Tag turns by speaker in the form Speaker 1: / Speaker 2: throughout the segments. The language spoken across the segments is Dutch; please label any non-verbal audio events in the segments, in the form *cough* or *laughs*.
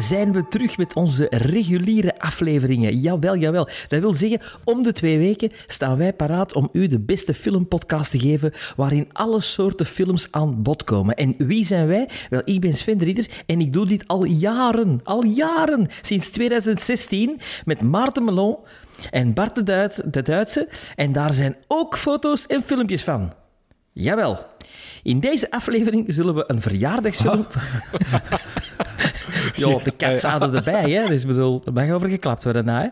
Speaker 1: zijn we terug met onze reguliere afleveringen. Jawel, jawel. Dat wil zeggen, om de twee weken staan wij paraat om u de beste filmpodcast te geven waarin alle soorten films aan bod komen. En wie zijn wij? Wel, ik ben Sven de Ridder en ik doe dit al jaren. Al jaren. Sinds 2016 met Maarten Melon en Bart de, Duits, de Duitse. En daar zijn ook foto's en filmpjes van. Jawel. In deze aflevering zullen we een verjaardagsfilm... *laughs* ja, de kat zaten erbij, hè. Dus ik bedoel, er mag over geklapt worden. Hè.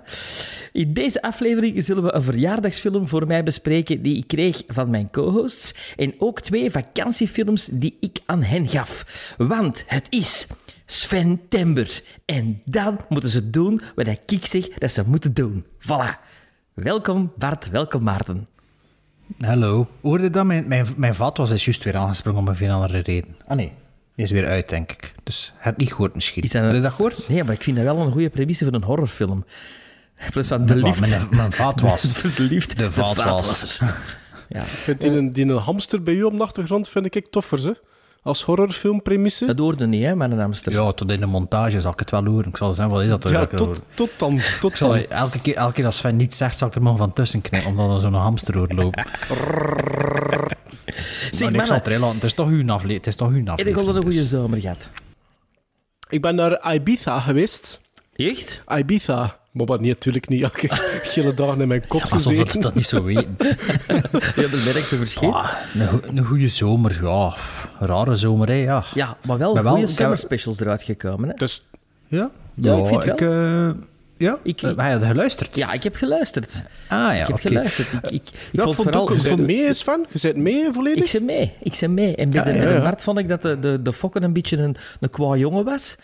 Speaker 1: In deze aflevering zullen we een verjaardagsfilm voor mij bespreken die ik kreeg van mijn co-hosts en ook twee vakantiefilms die ik aan hen gaf. Want het is Sven Tember. En dan moeten ze doen wat ik zeg dat ze moeten doen. Voilà. Welkom Bart, welkom Maarten.
Speaker 2: Hallo. Hoorde je dat? Mijn, mijn, mijn vat was dus juist weer aangesprongen om een veel andere reden. Ah nee, die is weer uit, denk ik. Dus het niet gehoord misschien.
Speaker 1: Is dat
Speaker 2: Heb je dat gehoord?
Speaker 1: Nee, maar ik vind dat wel een goede premisse voor een horrorfilm. Plus van de lift.
Speaker 2: Mijn, mijn vat *laughs* was.
Speaker 1: Voor de lift.
Speaker 2: De vaatwasser.
Speaker 1: Ja,
Speaker 3: Vindt die een, die een hamster bij u op de achtergrond vind ik toffer, hè? Als horrorfilmpremisse.
Speaker 1: dat hoorde niet, hè, maar een hamster.
Speaker 2: Ja, tot in de montage zal ik het wel horen. Ik zal zeggen, wat is dat?
Speaker 3: Ja,
Speaker 2: Ik
Speaker 3: tot, tot dan. Tot
Speaker 2: zal,
Speaker 3: dan.
Speaker 2: elke, keer, elke keer als Sven niets zegt, zal ik er maar van tussen knippen, omdat er zo'n hamster hoort lopen. *laughs*
Speaker 1: Zeg,
Speaker 2: maar ik zal het erin laten. Het is toch uw aflevering. Het is toch uw
Speaker 1: heb je
Speaker 2: aflevering.
Speaker 1: al een goede
Speaker 2: dus.
Speaker 1: zomer gehad?
Speaker 3: Ik ben naar Ibiza geweest.
Speaker 1: Echt?
Speaker 3: Ibiza. Maar wat niet, natuurlijk niet. *laughs* Elke gele dag in mijn kot
Speaker 2: Alsof we
Speaker 3: gezeten.
Speaker 2: dat niet zo weten. *laughs*
Speaker 1: Ja, dat ben ik zo.
Speaker 2: Ah, een, go- een goede zomer, ja. Rare zomer, hè, ja.
Speaker 1: Ja, maar wel goede
Speaker 2: ik heb-
Speaker 1: zomerspecials eruit gekomen, hè?
Speaker 3: Dus
Speaker 2: Ja?
Speaker 1: Ja, ik vind het
Speaker 2: eh, ja,
Speaker 1: Ik-
Speaker 2: ik, hij had geluisterd.
Speaker 1: Ja, ik heb geluisterd.
Speaker 2: Ah ja,
Speaker 1: ik heb geluisterd. Ik, ik, ik
Speaker 3: ja,
Speaker 1: vond vooral...
Speaker 3: Je zit mee, Sven? Je zit mee volledig?
Speaker 1: Ik zit mee, ik zit mee. En bij de,
Speaker 3: Ja, ja,
Speaker 1: bij de
Speaker 3: ja.
Speaker 1: Bart vond ik dat de, de, de Fokken een beetje een, een kwa jongen was.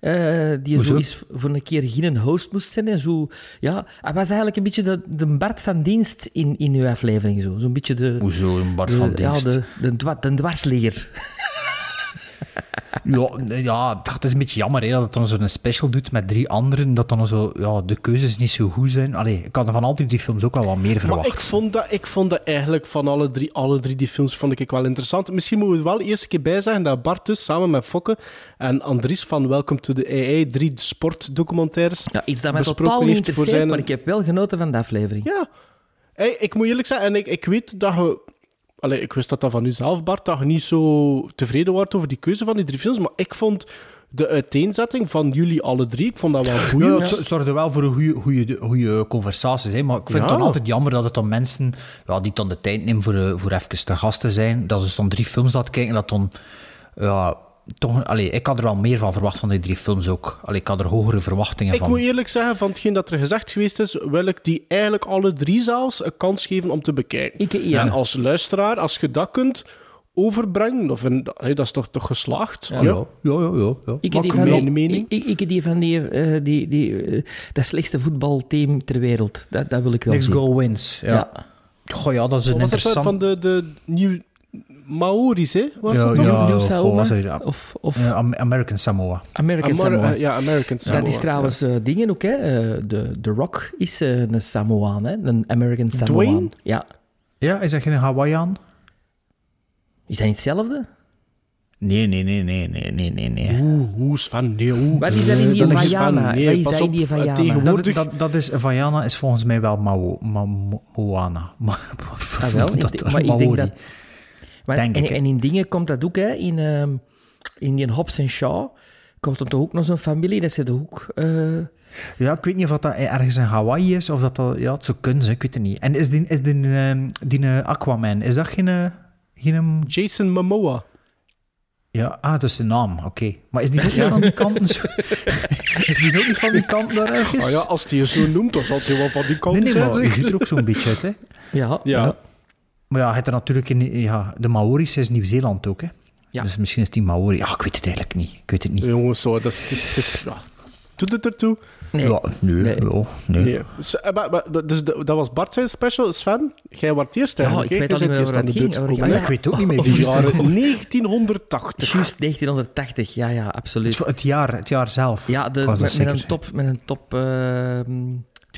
Speaker 1: Eh, die
Speaker 2: Hoezo?
Speaker 1: zo eens voor een keer geen host moest zijn. En zo, ja, hij was eigenlijk een beetje de, de Bart van dienst in, in uw aflevering. Zo. Zo'n beetje de,
Speaker 2: Hoezo, een Bart
Speaker 1: de,
Speaker 2: van dienst?
Speaker 1: ja, de, de, dwa- de dwarsligger.
Speaker 2: Ja, ja, ik dacht, het is een beetje jammer hè, dat het dan zo'n special doet met drie anderen, dat dan zo, ja, de keuzes niet zo goed zijn. Allee, ik had er van al die films ook wel wat meer
Speaker 3: Maar
Speaker 2: verwacht.
Speaker 3: ik vond, dat, ik vond dat eigenlijk van alle drie, alle drie die films vond ik wel interessant. Misschien moeten we wel eerst een keer bij zeggen dat Bart dus samen met Fokke en Andries van Welcome to the AI drie sportdocumentaires
Speaker 1: Ja, iets dat mij totaal niet
Speaker 3: heeft voor
Speaker 1: interesseert,
Speaker 3: zijn...
Speaker 1: maar ik heb wel genoten van de aflevering.
Speaker 3: Ja. Hey, ik moet eerlijk zeggen, en ik, ik weet dat je... Allee, ik wist dat dat van u zelf, Bart, dat je niet zo tevreden wordt over die keuze van die drie films, maar ik vond de uiteenzetting van jullie alle drie, ik vond dat wel goed.
Speaker 2: Ja, het zo- zorgde wel voor een goede, goede, goede conversaties. Hè? Maar ik vind
Speaker 3: Ja.
Speaker 2: het dan altijd jammer dat het dan mensen ja, die dan de tijd nemen voor, eh, voor even te gast te zijn, dat ze dan drie films laten kijken, dat dan... Ja, toch, allee, ik had er wel meer van verwacht van die drie films ook. Allee, ik had er hogere verwachtingen
Speaker 3: Ik
Speaker 2: van.
Speaker 3: moet eerlijk zeggen, van hetgeen dat er gezegd geweest is, wil ik die eigenlijk alle drie zelfs een kans geven om te bekijken.
Speaker 1: Ik, ja.
Speaker 3: En als luisteraar, als je dat kunt overbrengen, of een, hey, dat is toch, toch geslaagd?
Speaker 1: Ja.
Speaker 2: Ja, ja, ja. ja, ja.
Speaker 1: Ik heb die van
Speaker 3: mijn
Speaker 1: die,
Speaker 3: mening?
Speaker 1: ik, ik, ik die van die, eh, die, die eh, dat slechtste voetbalteam ter wereld. Dat, dat wil ik wel
Speaker 2: Next
Speaker 1: zien.
Speaker 2: goal wins. Ja.
Speaker 1: Ja.
Speaker 2: Goh, ja, dat is een
Speaker 3: Wat was dat
Speaker 2: interessant...
Speaker 3: van de, de nieuw Maori's, hè? Was
Speaker 2: Ja,
Speaker 3: dat toch?
Speaker 2: ja.
Speaker 1: Nieuw Samoa
Speaker 2: ja.
Speaker 1: of, of
Speaker 2: Am- American Samoa.
Speaker 1: American
Speaker 3: Amar-
Speaker 1: Samoa.
Speaker 3: eh, ja, American Samoa.
Speaker 1: dat is trouwens eh, dingen ook, hè. Eh, de, de Rock is een Samoaan, hè. Een American Samoaan.
Speaker 3: Dwayne?
Speaker 1: Ja.
Speaker 2: Ja, is dat geen Hawaiian?
Speaker 1: Is dat niet hetzelfde?
Speaker 2: Nee, nee, nee, nee, nee, nee, nee. nee.
Speaker 3: Oeh, hoe Sven, nee, oeh.
Speaker 1: Wat is dat in die
Speaker 3: Dat is
Speaker 1: Vajana?
Speaker 3: Nee,
Speaker 1: Wat is dat in die Vajana?
Speaker 3: tegenwoordig-
Speaker 2: Dat, dat, dat is, Vajana is volgens mij wel Mao, Ma, Moana. Ma- *laughs*
Speaker 1: Ah, wel. Ik
Speaker 2: dat-
Speaker 1: denk- maar ik denk dat...
Speaker 2: Denk
Speaker 1: en,
Speaker 2: ik,
Speaker 1: en in dingen komt dat ook, hè. In, ehm, in die Hobbs en Shaw komt er toch ook nog zo'n familie, dat ze de ook... eh,
Speaker 2: Ja, ik weet niet of dat ergens in Hawaii is, of dat dat... Ja, het zou kunnen, zijn, ik weet het niet. En is die, is die, ehm, die eh, Aquaman, is dat geen... eh, geen
Speaker 3: Jason Momoa.
Speaker 2: ja, ah, dat is de naam, oké. Maar is die ook *laughs* niet van die kanten? zo- is die ook niet van die kanten daar ergens?
Speaker 3: Ah ja, als hij je zo noemt, dan zal hij wel van die kant
Speaker 2: nee, nee,
Speaker 3: zijn.
Speaker 2: maar je ziet er ook zo'n beetje uit, hè.
Speaker 1: ja,
Speaker 3: Ja.
Speaker 2: Maar ja, je hebt er natuurlijk in... Ja, de Maori's is Nieuw-Zeeland ook, hè.
Speaker 1: Ja.
Speaker 2: Dus misschien is die Maori... Ja, ik weet het eigenlijk niet. Ik weet het niet.
Speaker 3: Jongens, zo, dat is, het is, het is, ja. Doet het ertoe?
Speaker 1: Nee.
Speaker 2: Ja, nee,
Speaker 1: Nee.
Speaker 2: ja, nee.
Speaker 3: Nee. S- eh, maar- maar- dus de- dat was Bart zijn special. Sven, jij wordt eerst
Speaker 1: Ja,
Speaker 3: eigenlijk.
Speaker 1: ik
Speaker 3: hè?
Speaker 1: weet al niet
Speaker 3: eerst aan
Speaker 1: het
Speaker 3: de beurt
Speaker 1: ging.
Speaker 3: gekomen.
Speaker 1: Ja?
Speaker 2: Ik weet ook niet meer juist-
Speaker 3: jaren 1980.
Speaker 1: Juist 1980, ja, ja, absoluut.
Speaker 2: Het jaar, het jaar zelf.
Speaker 1: Ja, de,
Speaker 2: was
Speaker 1: met,
Speaker 2: dat
Speaker 1: met een top, met een top ehm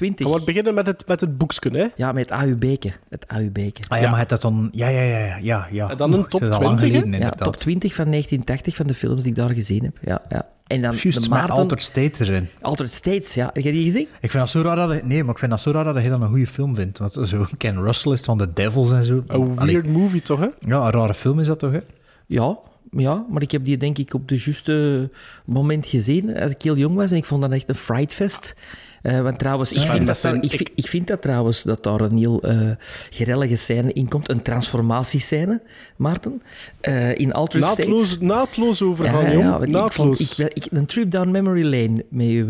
Speaker 1: 20.
Speaker 3: We beginnen met het, met het boeksken, hè?
Speaker 1: Ja, met het AUB'ke. Het AUB'ke.
Speaker 2: Ah ja,
Speaker 3: Ja.
Speaker 2: maar het dat dan... Ja, ja, ja, ja, ja. ja.
Speaker 3: En dan een top
Speaker 2: het is al lang
Speaker 3: 20, hè?
Speaker 2: geleden,
Speaker 1: Ja, top 20 van 1980 van de films die ik daar gezien heb. Ja, ja. En dan
Speaker 2: Juist,
Speaker 1: de
Speaker 2: met
Speaker 1: Maarten...
Speaker 2: Altered State erin.
Speaker 1: Altered States, ja. Heb je die gezien?
Speaker 2: Ik vind dat zo raar dat... hij- Nee, maar ik vind dat zo raar dat je dan een goede film vindt. Want zo Ken Russell is van The Devils en zo.
Speaker 3: Een
Speaker 2: Allee,
Speaker 3: weird movie, toch, hè?
Speaker 2: ja, een rare film is dat toch, hè?
Speaker 1: Ja, ja, maar ik heb die denk ik op de juiste moment gezien als ik heel jong was. En ik vond dat echt een frightfest. Eh, want trouwens, ik,
Speaker 3: Ja,
Speaker 1: vind
Speaker 3: dat
Speaker 1: dat
Speaker 3: zijn-
Speaker 1: daar- ik,
Speaker 3: ik-
Speaker 1: vind- ik vind dat trouwens dat daar een heel eh gerellige scène in komt. Een transformatiescène, Maarten. eh, in Altered
Speaker 3: Naadloos,
Speaker 1: States.
Speaker 3: naadloos overgaan,
Speaker 1: ja, ik
Speaker 3: naadloos.
Speaker 1: vond, ik, ik, een trip down memory lane met uw,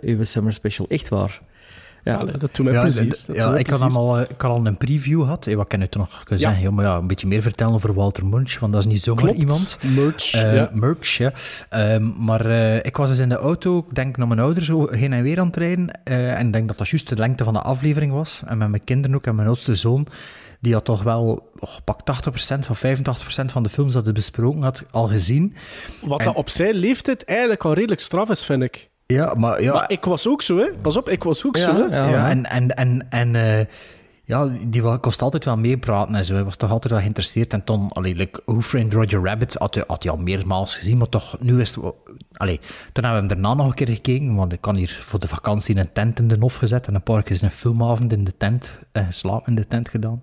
Speaker 1: uw summer special. Echt waar. Ja,
Speaker 3: Allee, dat doet mij
Speaker 2: Ja,
Speaker 3: plezier.
Speaker 2: ja, ik, had al, eh, ik had al een preview gehad. Eh, Wat kan je toen nog kunnen
Speaker 3: Ja.
Speaker 2: zeggen? Ja, maar ja, een beetje meer vertellen over Walter Munch, want dat is niet zomaar
Speaker 3: Klopt.
Speaker 2: iemand.
Speaker 3: Merch,
Speaker 2: Eh,
Speaker 3: ja.
Speaker 2: Merch, ja. Ehm, maar eh, ik was dus in de auto, ik denk naar mijn ouders heen en weer aan het rijden. eh, en ik denk dat dat juist de lengte van de aflevering was. En met mijn kinderen ook en mijn oudste zoon. Die had toch wel, oh, pak 80% van 85% van de films dat hij besproken had, al gezien.
Speaker 3: Wat
Speaker 2: en-
Speaker 3: dat op zijn leeftijd eigenlijk al redelijk straf is, vind ik.
Speaker 2: Ja, maar ja,
Speaker 3: Maar ik was ook zo, hè. Pas op, ik was ook
Speaker 1: Ja,
Speaker 3: zo, hè.
Speaker 1: ja.
Speaker 2: Ja, en, en, en, en eh, ja, die kost altijd wel meepraten en zo. Hij was toch altijd wel geïnteresseerd. En toen, allee, like, Who Framed Roger Rabbit had hij, had hij al meermaals gezien, maar toch, nu is het... Allee, toen hebben we hem daarna nog een keer gekeken, want ik kan hier voor de vakantie een tent in de hof gezet en een paar keer een filmavond in de tent, en slaap in de tent gedaan.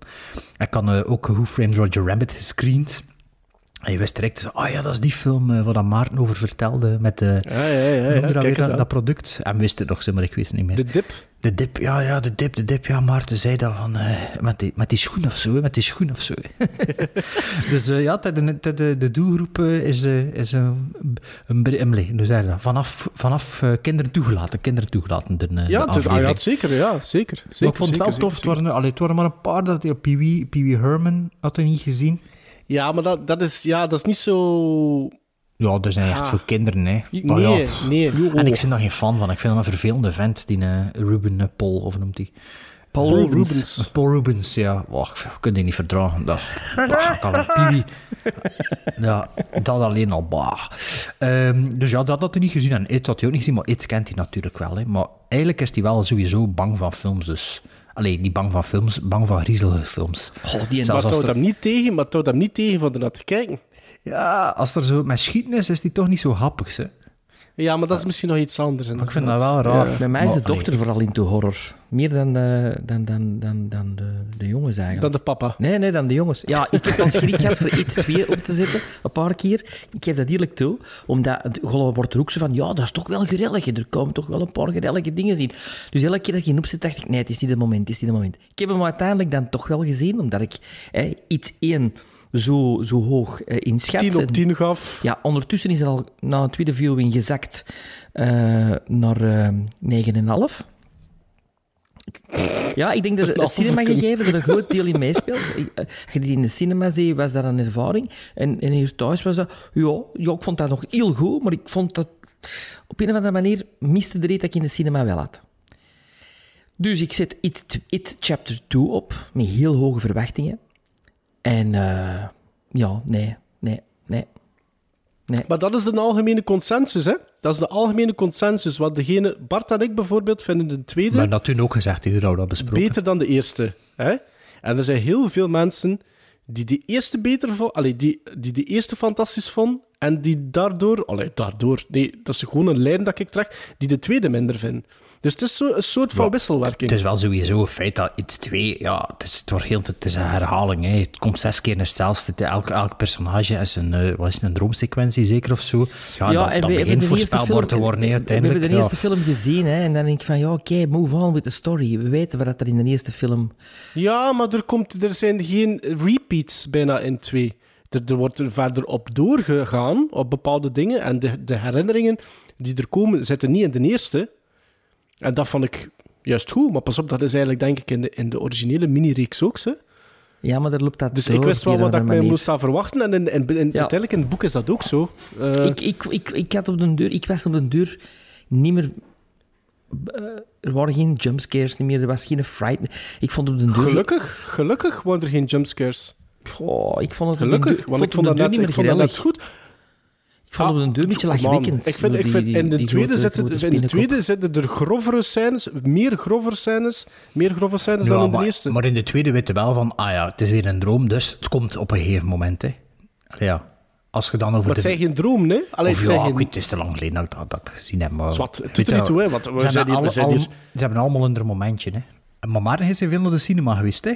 Speaker 2: Ik kan eh, ook Who Framed Roger Rabbit gescreend. En je wist direct, ah ja, dat is die film eh, waar dat Maarten over vertelde, met de...
Speaker 3: Ja, ja, ja. ja,
Speaker 2: dat, weer, dat, product? En wist het nog, maar ik wist het niet meer.
Speaker 3: De dip.
Speaker 2: De dip, ja, ja, de dip, de dip. Ja, Maarten zei dat van, eh, met, die, met die schoen of zo, met die schoen of zo. *laughs* dus eh, ja, de, de, de, doelgroep eh, is, eh, is een, een, een, hoe zeg je dat? Vanaf, vanaf eh, kinderen toegelaten, kinderen toegelaten. De, eh,
Speaker 3: Ja,
Speaker 2: de
Speaker 3: ah, ja, zeker, ja, zeker. zeker
Speaker 2: Maar ik vond het wel
Speaker 3: zeker,
Speaker 2: tof. Het waren, allee, het waren maar een paar dat Pee Wee, Pee Wee Herman had hij niet gezien.
Speaker 3: Ja, maar dat, dat, is, ja, dat is niet zo...
Speaker 2: Ja, dat zijn echt
Speaker 3: Ah.
Speaker 2: voor kinderen, hè. Maar
Speaker 3: Nee,
Speaker 2: ja,
Speaker 3: nee.
Speaker 2: En ik ben daar geen fan van. Ik vind dat een vervelende vent, die eh, Ruben eh, Paul, of hoe noemt hij?
Speaker 1: Paul,
Speaker 3: Paul
Speaker 1: Rubens.
Speaker 3: Rubens.
Speaker 2: Paul Rubens, ja. Oh, ik kun die niet verdragen. Dat, bah, kan een. *laughs* Ja, dat alleen al, bah. Ehm, dus ja, dat had hij niet gezien. En It had hij ook niet gezien, maar It kent hij natuurlijk wel. Hè. Maar eigenlijk is hij wel sowieso bang van films, dus... Allee, niet bang van films, bang van griezelige films.
Speaker 1: Goh, die
Speaker 3: Maar houdt
Speaker 2: er,
Speaker 3: hem niet tegen, maar houdt hem niet tegen van ernaar te kijken.
Speaker 2: ja, als er zo met schieten is, is hij toch niet zo happig, hè.
Speaker 3: Ja, maar dat is misschien nog iets anders.
Speaker 2: Maar ik vind dat wel raar.
Speaker 3: Ja.
Speaker 1: Bij mij is de dochter vooral into horror. Meer dan, de, dan, dan, dan, dan de, de jongens eigenlijk.
Speaker 3: Dan de papa.
Speaker 1: Nee, nee, dan de jongens. Ja, ik heb al schrik gehad voor iets 2 op te zetten, een paar keer. Ik geef dat eerlijk toe, omdat het wordt er ook zo van, ja, dat is toch wel gerellig. Er komen toch wel een paar gerellige dingen zien. Dus elke keer dat je in opzet, dacht ik, nee, het is niet het moment, het is niet het moment. Ik heb hem uiteindelijk dan toch wel gezien, omdat ik hè, iets 1 zo, zo hoog eh, inschat.
Speaker 3: 10 op
Speaker 1: En-
Speaker 3: 10 gaf.
Speaker 1: ja, ondertussen is er al na een tweede viewing gezakt eh, naar eh 9,5. Ja, ik denk dat het cinemagegeven er een groot deel in meespeelt. Eh, Als je die in de cinema ziet, was dat een ervaring. En, en hier thuis was dat... Ja, ja, ik vond dat nog heel goed, maar ik vond dat... Op een of andere manier miste de reet dat ik in de cinema wel had. Dus ik zet It, It Chapter 2 op, met heel hoge verwachtingen. En eh, ja, nee, nee, nee.
Speaker 3: Maar dat is de algemene consensus, hè? Dat is de algemene consensus. Wat degene, Bart en ik bijvoorbeeld, vinden de tweede
Speaker 2: Maar dat toen ook gezegd, hier dat besproken.
Speaker 3: beter dan de eerste. Hè? En er zijn heel veel mensen die de eerste beter vonden, die, die de eerste fantastisch vonden, en die daardoor, allee, daardoor, nee, dat is gewoon een lijn dat ik trek, die de tweede minder vinden. Dus het is zo een soort van
Speaker 2: Ja,
Speaker 3: wisselwerking.
Speaker 2: Het is wel sowieso een feit dat iets 2, ja, het is, het, wordt heel, het is een herhaling. Hè. Het komt zes keer hetzelfde. Het- Elk, elk personage is een, eh, wat is het, een droomsequentie, zeker of zo. Ja, dat,
Speaker 1: en
Speaker 2: dat
Speaker 1: we hebben
Speaker 2: begint
Speaker 1: de eerste
Speaker 2: voorspelbaar
Speaker 1: film-
Speaker 2: te worden, hè,
Speaker 1: We
Speaker 2: uiteindelijk.
Speaker 1: hebben de eerste
Speaker 2: ja.
Speaker 1: film gezien hè, en dan denk ik van, ja, oké, move on with the story. We weten wat er in de eerste film...
Speaker 3: Ja, maar er, komt, er zijn geen repeats bijna in twee. Er, er wordt er verder op doorgegaan, op bepaalde dingen. En de, de herinneringen die er komen, zitten niet in de eerste. En dat vond ik juist goed. Maar pas op, dat is eigenlijk denk ik in de, in de originele mini-reeks ook zo.
Speaker 1: Ja, maar daar loopt dat
Speaker 3: Dus
Speaker 1: door
Speaker 3: ik wist wel wat ik mij moest aan verwachten. En in, in, in-
Speaker 1: Ja.
Speaker 3: uiteindelijk in het boek is dat ook zo. Eh.
Speaker 1: Ik, ik, ik, ik, had op de deur, ik was op de deur niet meer eh, er waren geen jumpscares meer, er was geen fright. Ik vond op de deur...
Speaker 3: Gelukkig, gelukkig waren er geen jumpscares.
Speaker 1: Oh, ik vond het de
Speaker 3: Gelukkig, want ik vond
Speaker 1: de
Speaker 3: dat
Speaker 1: deur
Speaker 3: net,
Speaker 1: niet
Speaker 3: ik
Speaker 1: meer
Speaker 3: vond dat net goed.
Speaker 1: Ik vond op de deur een beetje
Speaker 3: Come on.
Speaker 1: lachwekkend.
Speaker 3: Ik vind, ik vind in de tweede, zitten, in de tweede zitten er grovere scènes, meer grove scènes, meer grove scènes
Speaker 2: Ja,
Speaker 3: dan in de
Speaker 2: maar,
Speaker 3: eerste.
Speaker 2: maar in de tweede weet je wel van, ah ja, het is weer een droom, dus het komt op een gegeven moment. Hè. Allee, ja, als je dan over
Speaker 3: maar het
Speaker 2: de...
Speaker 3: zijn geen droom, hè? Allee,
Speaker 2: of
Speaker 3: het
Speaker 2: ja,
Speaker 3: zijn
Speaker 2: ik
Speaker 3: geen...
Speaker 2: weet, het is te lang geleden dat ik dat, dat ik gezien heb. Maar,
Speaker 3: Zwat, het doet er niet toe, hè, want we
Speaker 2: ze
Speaker 3: zijn
Speaker 2: hebben
Speaker 3: hier- we
Speaker 2: al-
Speaker 3: zijn
Speaker 2: al-
Speaker 3: hier-
Speaker 2: Ze hebben allemaal hun momentje. Hè. Maar Maarten is veel naar de cinema geweest, hè?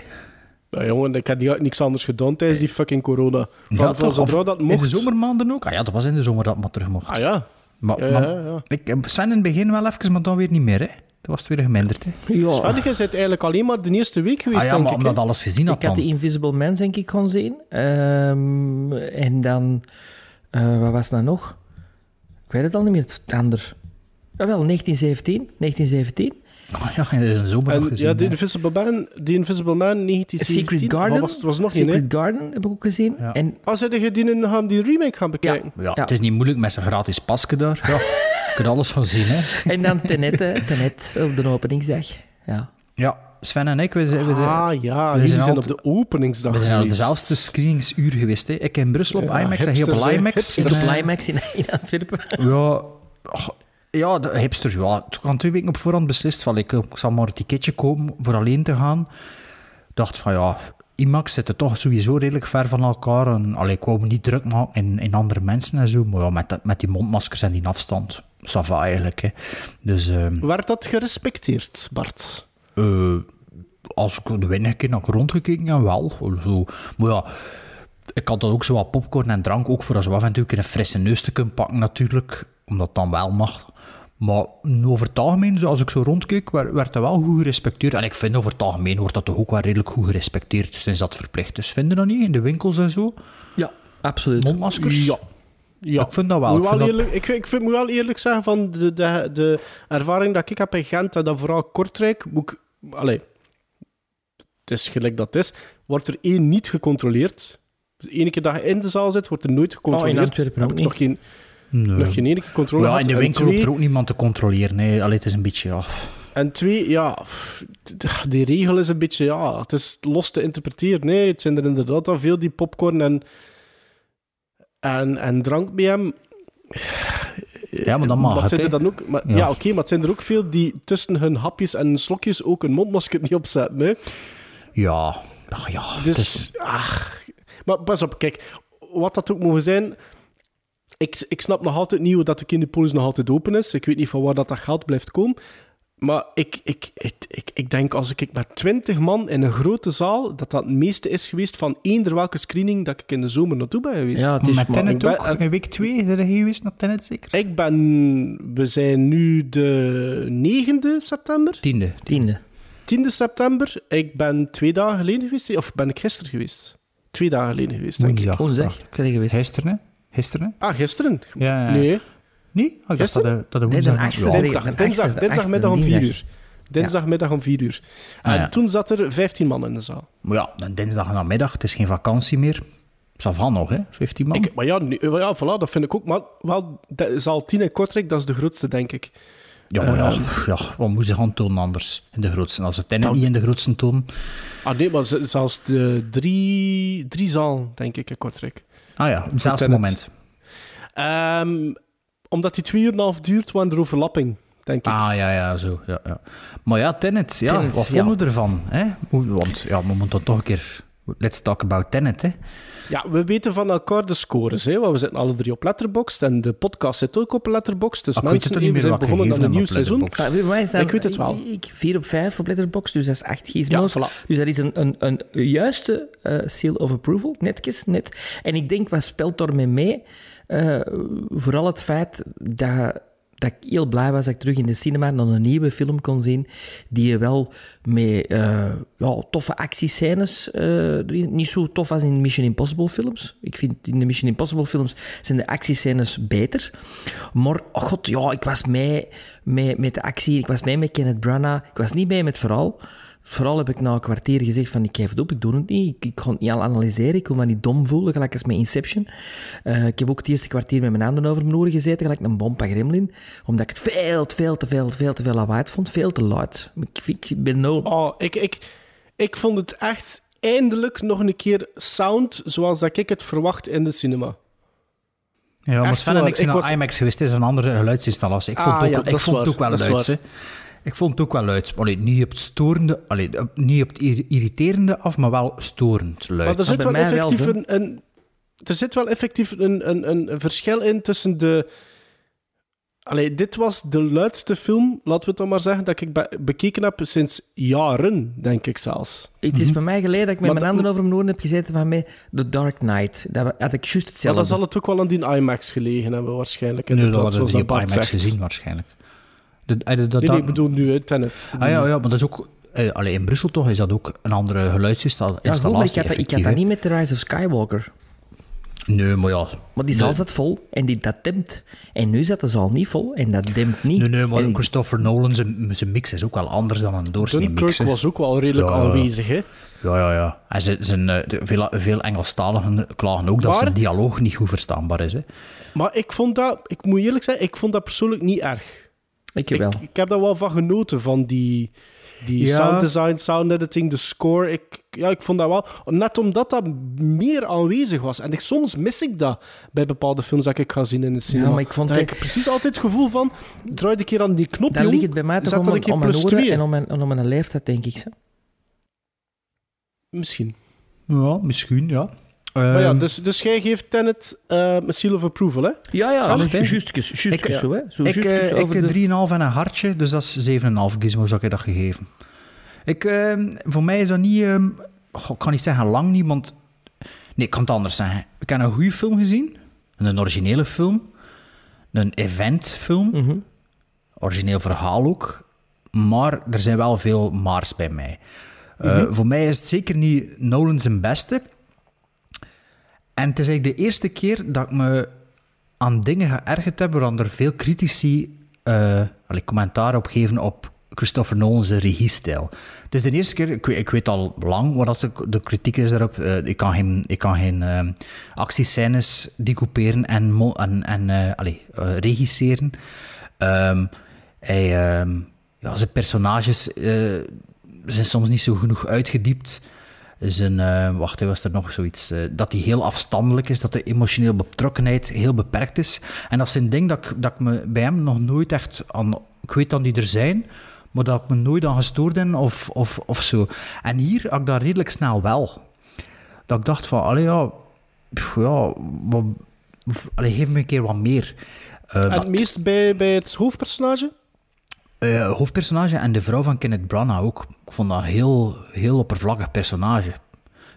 Speaker 3: Ja, jongen, ik had niet- niks anders gedaan tijdens die fucking corona.
Speaker 2: Ja,
Speaker 3: Van, zodra dat
Speaker 2: In
Speaker 3: mocht.
Speaker 2: de zomermaanden ook? Ah ja, dat was in de zomer dat het maar terug mocht.
Speaker 3: Ah ja.
Speaker 2: Maar,
Speaker 3: Ja, ja, ja.
Speaker 2: Ik, Sven in het begin wel even, maar dan weer niet meer. Hè. Toen was het weer geminderd. Hè.
Speaker 1: Ja,
Speaker 3: Sven, je bent eigenlijk alleen maar de eerste week geweest,
Speaker 2: Ah ja,
Speaker 3: denk
Speaker 2: maar
Speaker 3: ik.
Speaker 2: omdat alles gezien had
Speaker 1: ik had de Invisible Man, denk ik, kon zien. Ehm, en dan... eh, wat was dat nog? Ik weet het al niet meer, het ander. Jawel, 1917. 1917.
Speaker 2: Oh ja, in de zomer nog
Speaker 3: En
Speaker 2: gezien.
Speaker 3: ja, de
Speaker 2: hè.
Speaker 3: Invisible Man, de Invisible Man 1917.
Speaker 1: Secret Garden.
Speaker 3: Was, was nog?
Speaker 1: Secret Garden heb ik ook gezien.
Speaker 2: Ja.
Speaker 1: En
Speaker 3: Ah, zei je die, gaan die remake gaan bekijken?
Speaker 2: Ja,
Speaker 1: Ja.
Speaker 2: het is niet moeilijk met zijn gratis pasje daar. Ja. Je kunt alles van zien, hè.
Speaker 1: En dan Tenet, hè, Tenet op de openingsdag. Ja.
Speaker 2: Ja, Sven en ik, we zijn, we zijn,
Speaker 3: Ah ja,
Speaker 2: we zijn
Speaker 3: op de openingsdag
Speaker 2: we zijn al dezelfde screeningsuur geweest. Hè. Ik in Brussel op
Speaker 3: Ja,
Speaker 2: IMAX en hij op. IMAX.
Speaker 1: Ik op Climax in, in Antwerpen.
Speaker 2: Ja, ja, de hipsters, ja. Ik had twee weken op voorhand beslist van ik, ik zal maar een ticketje kopen voor alleen te gaan. dacht van ja, IMAX zitten toch sowieso redelijk ver van elkaar. En, allee, ik wou me niet druk maken in, in andere mensen en zo. Maar ja, met, dat- met die mondmaskers en die afstand, ça va eigenlijk. Hè. Dus ehm,
Speaker 3: Werd dat gerespecteerd, Bart?
Speaker 2: eh, als ik de weinige keer naar rondgekeken heb, wel. Zo. Maar ja, ik had dan ook zo wat popcorn en drank, ook voor als we af en toe een frisse neus te kunnen pakken natuurlijk, omdat dat dan wel mag. Maar over het algemeen, zoals ik zo rondkeek, werd, dat wel goed gerespecteerd. En ik vind over het algemeen wordt dat toch ook wel redelijk goed gerespecteerd sinds dat verplicht is. Vinden dat niet in de winkels en zo?
Speaker 1: Ja, absoluut.
Speaker 2: Mondmaskers?
Speaker 3: Ja. ja.
Speaker 2: Ik vind dat wel.
Speaker 3: Moet
Speaker 2: Ik
Speaker 3: wel
Speaker 2: vind dat-
Speaker 3: eerlijk, ik, ik vind, moet wel eerlijk zeggen, van de, de, de ervaring dat ik heb in Gent, en dat vooral Kortrijk, moet ik... Allee, het is gelijk dat het is. Wordt er één niet gecontroleerd. De ene keer dat je in de zaal zit, wordt er nooit gecontroleerd.
Speaker 1: Oh, in Antwerpen ook
Speaker 3: ik nog geen,
Speaker 2: Nee.
Speaker 3: nog geen ene keer controle
Speaker 2: Ja, in de winkel hoeft er ook niemand te controleren. Nee, allee, het is een beetje... Ja.
Speaker 3: En twee, ja, die regel is een beetje, ja, het is los te interpreteren. Nee, het zijn er inderdaad al veel die popcorn en, en, en drank bij hem.
Speaker 2: Ja, maar dan mag
Speaker 3: Maar
Speaker 2: het,
Speaker 3: zijn er dan ook, maar,
Speaker 2: Ja.
Speaker 3: ja, oké, maar het zijn er ook veel die tussen hun hapjes en slokjes ook een mondmasker niet opzetten. Hè?
Speaker 2: Ja, ach ja.
Speaker 3: Dus,
Speaker 2: is-
Speaker 3: ach, maar pas op, kijk, wat dat ook mogen zijn. Ik, ik snap nog altijd niet hoe dat de kinderpolis nog altijd open is. Ik weet niet van waar dat, dat geld blijft komen. Maar ik, ik, ik, ik, ik denk als ik met 20 man in een grote zaal, dat dat het meeste is geweest van eender welke screening dat ik in de zomer naartoe ben geweest.
Speaker 1: Ja, het is
Speaker 2: met
Speaker 1: maar-
Speaker 2: Tenet
Speaker 3: ik ben-
Speaker 2: ook. In week 2 zijn er geweest naar Tenet zeker?
Speaker 3: Ik ben, we zijn nu de 9e september.
Speaker 2: Tiende.
Speaker 1: Tiende.
Speaker 3: 10e september. Ik ben twee dagen geleden geweest. Of ben ik gisteren geweest? Twee dagen geleden geweest, denk ik.
Speaker 2: Woensdag.
Speaker 1: Ik ben geweest.
Speaker 2: Gisteren, hè? Gisteren?
Speaker 3: Ah, gisteren?
Speaker 2: Ja.
Speaker 3: Nee,
Speaker 2: Nee? Oh, ik dacht dat de, dat de woensdag...
Speaker 3: dinsdag. Dinsdag, dinsdagmiddag om
Speaker 1: achtste,
Speaker 3: 4
Speaker 1: dinsdag.
Speaker 3: uur. Dinsdagmiddag om 4 uur.
Speaker 2: Ah,
Speaker 3: En
Speaker 2: ja.
Speaker 3: toen zat er 15 man in de zaal.
Speaker 2: Maar ja, dan dinsdag namiddag, het is geen vakantie meer. Savan nog, hè? 15 man.
Speaker 3: Ik, maar ja, nu- ja, voilà, dat vind ik ook. Maar wel, de zaal 10 in Kortrijk, dat is de grootste, denk ik.
Speaker 2: ja, maar ja,
Speaker 3: Ehm.
Speaker 2: ja, wat moeten ze gaan tonen anders? In de grootste. Als ze
Speaker 3: Dan-
Speaker 2: niet in de grootste tonen...
Speaker 3: Ah nee, maar zelfs de drie, drie zaal, denk ik, in Kortrijk.
Speaker 2: Ah ja, op hetzelfde moment.
Speaker 3: Ehm, omdat die twee uur en een half duurt, waren er overlapping, denk ik.
Speaker 2: Ah, ja, ja, zo. Ja, ja. Maar ja, Tenet, ja,
Speaker 1: Tenet,
Speaker 2: wat vonden we ervan? Hè? Want ja, we moeten dan toch een keer... Let's talk about Tenet, hè?
Speaker 3: Ja, we weten van elkaar de scores. Hè, want we zitten alle drie op Letterboxd en de podcast zit ook op Letterboxd. Dus
Speaker 2: weet
Speaker 3: mensen,
Speaker 2: meer
Speaker 3: zijn begonnen aan een nieuw seizoen.
Speaker 1: Ja,
Speaker 3: Ik weet het wel.
Speaker 1: Ik 4 op 5 op Letterboxd, dus dat is 8
Speaker 3: Ja,
Speaker 1: gizmos.
Speaker 3: voilà.
Speaker 1: Dus dat is een, een, een juiste eh, seal of approval, netjes, net. En ik denk, wat speelt daarmee mee? Eh, vooral het feit dat, dat ik heel blij was dat ik terug in de cinema dan een nieuwe film kon zien, die wel met eh, ja, toffe actiescènes, eh, niet zo tof als in Mission Impossible films. Ik vind in de Mission Impossible films zijn de actiescènes beter. Maar, oh god, ja, ik was mee met, de actie, ik was mee met Kenneth Branagh, ik was niet mee met verhaal. Vooral heb ik na een kwartier gezegd van ik geef het op, ik doe het niet. Ik, ik ga het niet al analyseren, ik wil me niet dom voelen, gelijk als met Inception. Eh, ik heb ook het eerste kwartier met mijn handen over mijn oren gezeten, gelijk een bompa gremlin. Omdat ik het veel, te veel, te veel, veel te veel lawaai vond. Veel te luid. Ik, ik ben nul.
Speaker 3: Oh, ik, ik, ik vond het echt eindelijk nog een keer sound zoals dat ik het verwacht in de cinema.
Speaker 2: Ja, maar Sven en ik zijn
Speaker 3: ik
Speaker 2: naar
Speaker 3: was-
Speaker 2: IMAX geweest, het is een andere geluidsinstallatie. Ik vond
Speaker 3: Ah,
Speaker 2: het ook,
Speaker 3: ja,
Speaker 2: ik vond het ook wel luid. Ik vond het ook wel luid. Allee, niet op het storende, allee, niet op het irriterende af, maar wel storend luid.
Speaker 3: Maar er zit wel effectief een, een, er zit wel effectief een, een, een, verschil in tussen de. Allee, dit was de luidste film, laten we het dan maar zeggen, dat ik be- bekeken heb sinds jaren, denk ik zelfs.
Speaker 1: Het is bij mij geleden dat ik met
Speaker 3: Maar
Speaker 1: mijn handen over mijn oren heb gezeten van mij The Dark Knight. Dat had ik juist
Speaker 3: Maar
Speaker 1: hetzelfde.
Speaker 3: dan zal het ook wel aan die IMAX gelegen hebben, waarschijnlijk.
Speaker 2: Nee, dat hadden die op IMAX
Speaker 3: zegt.
Speaker 2: gezien waarschijnlijk. De, eh, de, de,
Speaker 3: Nee, ik bedoel nu, hè, Tenet.
Speaker 2: Ah ja, ja, maar dat is ook... eh, allee, in Brussel toch is dat ook een andere geluidsinstallatie.
Speaker 1: Ja, goed, maar ik had, dat- ik had dat niet met The Rise of Skywalker.
Speaker 2: Nee, maar ja...
Speaker 1: Maar die zaal
Speaker 2: Nee.
Speaker 1: zat vol en die, dat dempt. En nu zat de zaal niet vol en dat dempt niet.
Speaker 2: Nee, nee, maar
Speaker 1: En-
Speaker 2: Christopher Nolan, zijn, zijn mix is ook wel anders dan een doorsnee mix. Hè.
Speaker 3: was ook wel redelijk
Speaker 2: Ja.
Speaker 3: aanwezig, hè.
Speaker 2: Ja, ja, ja. En zijn, zijn, eh, de- veel, veel Engelstaligen klagen ook dat zijn dialoog niet goed verstaanbaar is. Hè.
Speaker 3: Maar ik vond dat, ik moet eerlijk zijn, ik vond dat persoonlijk niet erg.
Speaker 1: Ik
Speaker 3: Ik,
Speaker 1: wel.
Speaker 3: ik heb daar wel van genoten, van die, die
Speaker 2: Ja.
Speaker 3: sound design, sound editing, de score. Ik, ja, ik vond dat wel... Net omdat dat meer aanwezig was. En ik, soms mis ik dat bij bepaalde films dat ik ga zien in de cinema.
Speaker 1: maar ik vond
Speaker 3: heb ik precies altijd het gevoel van... Draai een keer aan die knop,
Speaker 1: Dan
Speaker 3: jong,
Speaker 1: ligt het bij mij toch om,
Speaker 3: een
Speaker 1: om mijn
Speaker 3: plus
Speaker 1: oren en om mijn, om mijn leeftijd, denk ik. Zo.
Speaker 3: Misschien.
Speaker 2: Ja, misschien, ja.
Speaker 3: Maar ja,
Speaker 2: Ehm,
Speaker 3: dus, dus jij geeft Tenet eh een seal of approval, hè?
Speaker 1: Ja, ja, juistjes, juistjes
Speaker 2: Ik,
Speaker 1: zo, hè. Zo
Speaker 2: ik, eh, ik
Speaker 1: de...
Speaker 2: 3,5 en een hartje, dus dat is 7,5 gizmo zou ik dat gegeven. Ik, ehm, voor mij is dat niet... ehm, goh, ik kan niet zeggen lang niet, want... Nee, ik kan het anders zeggen. Ik heb een goede film gezien. Een originele film. Een eventfilm.
Speaker 1: Mhm.
Speaker 2: Origineel verhaal ook. Maar er zijn wel veel maars bij mij. Eh, Voor mij is het zeker niet Nolan zijn beste. En het is eigenlijk de eerste keer dat ik me aan dingen geërgerd heb waaraan er veel critici eh allee, commentaar op geven op Christopher Nolan's regiestijl. Het is de eerste keer, ik weet, ik weet al lang wat de, de kritiek is daarop. Eh, ik kan geen, ik kan geen eh, actiescènes decouperen en, en, allee, regisseren. Ehm, hij, ehm, ja, zijn personages zijn soms niet zo genoeg uitgediept. Zijn, eh, wacht, was er nog zoiets. eh, dat hij heel afstandelijk is, dat de emotionele betrokkenheid heel beperkt is. En dat is een ding dat ik, dat ik me bij hem nog nooit echt aan. Ik weet dat die er zijn, maar dat ik me nooit aan gestoord ben of, of, of zo. En hier had ik dat redelijk snel wel. Dat ik dacht van, allee ja, pff, ja, wat, allee, geef me een keer wat meer. Eh,
Speaker 3: En het meest bij, bij het hoofdpersonage?
Speaker 2: Eh, hoofdpersonage en de vrouw van Kenneth Branagh ook. Ik vond dat een heel, heel oppervlakkig personage.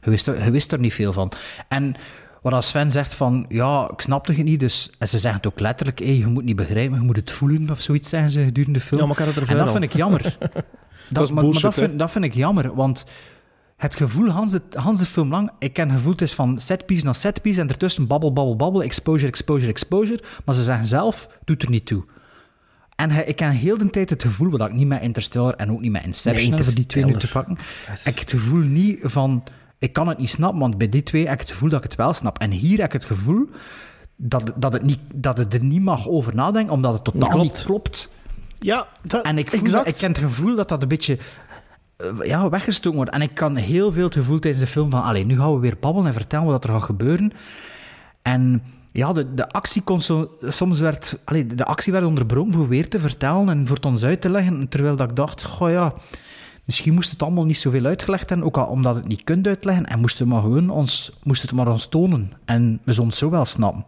Speaker 2: Je wist, er, je wist er niet veel van. En wat als Sven zegt van, ja, ik snapte het niet, dus... En ze zeggen het ook letterlijk, hey, je moet niet begrijpen, je moet het voelen, of zoiets zeggen ze gedurende de film.
Speaker 1: Ja, maar ik had het er
Speaker 2: en dat vind ik jammer. *laughs* dat, maar, dat, vind, dat vind ik jammer, want... Het gevoel, Hans de, Hans de film lang, ik ken gevoel, het is van setpiece naar setpiece en ertussen babbel, babbel, babbel, exposure, exposure, exposure. Maar ze zeggen zelf, doet er niet toe. En hij, ik heb heel de tijd het gevoel, wat ik niet met Interstellar en ook niet met Inception,
Speaker 1: Nee,
Speaker 2: heb, die twee nu te pakken, ik het gevoel niet van, ik kan het niet snappen, want bij die twee heb ik het gevoel dat ik het wel snap. En hier heb ik het gevoel dat, dat, het, niet, dat het er niet mag over nadenken, omdat het totaal
Speaker 1: klopt.
Speaker 2: niet klopt.
Speaker 3: Ja, dat,
Speaker 2: En ik, voel
Speaker 3: exact.
Speaker 2: dat, ik heb het gevoel dat dat een beetje eh, ja, weggestoken wordt. En ik kan heel veel het gevoel tijdens de film van... Allee, nu gaan we weer babbelen en vertellen wat er gaat gebeuren. En ja, de, de actie kon. Soms werd... De actie werd onderbroken voor weer te vertellen en voor het ons uit te leggen. Terwijl dat ik dacht, goh ja... Misschien moest het allemaal niet zoveel uitgelegd hebben, ook al omdat het niet kunt uitleggen. En moest het maar gewoon ons, moest het maar ons tonen. En we het zo wel snappen.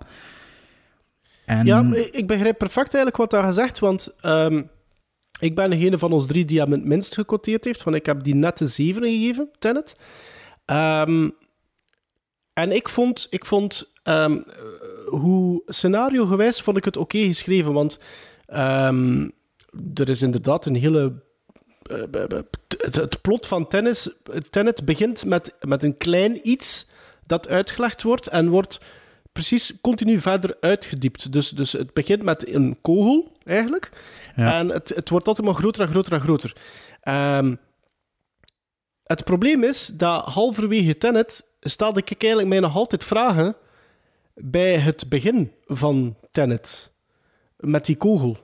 Speaker 2: En,
Speaker 3: Ja, ik begrijp perfect eigenlijk wat daar gezegd, want ehm, ik ben degene van ons drie die hem het minst gecoteerd heeft, want ik heb die net een 7 gegeven, Tenet. Ehm, en ik vond, ik vond ehm, eh, hoe scenario gewijs vond ik het oké geschreven, want ehm, er is inderdaad een hele eh, het, plot van tennis, Tenet begint met, met een klein iets dat uitgelegd wordt en wordt precies continu verder uitgediept. Dus, dus het begint met een kogel, eigenlijk.
Speaker 2: Ja.
Speaker 3: En het, het wordt altijd maar groter en groter en groter. Ehm, het probleem is dat halverwege Tenet stelde ik eigenlijk mij nog altijd vragen bij het begin van Tenet. Met die kogel.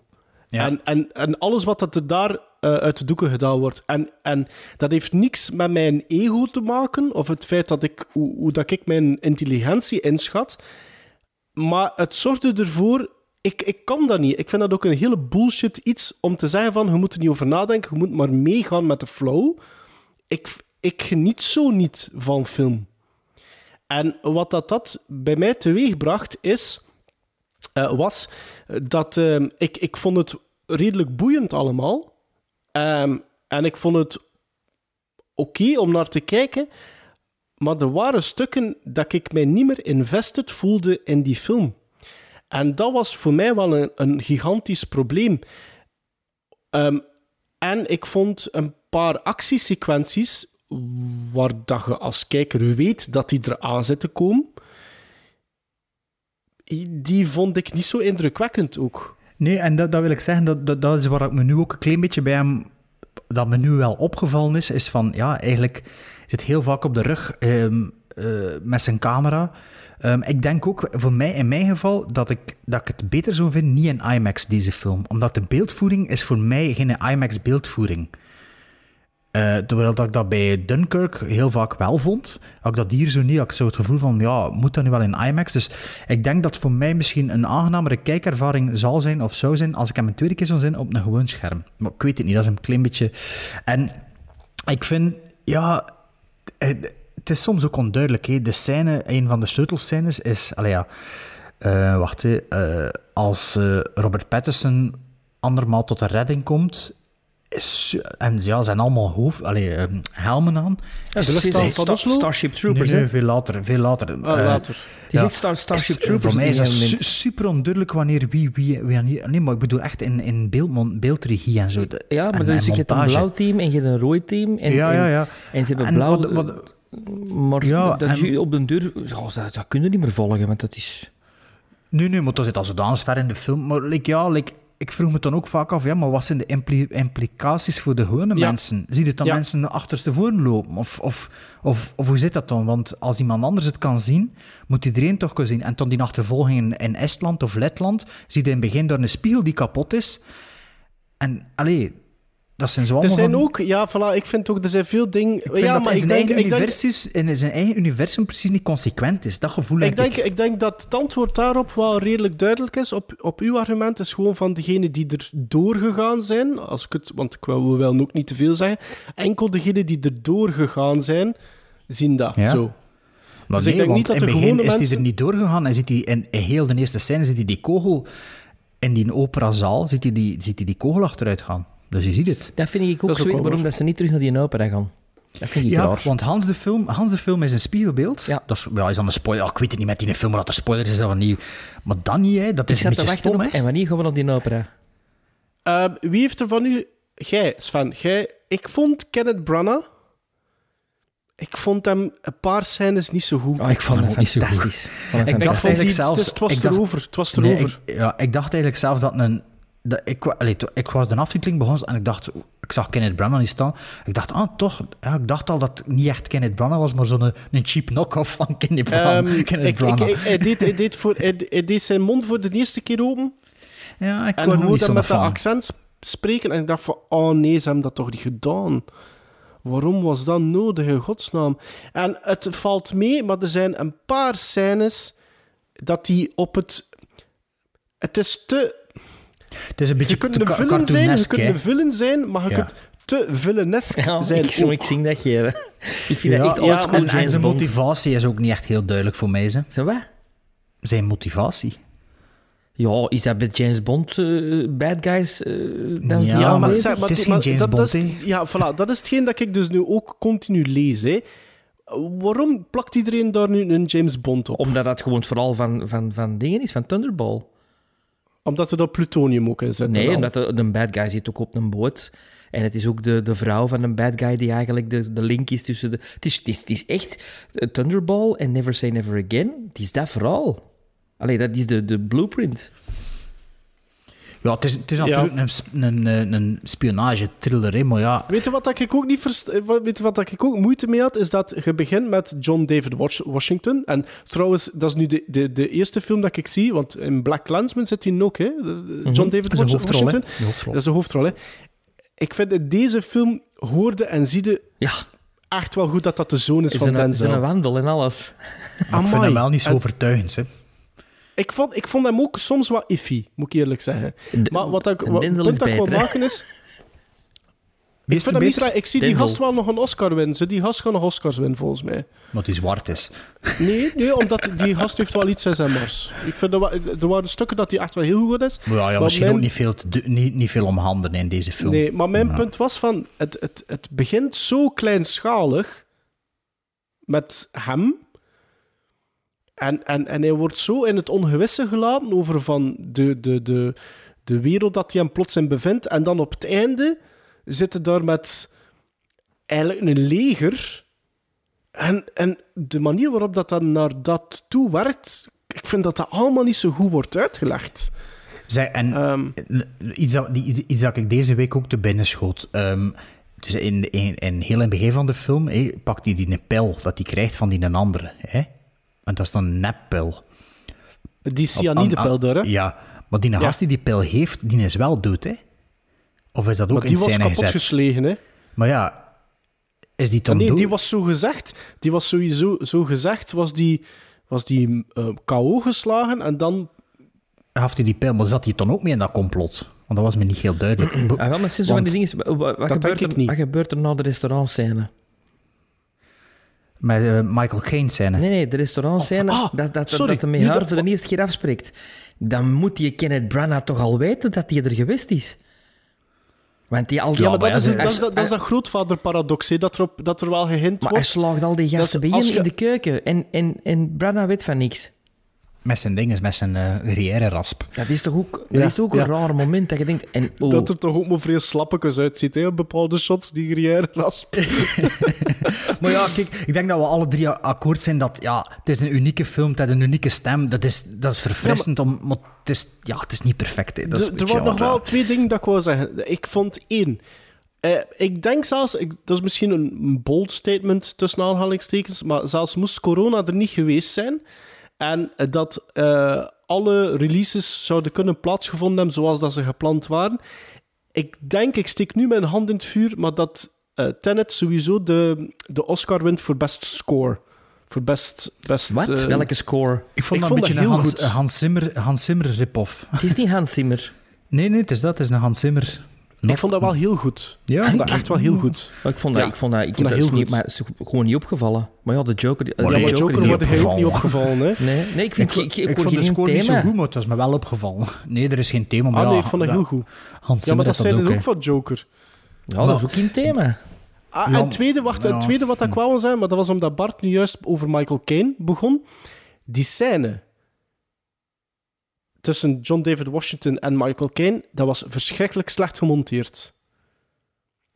Speaker 2: Ja.
Speaker 3: En, en, en alles wat dat er daar eh, uit de doeken gedaan wordt. En, en dat heeft niks met mijn ego te maken, of het feit dat ik, hoe, hoe dat ik mijn intelligentie inschat. Maar het zorgde ervoor, ik, ik kan dat niet. Ik vind dat ook een hele bullshit iets om te zeggen van, je moet er niet over nadenken, je moet maar meegaan met de flow. Ik, ik geniet zo niet van film. En wat dat, dat bij mij teweegbracht is, eh, was dat ehm, ik, ik vond het redelijk boeiend allemaal. Ehm, en ik vond het oké om naar te kijken. Maar er waren stukken dat ik mij niet meer invested voelde in die film. En dat was voor mij wel een, een gigantisch probleem. Ehm, en ik vond een paar actiesequenties waar dat je als kijker weet dat die eraan zitten komen, die vond ik niet zo indrukwekkend ook.
Speaker 2: Nee, en dat, dat wil ik zeggen, dat, dat, dat is waar ik me nu ook een klein beetje bij hem, dat me nu wel opgevallen is, is van, ja, eigenlijk zit heel vaak op de rug ehm, eh, met zijn camera. Ehm, ik denk ook, voor mij, in mijn geval, dat ik, dat ik het beter zou vinden, niet in IMAX, deze film. Omdat de beeldvoering is voor mij geen IMAX beeldvoering. Eh, terwijl ik dat bij Dunkirk heel vaak wel vond, ik dat hier zo niet. Ik zo het gevoel van, ja, moet dat nu wel in IMAX? Dus ik denk dat voor mij misschien een aangenamere kijkervaring zal zijn, of zou zijn, als ik hem een tweede keer zou zien op een gewoon scherm. Maar ik weet het niet, dat is een klein beetje... En ik vind, ja... Het, is soms ook onduidelijk, hè. De scène, een van de sleutelscènes is... Allee, ja... eh, wacht, hè, eh, als Robert Pattinson andermaal tot de redding komt... Is, en ja, zijn allemaal hoofd, allee, ehm, helmen aan.
Speaker 3: Ja,
Speaker 1: Het
Speaker 3: de
Speaker 1: is
Speaker 3: luchthaven
Speaker 1: echt
Speaker 3: van Oslo?
Speaker 1: Starship Troopers,
Speaker 2: nee, nee, veel later, veel later. Eh,
Speaker 3: later.
Speaker 1: Het is
Speaker 2: ja.
Speaker 1: Star, Starship
Speaker 2: is-
Speaker 1: Troopers.
Speaker 2: Voor mij is dat su-
Speaker 1: moment.
Speaker 2: super onduidelijk wanneer wie, wie, wie niet. Nee, maar ik bedoel echt in, in beeldmon- beeldregie en zo. De-
Speaker 1: Ja, maar
Speaker 2: en,
Speaker 1: dus
Speaker 2: en
Speaker 1: je hebt een blauw team en je hebt een rood team. En,
Speaker 2: Ja,
Speaker 1: en,
Speaker 2: ja, ja.
Speaker 1: En ze hebben
Speaker 2: En
Speaker 1: blauw...
Speaker 2: wat- wat-
Speaker 1: maar
Speaker 2: Ja,
Speaker 1: dat
Speaker 2: en-
Speaker 1: je op de deur... Ja, dat, dat kun je niet meer volgen, want dat is...
Speaker 2: Nee, nee, maar dat zit al zodanig ver in de film. Maar like, ja, like, ik vroeg me dan ook vaak af, ja, maar wat zijn de impli- implicaties voor de gewone
Speaker 3: Ja.
Speaker 2: mensen? Zie je dan
Speaker 3: Ja.
Speaker 2: mensen achterstevoren lopen? Of, of, of, of hoe zit dat dan? Want als iemand anders het kan zien, moet iedereen toch kunnen zien. En dan die achtervolging in, in Estland of Letland, zie je in het begin door een spiegel die kapot is. En, allee, dat zijn zo
Speaker 3: Er zijn
Speaker 2: van-
Speaker 3: ook, ja, voilà, ik vind ook, er zijn veel dingen.
Speaker 2: Ik vind
Speaker 3: ja,
Speaker 2: dat
Speaker 3: maar
Speaker 2: in
Speaker 3: ik
Speaker 2: zijn,
Speaker 3: denk,
Speaker 2: eigen
Speaker 3: ik denk,
Speaker 2: universum, in zijn eigen universum precies niet consequent is. Dat gevoel heb
Speaker 3: ik, denk, ik denk dat het antwoord daarop wel redelijk duidelijk is. Op, op uw argument is gewoon van degenen die er doorgegaan zijn. Als ik het, want ik wil, we willen ook niet te veel zeggen. Enkel degenen die er doorgegaan zijn, zien dat
Speaker 2: Ja.
Speaker 3: zo.
Speaker 2: Maar
Speaker 3: Dus ik
Speaker 2: nee,
Speaker 3: denk niet dat
Speaker 2: in het begin is hij
Speaker 3: mensen-
Speaker 2: er niet doorgegaan en ziet hij in, in heel de eerste scène ziet hij die kogel in die operazaal ziet hij die, hij die kogel achteruit gaan. Dus je ziet het.
Speaker 1: Dat vind ik ook
Speaker 3: ook
Speaker 1: zo waarom
Speaker 3: waar.
Speaker 1: dat ze niet terug naar die opera gaan. Dat vind ik
Speaker 2: Ja,
Speaker 1: raar.
Speaker 2: want Hans de, film, Hans de film is een spiegelbeeld.
Speaker 1: Ja.
Speaker 2: Dat is, ja, is dan een spoiler. Ja, ik weet het niet met die film, maar dat er spoiler is of niet. Maar dan niet, hè. dat
Speaker 1: Ik
Speaker 2: is een beetje stom.
Speaker 1: op...
Speaker 2: Hè.
Speaker 1: En wanneer gaan we naar die opera?
Speaker 3: Eh, wie heeft er van u... Jij, Sven. Jij, ik vond Kenneth Branagh... Ik vond hem een paar scènes niet zo goed.
Speaker 1: Oh, ik vond
Speaker 2: hem ook niet zo goed.
Speaker 1: fantastisch. Ik
Speaker 2: dacht eigenlijk zelfs-
Speaker 3: Het, was
Speaker 2: ik dacht-
Speaker 3: erover. Het was
Speaker 2: Nee,
Speaker 3: erover.
Speaker 2: ik, ja, ik dacht eigenlijk zelfs dat een... Dat ik, allee, ik was de aftiteling begonnen en ik dacht... Ik zag Kenneth Branagh niet staan. Ik dacht, ah, toch... Ja, ik dacht al dat het niet echt Kenneth Branagh was, maar zo'n een cheap knock-off van Kenneth Branagh.
Speaker 3: Ehm, *laughs*
Speaker 2: Kenneth
Speaker 3: ik,
Speaker 2: Branagh.
Speaker 3: ik- hij, deed, hij, deed voor, hij, hij deed zijn mond voor de eerste keer open.
Speaker 2: ja, ik
Speaker 3: En
Speaker 2: niet
Speaker 3: hoorde
Speaker 2: zo
Speaker 3: hem met dat accent sp- spreken. En ik dacht van, oh nee, ze hebben dat toch niet gedaan. Waarom was dat nodig, in godsnaam? En het valt mee, maar er zijn een paar scènes dat die op het... Het is te...
Speaker 2: Het is een beetje
Speaker 3: Je kunt een villain zijn, je kunt
Speaker 2: hè.
Speaker 3: een villain zijn, maar je
Speaker 2: Ja.
Speaker 3: kunt te villainesk
Speaker 1: Ja,
Speaker 3: zijn
Speaker 1: ik,
Speaker 3: ook.
Speaker 1: ik zing dat geen. Ik vind
Speaker 2: Ja,
Speaker 1: dat echt
Speaker 3: ja,
Speaker 1: oldschool
Speaker 2: en, zijn
Speaker 1: Bond.
Speaker 2: motivatie is ook niet echt heel duidelijk voor mij. Ze.
Speaker 1: Zo wat?
Speaker 2: Zijn motivatie.
Speaker 1: Ja, is dat bij James Bond eh, bad guys eh, dan
Speaker 2: Ja,
Speaker 3: maar, zeg, maar,
Speaker 2: het is
Speaker 3: maar
Speaker 2: geen James Bond,
Speaker 3: dat is,
Speaker 2: hè.
Speaker 3: Ja, voilà, dat is hetgeen dat ik dus nu ook continu lees. Hè. Waarom plakt iedereen daar nu een James Bond op?
Speaker 1: Omdat dat gewoon vooral van, van, van dingen is, van Thunderball.
Speaker 3: Omdat er dat plutonium ook in zit.
Speaker 1: Nee, omdat de, de bad guy zit ook op een boot. En het is ook de, de vrouw van een bad guy die eigenlijk de, de link is tussen de... Het is, het is, het is echt Thunderball en Never Say Never Again. Het is dat vooral. Allee, dat is de, de blueprint.
Speaker 2: Ja, het is, het is natuurlijk een, een, een, een hè, maar ja...
Speaker 3: Weet je wat dat ik ook niet verst... eh, Weet je wat dat ik ook moeite mee had? Is dat je begint met John David Wash- Washington. En trouwens, dat is nu de, de, de eerste film dat ik zie. Want in Black Clansman zit hij ook, hè? John David
Speaker 2: Dat is de
Speaker 3: Wash-
Speaker 2: hoofdrol, hè.
Speaker 3: Washington. Dat is de hoofdrol, hè? Ik vind in deze film hoorde en ziede
Speaker 1: Ja,
Speaker 3: echt wel goed dat dat de zoon is,
Speaker 1: is
Speaker 3: van
Speaker 1: een, is
Speaker 3: Denzel.
Speaker 1: een wandel en alles.
Speaker 2: Maar ik vind hem wel niet zo
Speaker 3: En-
Speaker 2: overtuigend, hè.
Speaker 3: Ik vond, ik vond hem ook soms wat iffy, moet ik eerlijk zeggen.
Speaker 1: De-
Speaker 3: Maar wat ik, wat, punt dat ik wil maken is... *laughs* Ik
Speaker 2: is
Speaker 3: vind
Speaker 2: die.
Speaker 3: Ik zie die gast wel nog een Oscar winnen. Die gast gaat nog Oscars winnen, volgens mij.
Speaker 2: Omdat hij zwart is.
Speaker 3: Nee, nee, omdat die gast heeft wel iets in zijn mars. Ik vind er, er waren stukken dat hij echt wel heel goed is.
Speaker 2: Maar ja, ja
Speaker 3: Maar
Speaker 2: misschien
Speaker 3: mijn-
Speaker 2: ook niet veel, te niet, niet veel om handen in deze film.
Speaker 3: Nee, maar mijn
Speaker 2: Ja.
Speaker 3: punt was van... Het, het, het begint zo kleinschalig met hem. En, en, en hij wordt zo in het ongewisse gelaten over van de, de, de, de wereld dat hij hem plots in bevindt. En dan op het einde zitten daar met eigenlijk een leger. En, en de manier waarop dat dan naar dat toe werkt... Ik vind dat dat allemaal niet zo goed wordt uitgelegd.
Speaker 2: Zij, en
Speaker 3: Ehm,
Speaker 2: iets, dat, die, iets dat ik deze week ook te binnen schoot. Ehm, dus in, in, in heel in het begin van de film hé, pakt hij die een pil dat hij krijgt van die een andere. Hè? En dat is dan een neppil.
Speaker 3: die cyanidepil daar, hè?
Speaker 2: Ja, maar die gast die die pil heeft, die is wel dood, hè? Of is dat ook
Speaker 3: Maar die
Speaker 2: in
Speaker 3: was kapot geslagen, hè?
Speaker 2: Maar ja, is die dan
Speaker 3: nee,
Speaker 2: dood?
Speaker 3: die was zo gezegd, die was sowieso zo gezegd, was die, was die eh, KO geslagen en dan...
Speaker 2: Gaf hij die pil, maar zat hij dan ook mee in dat complot? Want dat was me niet heel duidelijk.
Speaker 1: Ah, wel, maar sinds van
Speaker 2: Want-
Speaker 1: die dingen, wat, gebeurt er,
Speaker 3: niet.
Speaker 1: wat gebeurt er na de restaurantscène?
Speaker 2: Met eh, Michael Caine scène.
Speaker 1: Nee, nee, de restaurantscène,
Speaker 3: Ah,
Speaker 1: dat, dat, dat,
Speaker 3: sorry.
Speaker 1: dat de met haar voor de eerste keer afspreekt. Dan moet je Kenneth Branagh toch al weten dat hij er geweest is. Want die al die...
Speaker 3: Ja, maar dat, is, dat, is, dat, dat is dat grootvaderparadox, dat, er op, dat er wel gehind
Speaker 1: Maar hij
Speaker 3: wordt.
Speaker 1: slaagt al die gasten bij in de keuken. En, en, en Branagh weet van niks.
Speaker 2: Met zijn dingen, met zijn eh gruyère-rasp.
Speaker 1: Dat is toch ook,
Speaker 3: Ja,
Speaker 1: dat is toch ook
Speaker 3: ja.
Speaker 1: een raar moment dat je denkt... En, oh,
Speaker 3: Dat er toch ook maar vrij slappekes uitziet, hè, op bepaalde shots, die gruyère rasp. *laughs*
Speaker 2: Maar ja, kijk, ik denk dat we alle drie akkoord zijn dat ja, het is een unieke film, het heeft een unieke stem. Dat is, dat is verfrissend, om, maar het is, ja, het is niet perfect. Hè. Dat is
Speaker 3: Er waren nog wel
Speaker 2: ja.
Speaker 3: twee dingen dat ik wou zeggen. Ik vond één. eh, ik denk zelfs, ik, dat is misschien een bold statement tussen aanhalingstekens, maar zelfs moest corona er niet geweest zijn en dat eh, alle releases zouden kunnen plaatsgevonden hebben zoals dat ze gepland waren. Ik denk, ik steek nu mijn hand in het vuur, maar dat eh Tenet sowieso de, de Oscar wint voor best score. Voor best... best
Speaker 1: wat?
Speaker 3: eh,
Speaker 1: Welke score?
Speaker 2: Ik vond
Speaker 3: Ik
Speaker 2: dat een
Speaker 3: vond
Speaker 2: beetje een Hans, Hans Zimmer, Hans Zimmer rip-off.
Speaker 1: Het is niet Hans Zimmer.
Speaker 2: Nee, nee, het is dat. Het is een Hans Zimmer.
Speaker 3: Ik vond dat wel heel goed.
Speaker 2: Ja,
Speaker 3: Ik vond dat echt wel heel goed.
Speaker 1: Maar ik vond dat,
Speaker 3: Ja,
Speaker 1: ik vond dat, ik
Speaker 3: vond
Speaker 1: heb
Speaker 3: dat
Speaker 1: dat
Speaker 3: heel
Speaker 1: niet,
Speaker 3: goed.
Speaker 1: maar het is gewoon niet opgevallen. Maar ja, de Joker...
Speaker 2: Maar nee,
Speaker 1: de
Speaker 3: Joker
Speaker 1: is niet
Speaker 3: wordt hij ook niet
Speaker 2: opgevallen.
Speaker 3: hè.
Speaker 1: Nee, nee ik vind,
Speaker 2: Ik,
Speaker 1: ik,
Speaker 2: vond-
Speaker 1: ik,
Speaker 2: ik vond de score niet zo goed, maar het was me wel opgevallen. Nee, er is geen thema. Maar
Speaker 3: Ah
Speaker 2: ja,
Speaker 3: nee, ik vond dat
Speaker 2: ja,
Speaker 3: heel goed.
Speaker 2: Hans
Speaker 3: Ja, maar dat zei dus
Speaker 2: ook,
Speaker 3: van Joker.
Speaker 1: Ja, dat is ook geen thema.
Speaker 3: Ah, en tweede, wacht,
Speaker 2: ja.
Speaker 3: en tweede wat ik wel wil zeggen, maar dat was omdat Bart nu juist over Michael Caine begon. Die scène tussen John David Washington en Michael Caine, dat was verschrikkelijk slecht gemonteerd.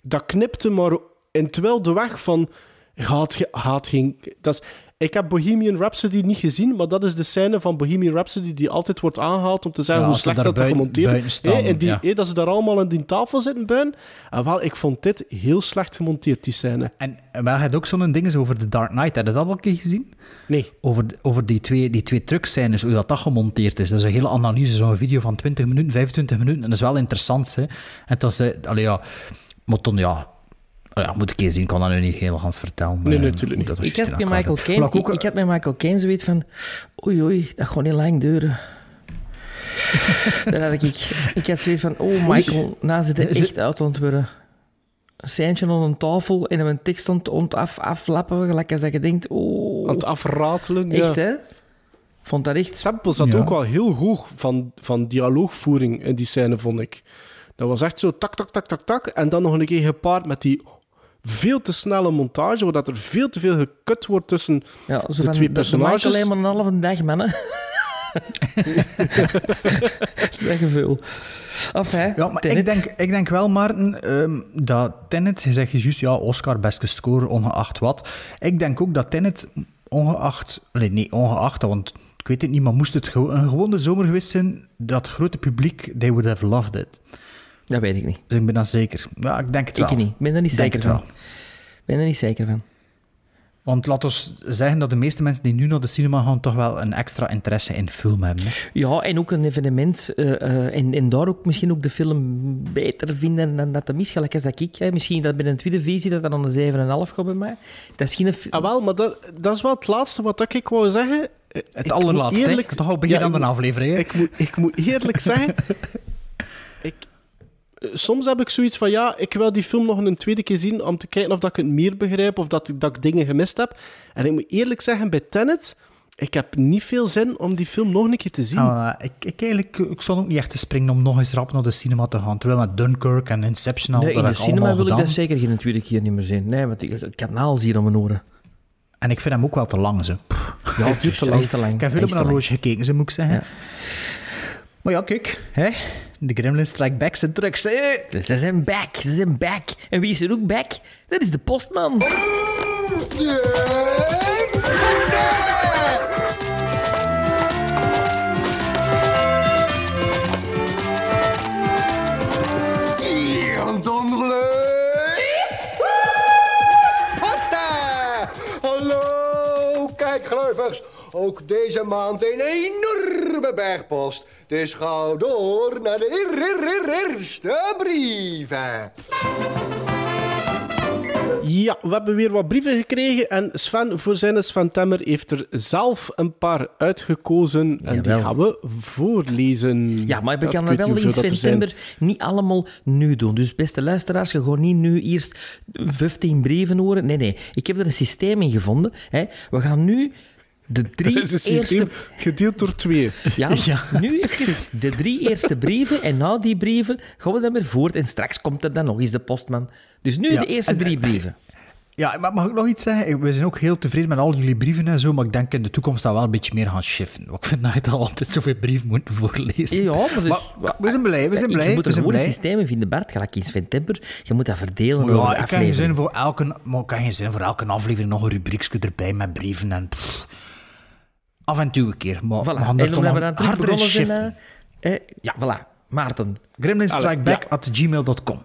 Speaker 3: Dat knipte maar in terwijl de weg van gaat, gaat geen... Dat ik heb Bohemian Rhapsody niet gezien, maar dat is de scène van Bohemian Rhapsody die altijd wordt aangehaald om te zeggen
Speaker 2: Ja,
Speaker 3: hoe slecht dat
Speaker 2: buiten-
Speaker 3: gemonteerd is. en die,
Speaker 2: ja.
Speaker 3: hé, dat ze daar allemaal aan die tafel zitten buiten. En wel, ik vond dit heel slecht gemonteerd, die scène.
Speaker 2: En wel, je had ook zo'n ding over The Dark Knight. Heb je dat al een keer gezien?
Speaker 3: Nee.
Speaker 2: Over, over die twee, die twee truckscènes, hoe dat, dat gemonteerd is. Dat is een hele analyse, zo'n video van 20 minuten, 25 minuten. En dat is wel interessant, hè. En dat is, eh, allee, ja... Maar toen, ja... Ja, moet ik eens zien, ik kan dat nu niet heel Hans vertellen.
Speaker 3: Nee,
Speaker 2: eh,
Speaker 3: natuurlijk niet.
Speaker 2: dat
Speaker 1: Ik had,
Speaker 2: elkaar
Speaker 1: Michael
Speaker 2: Wat ik
Speaker 1: ik,
Speaker 2: ook-
Speaker 1: ik had met Michael Caine zoiets van... Oei, oei, dat gaat niet lang duren. *laughs* Dan had ik, ik had zoiets van... Oh, Michael, na zit er
Speaker 2: Is het-
Speaker 1: echt uit worden. Een seintje aan een tafel en een tekst ont, ont af, aflappen, gelijk als dat je denkt... Oh,
Speaker 3: Aan het afratelen.
Speaker 1: echt,
Speaker 3: ja.
Speaker 1: hè? Vond dat echt...
Speaker 3: tempo zat
Speaker 2: Ja.
Speaker 3: ook wel heel hoog van, van dialoogvoering in die scène, vond ik. Dat was echt zo tak, tak, tak, tak, tak. En dan nog een keer gepaard met die veel te snelle montage, waar dat er veel te veel gekut wordt tussen...
Speaker 1: Ja,
Speaker 3: De
Speaker 1: van,
Speaker 3: twee personages.
Speaker 1: Dat maakt alleen maar een halve dag, mannen. *laughs* dat gevoel. Enfin,
Speaker 2: Ja, maar
Speaker 1: Tenet.
Speaker 2: ik denk, ik denk wel, Maarten, ehm, dat Tenet, je zegt je juist, ja, Oscar, beste score, ongeacht wat. Ik denk ook dat Tenet ongeacht, nee, niet ongeacht, want ik weet het niet, maar moest het een gewone zomer geweest zijn, dat grote publiek, they would have loved it.
Speaker 1: Dat weet ik niet.
Speaker 2: Dus ik ben dan zeker. Ja, ik denk het wel.
Speaker 1: Ik niet. Ik ben er niet
Speaker 2: Denk
Speaker 1: zeker van. Ik ben er niet zeker van.
Speaker 2: Want laat ons zeggen dat de meeste mensen die nu naar de cinema gaan, toch wel een extra interesse in film hebben. hè.
Speaker 1: Ja, en ook een evenement. eh, eh, en, en daar ook misschien ook de film beter vinden dan dat de mis, gelijk als dat ik. Hè. Misschien dat bij een tweede visie dat dan aan de 7,5 gaat bij mij. Dat is geen...
Speaker 3: Ah, wel, maar dat, dat is wel het laatste wat ik wou zeggen. Eh,
Speaker 2: Het
Speaker 3: ik
Speaker 2: allerlaatste,
Speaker 3: eerlijk-
Speaker 2: Toch al begin
Speaker 3: Ja,
Speaker 2: aan de aflevering. hè?
Speaker 3: Ik moet, ik moet eerlijk zeggen, *laughs* ik, soms heb ik zoiets van, ja, ik wil die film nog een tweede keer zien om te kijken of dat ik het meer begrijp of dat, ik- dat ik dingen gemist heb. En ik moet eerlijk zeggen, bij Tenet, ik heb niet veel zin om die film nog een keer te zien.
Speaker 2: Ah, ik, ik, eigenlijk, ik stond ook niet echt te springen om nog eens rap naar de cinema te gaan. Terwijl met Dunkirk en Inception al,
Speaker 1: Nee,
Speaker 2: dat
Speaker 1: in de cinema wil ik dat zeker geen tweede keer niet meer zien. Nee, want ik, ik heb naals hier om mijn oren.
Speaker 2: En ik vind hem ook wel te lang. Zo. *laughs*
Speaker 1: Ja, het duurt
Speaker 3: te lang.
Speaker 1: te lang.
Speaker 2: Ik heb veel op
Speaker 1: lang.
Speaker 2: horloge gekeken, zo moet ik zeggen.
Speaker 1: Ja.
Speaker 2: Maar ja, kijk. Hè? De Gremlin Strike Back zijn terug.
Speaker 1: Ze zijn back, ze zijn back. En wie is er ook back? Dat is de postman.
Speaker 4: Hier, Ook deze maand een enorme bergpost. Dus ga door naar de eer- eer- eer- eerste brieven.
Speaker 3: Ja, we hebben weer wat brieven gekregen en Sven voor zijn Sven Temmer heeft er zelf een paar uitgekozen en die gaan we voorlezen.
Speaker 1: Ja, maar we
Speaker 3: ik
Speaker 1: gaan
Speaker 3: weet
Speaker 1: dat wel in september niet allemaal nu doen. Dus beste luisteraars, je gaat niet nu eerst 15 brieven horen. Nee, nee. Ik heb er een systeem in gevonden. Hè. We gaan nu de drie
Speaker 3: Dat is een systeem
Speaker 1: eerste...
Speaker 3: gedeeld door twee. *laughs*
Speaker 1: Ja, nu even de drie eerste brieven. En na die brieven gaan we dan weer voort. En straks komt er dan nog eens de postman. Dus nu
Speaker 2: Ja,
Speaker 1: de eerste
Speaker 2: en-
Speaker 1: drie brieven.
Speaker 2: Ja, maar mag ik nog iets zeggen? We zijn ook heel tevreden met al jullie brieven en zo, maar ik denk in de toekomst dat we wel een beetje meer gaan shiften. Want ik vind dat je al altijd zoveel brieven moet voorlezen.
Speaker 1: Ja, maar, dus,
Speaker 2: Maar we zijn blij, we zijn blij.
Speaker 1: moet
Speaker 2: we
Speaker 1: er gewoon een
Speaker 2: blij.
Speaker 1: systeem in vinden, Bart. Gelijk in Sven Temper. Je moet dat verdelen
Speaker 2: Maar ja, ik kan geen zin voor elke, maar ik kan geen zin voor elke aflevering nog een rubriekje erbij met brieven en pff. Af en toe een keer. Maar
Speaker 1: Voilà.
Speaker 2: we gaan er
Speaker 1: En omdat we dan terug begonnen zijn... eh, eh, ja, voilà. Maarten.
Speaker 2: Gremlinstrikeback at gmail.com.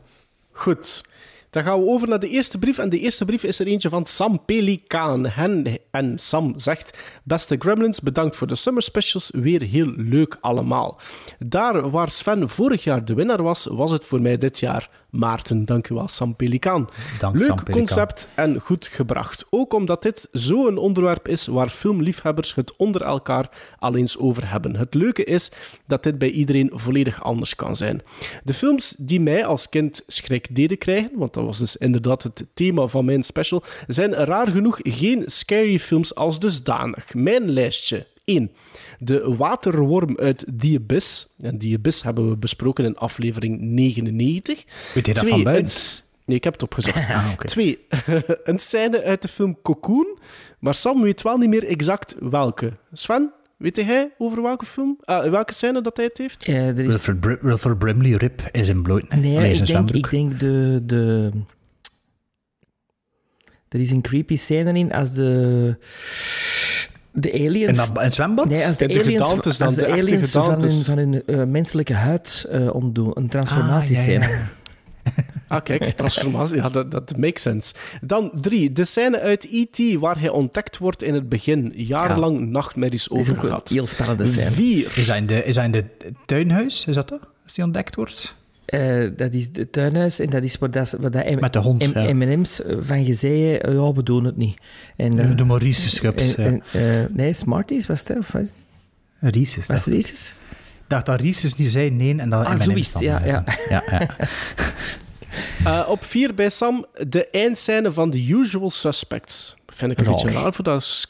Speaker 3: Goed. Dan gaan we over naar de eerste brief. En de eerste brief is er eentje van Sam Pelikaan. En, en Sam zegt... Beste Gremlins, bedankt voor de summer specials. Weer heel leuk allemaal. Daar waar Sven vorig jaar de winnaar was, was het voor mij dit jaar Maarten. Dank u wel, Sam Pelikaan.
Speaker 2: Dank,
Speaker 3: Leuk
Speaker 2: Sam Pelikaan.
Speaker 3: concept en goed gebracht. Ook omdat dit zo'n onderwerp is waar filmliefhebbers het onder elkaar al eens over hebben. Het leuke is dat dit bij iedereen volledig anders kan zijn. De films die mij als kind schrik deden krijgen, want dat was dus inderdaad het thema van mijn special, zijn raar genoeg geen scary films als dusdanig. Mijn lijstje 1. De waterworm uit The Abyss. En The Abyss hebben we besproken in aflevering 99.
Speaker 2: Weet je dat
Speaker 3: Twee,
Speaker 2: van buiten?
Speaker 3: Nee, ik heb het opgezocht. *laughs*
Speaker 2: Ah, oké.
Speaker 3: Twee, *laughs* een scène uit de film Cocoon, maar Sam weet wel niet meer exact welke. Sven, weet hij over welke film, ah, welke scène dat hij het heeft?
Speaker 1: Er is...
Speaker 2: Wilford, Br- Wilford Brimley, Rip, is in bloot.
Speaker 1: Nee, ik denk, ik denk de, de... Er is een creepy scène in als de... De aliens...
Speaker 2: dat, in het zwembad?
Speaker 1: Nee, als de, aliens,
Speaker 3: dan,
Speaker 1: als de, aliens van hun, van hun eh, menselijke huid eh ontdoen. Een
Speaker 2: Ah,
Speaker 1: transformatiescène.
Speaker 2: ja, ja. *laughs*
Speaker 3: Ah, kijk, *laughs* transformatie, ja, dat, dat makes sense. Dan drie, de scène uit E.T. waar hij ontdekt wordt in het begin. Jarenlang nachtmerries
Speaker 1: Dat is
Speaker 3: over
Speaker 1: een
Speaker 3: gehad.
Speaker 1: heel spannende scène.
Speaker 3: Vier,
Speaker 2: Is in de, is in de tuinhuis? Is dat dat? Als die ontdekt wordt?
Speaker 1: Eh, dat is het tuinhuis en dat is waar, dat, waar dat M-
Speaker 2: Met de hond,
Speaker 1: M-
Speaker 2: ja.
Speaker 1: M&M's van gezegd, eh, ja, we doen het niet. En, eh,
Speaker 2: De Maurice Schups.
Speaker 1: en- en, eh, nee, Smarties was het, of wat?
Speaker 2: Reese's.
Speaker 1: Was
Speaker 2: dacht
Speaker 1: het
Speaker 2: ik.
Speaker 1: Reese's?
Speaker 2: Ik dacht dat Reese's niet zei nee en dat
Speaker 1: Ah,
Speaker 2: M&M's dan,
Speaker 1: ja,
Speaker 2: eh,
Speaker 1: ja.
Speaker 2: ja, ja. *laughs*
Speaker 3: Eh, op vier bij Sam, de eindscène van The Usual Suspects. Vind ik een beetje raar voor dat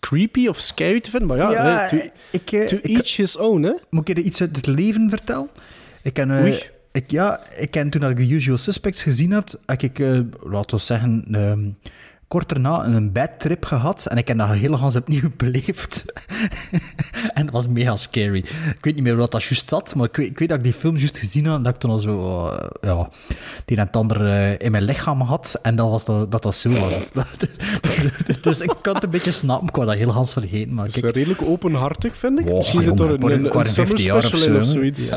Speaker 3: creepy of scary te vinden, maar ja,
Speaker 2: Ja,
Speaker 3: nee, to,
Speaker 2: ik, eh,
Speaker 3: to
Speaker 2: ik-
Speaker 3: each his own, hè.
Speaker 2: Moet ik je iets uit het leven vertellen? Ik ken, eh,
Speaker 3: Oei.
Speaker 2: Ik, ja, ik ken toen ik de Usual Suspects gezien had, heb ik, eh, laten we zeggen, ehm, kort daarna een bad trip gehad en ik heb dat helemaal opnieuw *laughs* beleefd. en dat was mega scary. Ik weet niet meer wat dat juist zat, maar ik weet, ik weet dat ik die film juist gezien had en dat ik toen al zo, eh, ja, het een en het ander eh, in mijn lichaam had en dat, was dat, dat dat zo was. *laughs* *laughs* Dus ik kan het een beetje snappen. Ik dat heel Hans vergeten, maar
Speaker 3: Dat is
Speaker 2: kijk...
Speaker 3: redelijk openhartig, vind ik.
Speaker 2: Wow,
Speaker 3: Misschien zit er een,
Speaker 2: een-
Speaker 3: een, summer
Speaker 2: 50 jaar of
Speaker 3: of zoiets.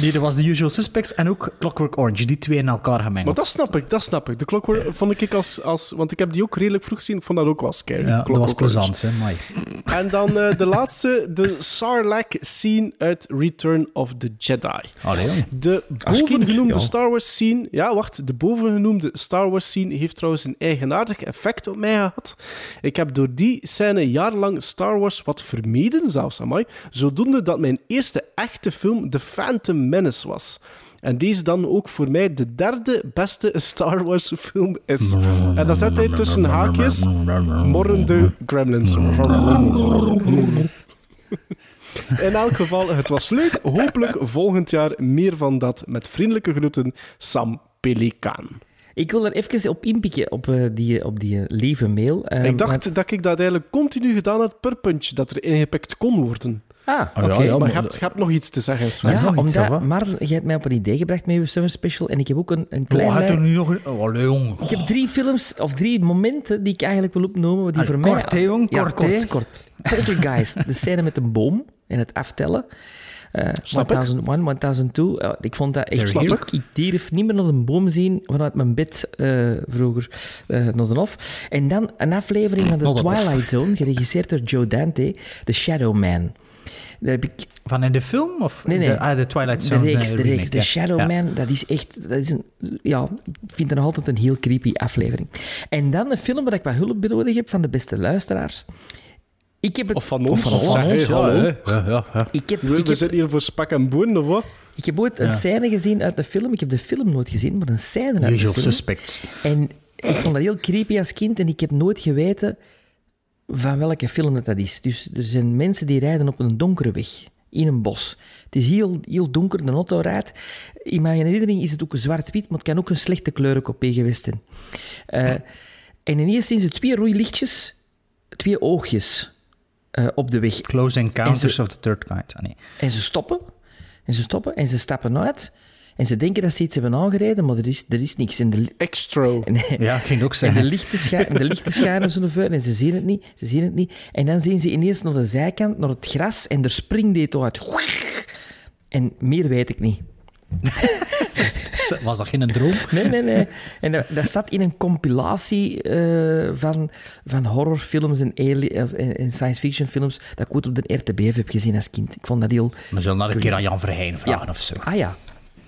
Speaker 2: Nee, dat was The Usual Suspects en ook Clockwork Orange. Die twee in elkaar gemengeld.
Speaker 3: Maar dat snap ik, dat snap ik. De Clockwork vond ik als, als... Want ik heb die ook redelijk vroeg gezien. Ik vond dat ook wel scary.
Speaker 2: ja, dat was plezant, hè, Mai.
Speaker 3: En dan eh, de laatste, de Sarlacc scene uit Return of the Jedi.
Speaker 2: Allee.
Speaker 3: De bovengenoemde. Star Wars scene... Ja, wacht. De bovengenoemde Star Wars scene heeft trouwens een eigenaardig effect op mij gehad. Ik heb door die scène jarenlang Star Wars wat vermeden, zelfs, amai. Zodoende dat mijn eerste echte film The Phantom Menace was. En deze dan ook voor mij de derde beste Star Wars film is. En dat zet hij tussen haakjes morrende gremlins. *laughs* In elk geval, het was leuk. Hopelijk volgend jaar meer van dat. Met vriendelijke groeten, Sam Pelikaan.
Speaker 1: Ik wil er even op inpikken, op eh, die, op die lieve mail. Eh,
Speaker 3: ik dacht dat ik dat eigenlijk continu gedaan had per puntje, dat er ingepikt kon worden.
Speaker 1: Ah,
Speaker 2: Ah,
Speaker 1: oké.
Speaker 2: ja,
Speaker 3: maar je
Speaker 2: maar-
Speaker 3: hebt, je hebt nog iets te zeggen, Sven.
Speaker 1: Ja,
Speaker 2: nog iets, of?
Speaker 1: Maarten, jij hebt mij op een idee gebracht met je Summer Special en ik heb ook een, een klein...
Speaker 2: Oh, had er nu nog een... Oh, allee, jong.
Speaker 1: Ik heb drie films, of drie momenten die ik eigenlijk wil opnoemen, die
Speaker 2: Ah,
Speaker 1: voor
Speaker 2: kort,
Speaker 1: mij...
Speaker 2: jong,
Speaker 1: ja,
Speaker 2: kort,
Speaker 1: kort. Poltergeist, de scène met een boom en het aftellen. Eh
Speaker 3: Snap ik.
Speaker 1: 1001, 1002. Ja, ik vond dat echt...
Speaker 3: Snap
Speaker 1: Ik, durf niet meer naar een boom zien vanuit mijn bed eh, vroeger eh naar de hof. En dan een aflevering van
Speaker 2: de.
Speaker 1: Twilight Zone, geregisseerd door Joe Dante, The Shadow Man. Daar heb ik
Speaker 2: Van in de film? Of
Speaker 1: Nee, nee.
Speaker 2: De, ah, de Twilight
Speaker 1: de
Speaker 2: Zone
Speaker 1: reeks,
Speaker 2: eh,
Speaker 1: de
Speaker 2: remake,
Speaker 1: reeks, de. Shadow
Speaker 2: Ja.
Speaker 1: Man, dat is echt, dat is een, ja, ik vind het nog altijd een heel creepy aflevering. En dan een film waar ik wat hulp nodig heb van de beste luisteraars. Ik heb het,
Speaker 3: Of van ons.
Speaker 1: van
Speaker 3: Of
Speaker 1: ons,
Speaker 3: zeg, hey,
Speaker 1: ja.
Speaker 2: Ja, ja, ja, ja.
Speaker 1: Ik heb,
Speaker 3: We,
Speaker 1: ik
Speaker 3: we
Speaker 1: heb,
Speaker 3: zitten hier voor spak en boon, of wat?
Speaker 1: ik heb ooit een scène gezien uit de film. Ik heb de film nooit gezien, maar een scène uit de
Speaker 2: Usual
Speaker 1: film.
Speaker 2: Suspects.
Speaker 1: En ik vond dat heel creepy als kind en ik heb nooit geweten van welke film dat, dat is. Dus er zijn mensen die rijden op een donkere weg in een bos. Het is heel, heel donker, de auto rijdt. In mijn herinnering is het ook zwart-wit, maar het kan ook een slechte kleurenkopie geweest zijn. Eh, en ineens zien ze twee rode lichtjes, twee oogjes eh, op de weg.
Speaker 2: Close Encounters
Speaker 1: ze-
Speaker 2: of the Third Kind. Ah, nee.
Speaker 1: En ze stoppen. En ze stoppen en ze stappen uit. En ze denken dat ze iets hebben aangereden, maar er is, er is niks. En de, en, *laughs*
Speaker 2: Ja, ik ging ook
Speaker 1: en de lichten, scha- en de lichten schijnen zo naar voren en ze zien het niet. Ze zien het niet. En dan zien ze ineens naar de zijkant, naar het gras, en er springt dit uit. En meer weet ik niet. *laughs*
Speaker 2: Was dat geen droom?
Speaker 1: Nee, nee, nee. En dat, dat zat in een compilatie eh, van, van horrorfilms en, eh, en, en science fiction films dat ik ooit op de RTBF heb gezien als kind. Ik vond dat heel...
Speaker 2: We zullen dat een keer aan Jan Verheyen vragen of zo.
Speaker 1: Ah ja.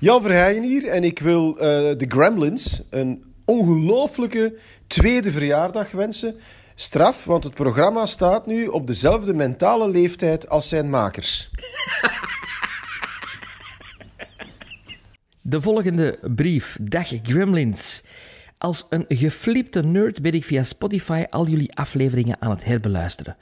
Speaker 4: Jan Verheyen hier en ik wil eh, de Gremlins een ongelooflijke tweede verjaardag wensen. Straf, want het programma staat nu op dezelfde mentale leeftijd als zijn makers.
Speaker 1: De volgende brief. Dag Gremlins. Als een geflipte nerd ben ik via Spotify al jullie afleveringen aan het herbeluisteren.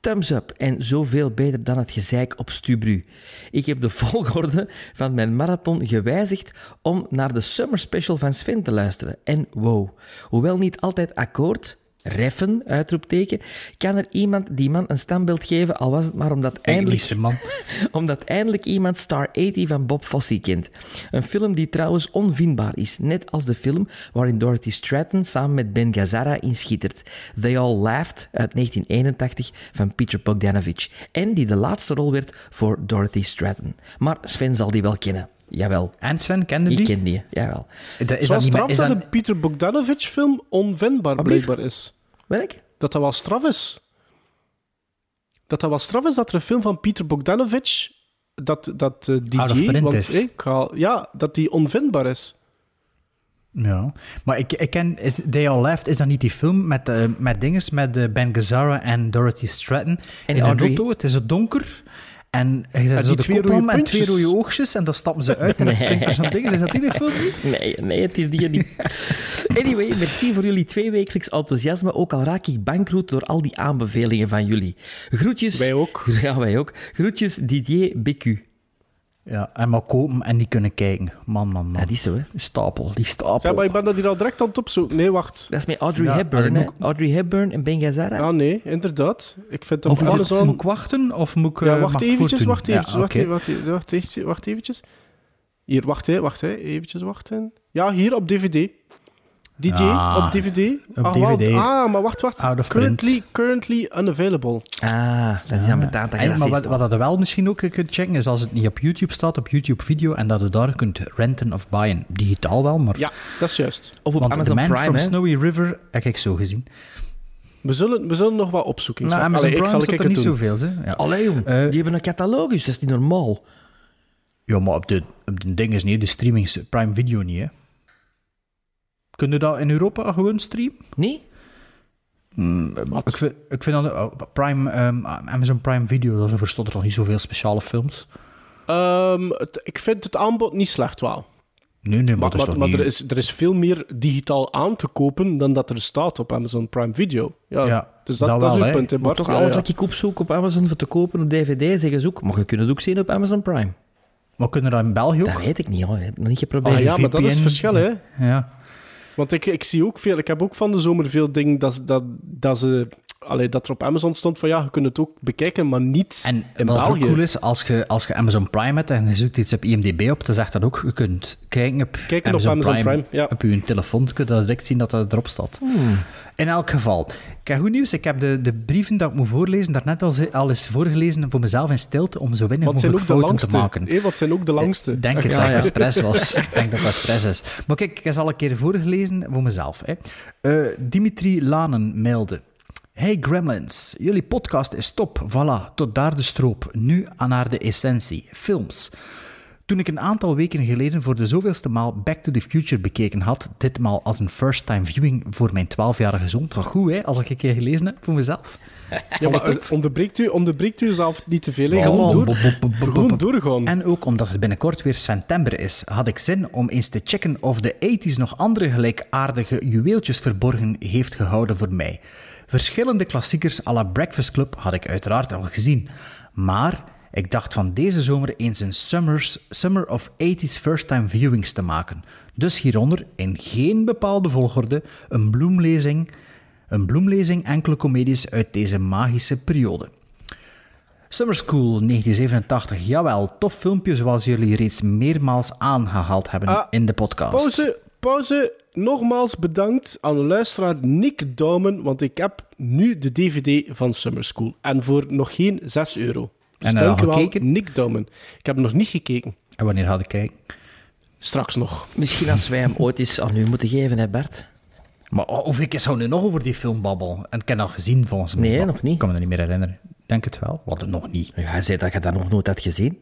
Speaker 1: Thumbs up en zoveel beter dan het gezeik op Stubru. Ik heb de *laughs* volgorde van mijn marathon gewijzigd om naar de Summer Special van Sven te luisteren. En wow, hoewel niet altijd akkoord, reffen, uitroepteken, kan er iemand die man een standbeeld geven, al was het maar omdat eindelijk
Speaker 2: Engelse man. *laughs*
Speaker 1: omdat eindelijk iemand Star 80 van Bob Fosse kent. Een film die trouwens onvindbaar is, net als de film waarin Dorothy Stratton samen met Ben Gazzara in schittert. They All Laughed uit 1981 van Peter Bogdanovich. En die de laatste rol werd voor Dorothy Stratton. Maar Sven zal die wel kennen. Jawel.
Speaker 2: En Sven, kende
Speaker 1: Ik
Speaker 2: die?
Speaker 1: ken die, jawel.
Speaker 2: Dat-
Speaker 3: Is
Speaker 2: dat niet-
Speaker 3: straf
Speaker 2: is
Speaker 3: dat
Speaker 2: dat-
Speaker 3: een Peter Bogdanovich-film onvindbaar
Speaker 1: Alblieft.
Speaker 3: blijkbaar is?
Speaker 1: Welk?
Speaker 3: Dat dat wel straf is. Dat dat wel straf is dat er een film van Peter Bogdanovich, dat, dat DJ, want,
Speaker 2: is.
Speaker 3: ja, dat die onvindbaar is.
Speaker 2: Ja, maar ik, ik ken is, They All Left, is dat niet die film met, eh, met dinges, met eh, Ben Gazzara en Dorothy Stratton
Speaker 1: En
Speaker 2: in een auto, het is zo donker en je hebt
Speaker 3: die
Speaker 2: zo de
Speaker 3: twee rode
Speaker 2: en twee rode oogjes en dan stappen ze uit en dan springt er zo'n ding. Is dat die de film niet? *laughs*
Speaker 1: Nee, nee, het is die niet. *laughs* Anyway, merci voor jullie tweewekelijks enthousiasme. Ook al raak ik bankroet door al die aanbevelingen van jullie. Groetjes.
Speaker 3: Wij ook. *laughs*
Speaker 1: Ja, wij ook. Groetjes Didier Becu.
Speaker 2: Ja, en maar kopen en niet kunnen kijken. Man, man, man.
Speaker 1: Ja, die is zo, hè.
Speaker 2: Stapel, die stapel.
Speaker 3: Zeg, maar ik ben dat hier al direct aan het opzoeken. Nee, wacht.
Speaker 1: Dat is met Audrey
Speaker 2: Ja,
Speaker 1: Hepburn, hè.
Speaker 2: ook-
Speaker 1: Audrey Hepburn en Ben Gazzara.
Speaker 3: Ja, nee, inderdaad. Ik vind dat
Speaker 2: Of is
Speaker 3: alles
Speaker 2: het,
Speaker 3: aan...
Speaker 2: moet ik wachten of moet ik...
Speaker 3: Ja,
Speaker 2: eh,
Speaker 3: wacht eventjes, wacht eventjes,
Speaker 2: Ja,
Speaker 3: wacht,
Speaker 2: oké.
Speaker 3: even, wacht, even, wacht, eventjes, wacht eventjes. Hier, wacht, hè, wacht, hè, eventjes wachten. Ja, hier op DVD. DJ
Speaker 2: Ah,
Speaker 3: op DVD?
Speaker 2: op
Speaker 3: ah, wel-
Speaker 2: DVD.
Speaker 3: ah, maar wacht, wacht.
Speaker 2: Out of
Speaker 3: currently,
Speaker 2: print.
Speaker 3: currently unavailable.
Speaker 1: Ah, dat is aan betaald. dat
Speaker 2: maar wat, wat je wel misschien ook kunt checken, is als het niet op YouTube staat, op YouTube Video, en dat je daar kunt renten of buyen. Digitaal wel, maar...
Speaker 3: Ja, dat is juist.
Speaker 1: Of op
Speaker 2: Want
Speaker 1: Amazon
Speaker 2: The Man
Speaker 1: Prime,
Speaker 2: from
Speaker 1: hè.
Speaker 2: Snowy River heb ik zo gezien.
Speaker 3: We zullen, we zullen nog wat opzoeken.
Speaker 2: Nou,
Speaker 3: Allee,
Speaker 2: Amazon
Speaker 3: ik
Speaker 2: Prime
Speaker 3: zal ik
Speaker 2: er niet
Speaker 3: doen.
Speaker 2: zoveel, hè. Ja.
Speaker 1: Allee, jong.
Speaker 2: Eh,
Speaker 1: die hebben een catalogus, dat is niet normaal.
Speaker 2: Ja, maar op de, op de ding is niet, de streaming Prime Video niet, hè. Kun je dat in Europa gewoon streamen?
Speaker 1: Nee?
Speaker 3: Wat?
Speaker 2: Ik vind, ik vind dat, oh, Prime, ehm, Amazon Prime Video, daar verstond er nog niet zoveel speciale films.
Speaker 3: Ehm, het- ik vind het aanbod niet slecht wel.
Speaker 2: Nee, nee, maar,
Speaker 3: Maar,
Speaker 2: niet...
Speaker 3: er, is, er is veel meer digitaal aan te kopen dan dat er staat op Amazon Prime Video. Ja,
Speaker 2: Ja,
Speaker 3: dus dat,
Speaker 2: dat
Speaker 3: dat, is
Speaker 2: wel,
Speaker 3: het punt, hè,
Speaker 1: Maar
Speaker 3: Bart.
Speaker 1: toch
Speaker 3: Ja,
Speaker 1: alles
Speaker 3: ja.
Speaker 1: dat ik opzoek op Amazon voor te kopen op DVD, zeggen ze ook. Maar je kunt het ook zien op Amazon Prime.
Speaker 2: Maar kunnen dat in België ook?
Speaker 1: Dat weet ik niet, hoor. Ik heb nog niet geprobeerd.
Speaker 3: Ah, ja, maar dat is het verschil, hè.
Speaker 2: Ja.
Speaker 3: Want ik, ik zie ook veel... Ik heb ook van de zomer veel dingen dat, dat, dat ze... Allee, dat er op Amazon stond van ja, je kunt het ook bekijken, maar niet
Speaker 2: En
Speaker 3: in
Speaker 2: wat ook
Speaker 3: België.
Speaker 2: cool is, als je, als je Amazon Prime hebt en je zoekt iets op IMDb op, dan zegt dat ook, je kunt kijken op
Speaker 3: Kijken op Amazon Prime, ja.
Speaker 2: op je telefoon, kun je direct zien dat dat erop staat.
Speaker 3: Hmm.
Speaker 2: In elk geval, ik heb goed nieuws, ik heb de, de brieven dat ik moet voorlezen, daarnet al, al eens voorgelezen voor mezelf in stilte, om zo weinig
Speaker 3: ook
Speaker 2: mogelijk fouten te
Speaker 3: langste?
Speaker 2: maken.
Speaker 3: Hé, wat zijn ook de langste?
Speaker 2: Ik denk het
Speaker 3: Ja,
Speaker 2: dat het
Speaker 3: ja.
Speaker 2: expres was. Ik denk dat het expres is. Maar kijk, ik heb ze al een keer voorgelezen voor mezelf. Hè. Eh, Dimitri Lanen mailde. Hey Gremlins, jullie podcast is top. Voilà, tot daar de stroop. Nu aan naar de essentie. Films. Toen ik een aantal weken geleden voor de zoveelste maal Back to the Future bekeken had, ditmaal als een first-time viewing voor mijn 12-jarige zoon, toch goed hè, als ik een keer gelezen heb voor mezelf.
Speaker 3: Ja, maar onderbreekt u, onderbreekt u zelf niet te veel. Gewoon,
Speaker 1: on.
Speaker 3: door, gewoon doorgaan.
Speaker 2: En ook omdat het binnenkort weer September is, had ik zin om eens te checken of de 80s nog andere gelijkaardige juweeltjes verborgen heeft gehouden voor mij. Verschillende klassiekers à la Breakfast Club had ik uiteraard al gezien. Maar ik dacht van deze zomer eens een Summers, Summer of 80s First Time Viewings te maken. Dus hieronder, in geen bepaalde volgorde, een bloemlezing, een bloemlezing enkele comedies uit deze magische periode. Summer School 1987, jawel, tof filmpje zoals jullie reeds meermaals aangehaald hebben
Speaker 3: Ah,
Speaker 2: in de podcast.
Speaker 3: Pauze, pauze. Nogmaals bedankt aan de luisteraar Nick Doumen, want ik heb nu de DVD van Summer School. En voor nog geen 6 euro. Dus
Speaker 2: En heb je
Speaker 3: dank
Speaker 2: al
Speaker 3: u wel,
Speaker 2: gekeken?
Speaker 3: Nick Doumen. Ik heb nog niet gekeken.
Speaker 2: En wanneer had ik kijken?
Speaker 3: Straks nog.
Speaker 1: Misschien als wij hem ooit eens aan u moeten geven, hè Bert?
Speaker 2: Maar oh, hoeveel keer zou nu nog over die film babbelen? En ik heb dat gezien volgens mij.
Speaker 1: Nee, nog niet.
Speaker 2: Ik kan me dat niet meer herinneren. Denk het wel. Wat nog niet.
Speaker 1: Ja, hij zei dat je dat nog nooit had gezien.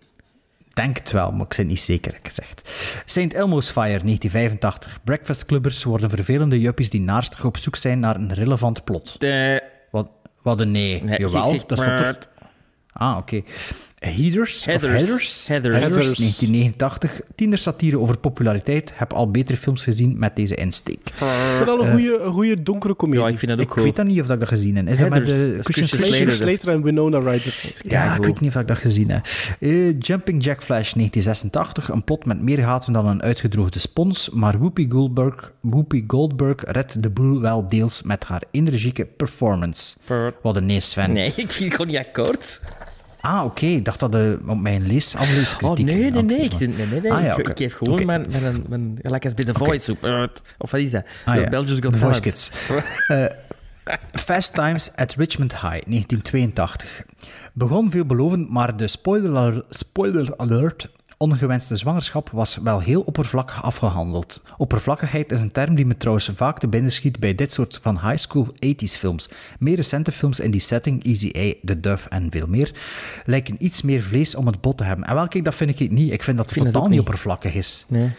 Speaker 2: Denk het wel, maar ik ben niet zeker, heb ik gezegd. St. Elmo's Fire 1985. Breakfast clubbers worden vervelende juppies die naastig op zoek zijn naar een relevant plot.
Speaker 1: De...
Speaker 2: Wat, wat een nee.
Speaker 1: Nee,
Speaker 2: Jawel, dat er.
Speaker 1: Bert.
Speaker 2: Ah, oké. Heathers.
Speaker 1: Heathers?
Speaker 2: Heathers.
Speaker 1: Heathers.
Speaker 2: 1989. Tienersatire over populariteit. Heb al betere films gezien met deze insteek.
Speaker 3: Ik vind dat een goede, een goede donkere comedie.
Speaker 1: Ja, ik vind dat ook
Speaker 2: Ik
Speaker 1: goed.
Speaker 2: weet dat niet of dat ik dat gezien heb. Is dat met Christian
Speaker 1: Christian
Speaker 2: Slater?
Speaker 3: Slater, en Winona Ryder.
Speaker 2: Ja, ik weet niet of ik dat gezien heb. Eh, Jumping Jack Flash 1986. Een plot met meer gaten dan een uitgedroogde spons. Maar Whoopi Goldberg, Whoopi Goldberg redt de boel wel deels met haar energieke performance. Wat een nee, Sven.
Speaker 1: Nee, *laughs* ik ging gewoon niet akkoord.
Speaker 2: Ah, oké. Ik dacht dat de, op mijn lees, afleeskritiek...
Speaker 1: Oh, nee, nee, nee. Ik, nee, nee, nee.
Speaker 2: Ah, ja,
Speaker 1: ik, ik geef gewoon
Speaker 2: Oké.
Speaker 1: mijn, mijn, mijn, gelijk als bij The Voice. eh, Of wat is dat?
Speaker 2: Ah, ja.
Speaker 1: Belgians Got
Speaker 2: The Voice. Kids. Eh, Fast Times at Richmond High, 1982. Begon veelbelovend, maar de spoiler, spoiler alert... Ongewenste zwangerschap was wel heel oppervlakkig afgehandeld. Oppervlakkigheid is een term die me trouwens vaak te binnen schiet bij dit soort van high school 80s films. Meer recente films in die setting, Easy A, The Duff en veel meer, lijken iets meer vlees om het bot te hebben. En wel, kijk, dat vind ik niet. Ik vind dat het
Speaker 1: vind
Speaker 2: totaal niet
Speaker 1: niet.
Speaker 2: oppervlakkig is.
Speaker 1: Nee.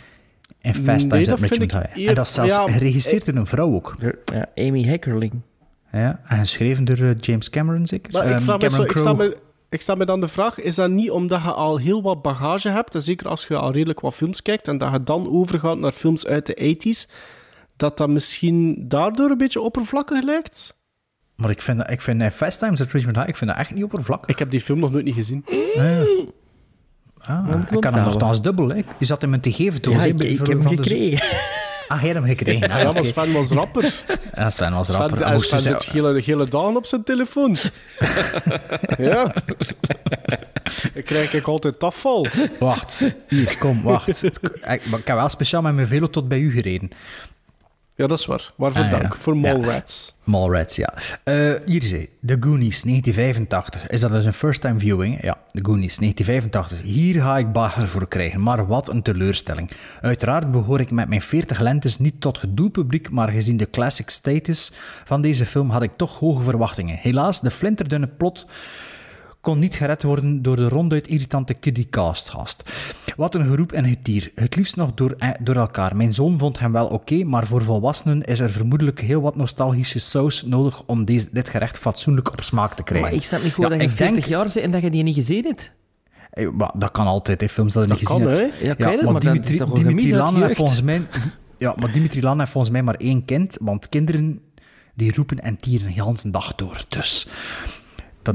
Speaker 2: In Fast Times at Richmond
Speaker 3: ik
Speaker 2: High. En dat is zelfs
Speaker 3: ja,
Speaker 2: geregisseerd door een vrouw ook.
Speaker 1: Ja, Amy Heckerling.
Speaker 2: Ja, en geschreven door eh, James Cameron, zeker?
Speaker 3: Maar ik,
Speaker 2: Ehm,
Speaker 3: vraag me zo, ik, sta me, ik sta me dan de vraag, is dat niet omdat je al heel wat bagage hebt, en zeker als je al redelijk wat films kijkt, en dat je dan overgaat naar films uit de 80s, dat dat misschien daardoor een beetje oppervlakkig lijkt?
Speaker 2: Maar ik vind, dat- ik vind Fast Times at Richmond High, ik vind dat echt niet oppervlakkig.
Speaker 3: Ik heb die film nog nooit niet gezien.
Speaker 2: Ah,
Speaker 1: moet
Speaker 2: ik kan hem nogthans dubbel. Hè. Je zat hem in te geven toen.
Speaker 1: Ja, ik, ik heb hem gekregen.
Speaker 2: Ah, hij had hem gekregen. Ah,
Speaker 3: Ja, maar Sven was rapper. *laughs*
Speaker 2: Ja, Sven was
Speaker 3: Sven,
Speaker 2: rapper. Hij
Speaker 3: Sven zit hele, hele dagen op zijn telefoon. *laughs* ja. Ik krijg ik altijd afval.
Speaker 2: Wacht, hier, kom, wacht. ik, *laughs* maar ik heb wel speciaal met mijn velo tot bij u gereden.
Speaker 3: Ja, dat is waar. Waarvoor
Speaker 2: Ah, ja.
Speaker 3: dank. Voor
Speaker 2: Ja.
Speaker 3: Mallrats.
Speaker 2: Mallrats, ja. Eh, hier is hij. The Goonies, 1985. Is dat dus een first-time viewing? Ja, The Goonies, 1985. Hier ga ik bagger voor krijgen, maar wat een teleurstelling. Uiteraard behoor ik met mijn 40 lentes niet tot het doelpubliek, maar gezien de classic status van deze film had ik toch hoge verwachtingen. Helaas, de flinterdunne plot kon niet gered worden door de ronduit irritante kiddie cast. Wat een geroep en getier. Het liefst nog door, eh, door elkaar. Mijn zoon vond hem wel oké, maar voor volwassenen is er vermoedelijk heel wat nostalgische saus nodig om deze, dit gerecht fatsoenlijk op smaak te krijgen.
Speaker 1: Maar ik snap niet gewoon
Speaker 2: Ja,
Speaker 1: dat je
Speaker 2: ik denk-
Speaker 1: 40 jaar bent en dat je die niet gezien hebt.
Speaker 2: Eh, maar dat kan altijd, hè, films dat je
Speaker 3: Dat
Speaker 2: niet gezien
Speaker 3: kan,
Speaker 2: hebt.
Speaker 3: hè?
Speaker 1: Ja, het, maar dat
Speaker 2: Dimitri, Dimitri heeft volgens mij... Ja, maar Dimitri Laan heeft volgens mij maar één kind, want kinderen die roepen en tieren de hele dag door. Dus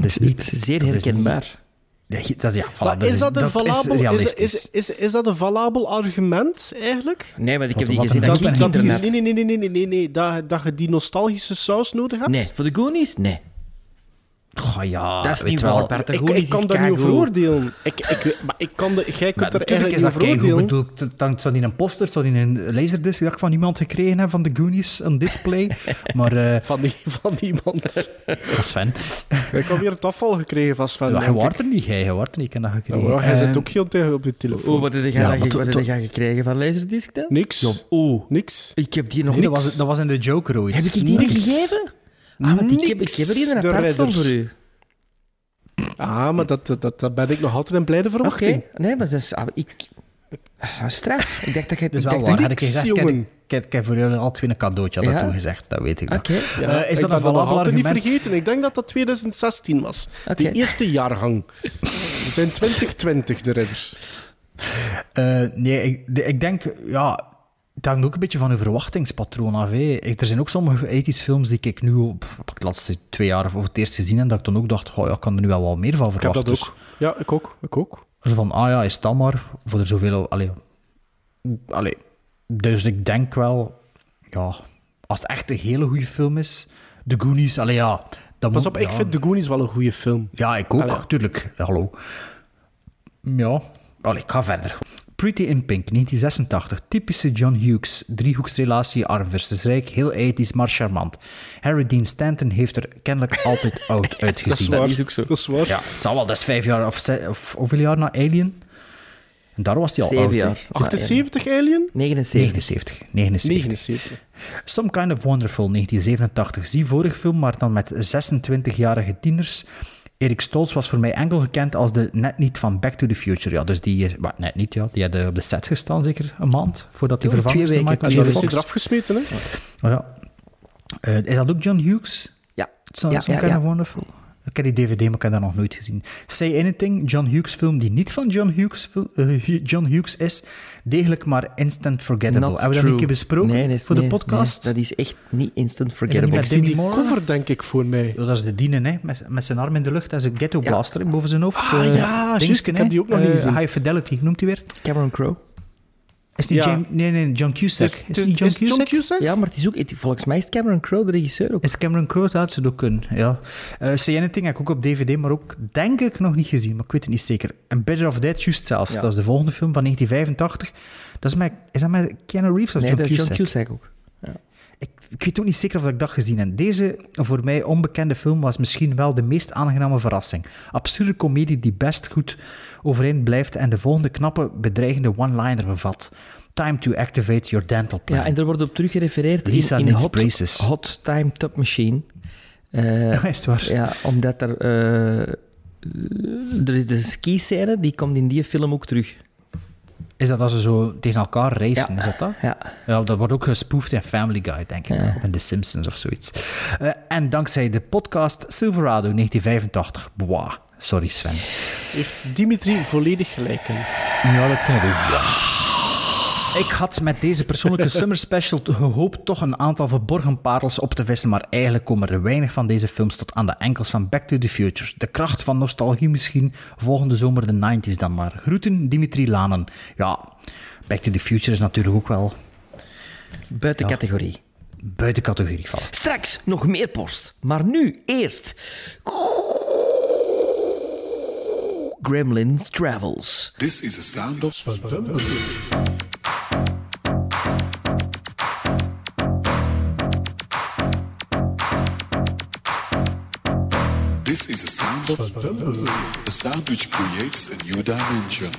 Speaker 2: dat is niet...
Speaker 1: Zeer
Speaker 2: dat
Speaker 1: herkenbaar.
Speaker 2: Nee, dat, ja, voilà,
Speaker 3: Maar
Speaker 2: dat
Speaker 3: is dat een
Speaker 2: is
Speaker 3: valabel, is,
Speaker 2: realistisch.
Speaker 3: is, is, is dat een valabel argument, eigenlijk?
Speaker 1: Nee, maar ik heb die gezien
Speaker 2: en
Speaker 3: dat,
Speaker 1: internet.
Speaker 3: nee, nee, nee, nee, nee, nee, nee, dat, dat je die nostalgische saus nodig hebt?
Speaker 1: Nee, voor de Goonies? Nee.
Speaker 2: Oh ja,
Speaker 1: Dat is niet
Speaker 2: wel.
Speaker 1: waar, Bart. De
Speaker 3: Ik, ik kan daar niet over
Speaker 1: keigoed.
Speaker 3: oordelen. Ik, ik, maar ik kan de, jij
Speaker 2: Maar
Speaker 3: kunt er
Speaker 2: natuurlijk
Speaker 3: eigenlijk
Speaker 2: is
Speaker 3: niet
Speaker 2: dat
Speaker 3: over oordelen.
Speaker 2: bedoel, t- dan staat in een poster, staat in een laserdisc dat ik van iemand gekregen heb van de Goonies, een display. *laughs* maar eh
Speaker 3: Van, die, van iemand.
Speaker 2: is *laughs* Sven.
Speaker 3: ik heb weer het afval gekregen van Sven.
Speaker 2: Ja, hij wordt er niet, jij wordt er niet, ik heb dat
Speaker 3: Ja,
Speaker 2: gekregen.
Speaker 3: maar hij zit
Speaker 2: Eh,
Speaker 3: ook heel tegen op de telefoon.
Speaker 1: Oh, wat heb je
Speaker 2: Ja, maar
Speaker 1: wat gekregen van Laserdisc dan?
Speaker 3: Niks.
Speaker 1: Oh,
Speaker 3: Niks.
Speaker 1: ik heb die nog
Speaker 2: nee, dat,
Speaker 1: niks.
Speaker 2: was, dat was in de Joker ooit.
Speaker 1: Heb ik die niet gegeven? Ah, want ik heb, ik heb er hier een apart voor u.
Speaker 3: Ah, maar dat, dat, dat ben ik nog altijd in blijde
Speaker 1: Oké.
Speaker 3: verwachting.
Speaker 1: Nee, maar dat is... ah, Ik... Dat is een straf. Ik dacht dat je...
Speaker 2: Dat is
Speaker 1: ik
Speaker 2: wel waar. Had ik gezegd, ik heb,
Speaker 3: jongen.
Speaker 2: ik, heb, voor jullie al twee een cadeautje had dat
Speaker 1: Ja?
Speaker 2: toen gezegd. Dat weet ik nog.
Speaker 1: Oké.
Speaker 3: Ja,
Speaker 2: Eh, is
Speaker 3: ik
Speaker 2: dat een valabel
Speaker 3: altijd niet
Speaker 2: argument?
Speaker 3: vergeten. Ik denk dat dat 2016 was.
Speaker 1: Oké.
Speaker 3: De eerste jaargang. We zijn *laughs* 2020, de ridders.
Speaker 2: Eh, nee, ik, de- ik denk, ja, het hangt ook een beetje van uw verwachtingspatroon af. Er zijn ook sommige 80s films die ik nu op, de laatste twee jaar of het eerst gezien heb, dat ik dan ook dacht, oh, ja, ik kan er nu wel wat meer van
Speaker 3: Ik heb
Speaker 2: verwachten.
Speaker 3: dat ook. Ja, ik ook. Ik ook.
Speaker 2: Dus, zo van, ah ja, is dat maar, voor er zoveel... Allee, allee, dus ik denk wel, ja, als het echt een hele goede film is, The Goonies, allee ja... Dan
Speaker 3: Pas op, ik vind The Goonies wel een goede film.
Speaker 2: Ja, ik ook,
Speaker 3: Allee.
Speaker 2: tuurlijk. Hallo. Ja, Allee, ik ga verder. Pretty in Pink, 1986. Typische John Hughes. Driehoeksrelatie, arm versus rijk. Heel ethisch, maar charmant. Harry Dean Stanton heeft er kennelijk altijd *laughs* oud
Speaker 3: Dat
Speaker 2: uitgezien.
Speaker 3: waar.
Speaker 1: is ook zo.
Speaker 3: Dat is waar.
Speaker 2: Ja, het zal wel, dat is vijf jaar of, of hoeveel jaar na Alien? En daar was hij al
Speaker 1: Zeven
Speaker 2: oud,
Speaker 1: jaar.
Speaker 3: 78 Alien?
Speaker 1: 79.
Speaker 2: 79. 79.
Speaker 3: 79.
Speaker 2: Some Kind of Wonderful, 1987. Zie vorig film, maar dan met 26-jarige tieners. Erik Stoltz was voor mij enkel gekend als de net niet van Back to the Future. Ja, dus die, maar net niet, ja. Die had op de set gestaan, zeker een maand, voordat hij vervangen is
Speaker 1: twee weken,
Speaker 3: Die is
Speaker 2: Fox.
Speaker 3: eraf gesmeten, hè?
Speaker 2: Ja. Eh, is dat ook John Hughes?
Speaker 1: Ja.
Speaker 2: Some,
Speaker 1: Ja,
Speaker 2: Some
Speaker 1: ja,
Speaker 2: Kind
Speaker 1: ja.
Speaker 2: of Wonderful? Ik heb die DVD, maar ik heb dat nog nooit gezien. Say Anything, John Hughes film die niet van John Hughes, fil- eh, John Hughes is. Degelijk maar instant forgettable.
Speaker 1: Not
Speaker 2: Hebben we dat een keer besproken
Speaker 1: Nee, dat is-
Speaker 2: voor de podcast?
Speaker 1: nee, dat is echt niet instant forgettable.
Speaker 2: niet
Speaker 3: Ik zie die
Speaker 2: Moore?
Speaker 3: cover, denk ik, voor mij.
Speaker 2: Ja, dat is de dienen, hè? Met, met zijn arm in de lucht en zijn ghetto
Speaker 1: Ja.
Speaker 2: blaster hè, boven zijn hoofd.
Speaker 3: Ah,
Speaker 2: Eh,
Speaker 3: ja, juist, ik heb die ook nog niet
Speaker 2: Eh,
Speaker 3: gezien.
Speaker 2: High Fidelity, noemt hij weer?
Speaker 1: Cameron Crowe.
Speaker 2: Is die
Speaker 3: Ja.
Speaker 2: James... Nee, nee, John Cusack.
Speaker 3: Het
Speaker 2: Is, het niet John
Speaker 3: is
Speaker 2: Cusack?
Speaker 3: Cusack?
Speaker 1: Ja, maar het is ook, het- volgens mij is Cameron Crowe de regisseur ook.
Speaker 2: Is Cameron Crowe, dat zou ook kunnen, ja. Eh Say Anything heb ik ook op DVD, maar ook, denk ik, nog niet gezien, maar ik weet het niet zeker. En Better of Dead, juist zelfs.
Speaker 1: Ja.
Speaker 2: Dat is de volgende film van 1985. Dat is, met, is dat met Keanu Reeves of
Speaker 1: Nee,
Speaker 2: John
Speaker 1: dat is
Speaker 2: Cusack?
Speaker 1: John Cusack ook.
Speaker 2: Ik, ik weet ook niet zeker of ik dat gezien heb. Deze, voor mij onbekende film, was misschien wel de meest aangename verrassing. Absurde komedie die best goed overeind blijft en de volgende knappe, bedreigende one-liner bevat. Time to activate your dental plan.
Speaker 1: Ja, en er wordt op teruggerefereerd in,
Speaker 2: Lisa
Speaker 1: in
Speaker 2: needs
Speaker 1: Hot,
Speaker 2: braces.
Speaker 1: Hot Time Top Machine. Eh, *laughs*
Speaker 2: is het waar?
Speaker 1: ja, omdat er... eh, er is de ski-scène, die komt in die film ook terug.
Speaker 2: Is dat als ze zo tegen elkaar racen,
Speaker 1: Ja.
Speaker 2: is dat dat?
Speaker 1: Ja.
Speaker 2: Ja, dat wordt ook gespoefd in Family Guy, denk ik.
Speaker 1: Ja.
Speaker 2: Of in The Simpsons of zoiets. Eh, en dankzij de podcast Silverado 1985. Boah, sorry Sven.
Speaker 3: Heeft Dimitri volledig gelijk in.
Speaker 2: Ja, dat vind ik ook. Ik had met deze persoonlijke *laughs* summer special gehoopt toch een aantal verborgen parels op te vissen, maar eigenlijk komen er weinig van deze films tot aan de enkels van Back to the Future. De kracht van nostalgie misschien, volgende zomer de 90s dan maar. Groeten, Dimitri Lanen. Ja, Back to the Future is natuurlijk ook wel
Speaker 1: Buiten categorie.
Speaker 2: buiten categorie vallen.
Speaker 1: Straks nog meer post. Maar nu eerst... Gremlins Travels.
Speaker 5: This is a sound of This is a sound which creates a new dimension.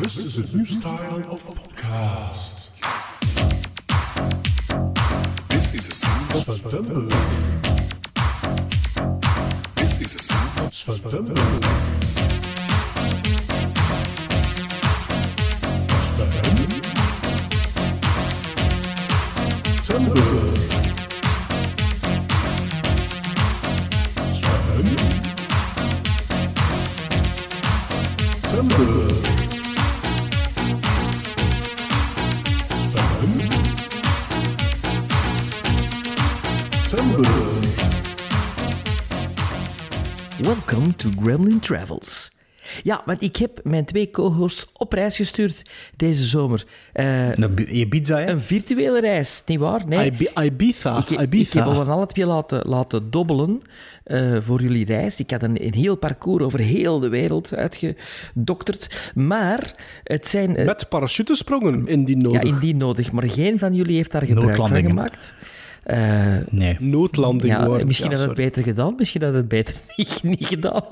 Speaker 6: This is a new style of podcast.
Speaker 5: This is a sound
Speaker 6: Svadembe,
Speaker 5: this is a sound
Speaker 6: svadembe.
Speaker 1: Welcome to Gremlin Travels. Ja, want ik heb mijn twee co-hosts op reis gestuurd deze zomer. Eh,
Speaker 2: Nou, Ibiza, hè?
Speaker 1: een virtuele reis, niet waar? Nee.
Speaker 3: Ibi- Ibiza.
Speaker 1: Ik, ik
Speaker 3: Ibiza.
Speaker 1: heb al een alle twee laten, laten dobbelen eh, voor jullie reis. Ik had een, een heel parcours over heel de wereld uitgedokterd. Maar het zijn... eh,
Speaker 3: Met parachutesprongen indien nodig.
Speaker 1: ja, indien nodig. Maar geen van jullie heeft daar gebruik van gemaakt. Eh,
Speaker 2: Nee.
Speaker 3: Noodlanding
Speaker 1: ja,
Speaker 3: worden.
Speaker 1: misschien
Speaker 3: Ja,
Speaker 1: had het beter gedaan, misschien had het beter *laughs* niet, niet gedaan.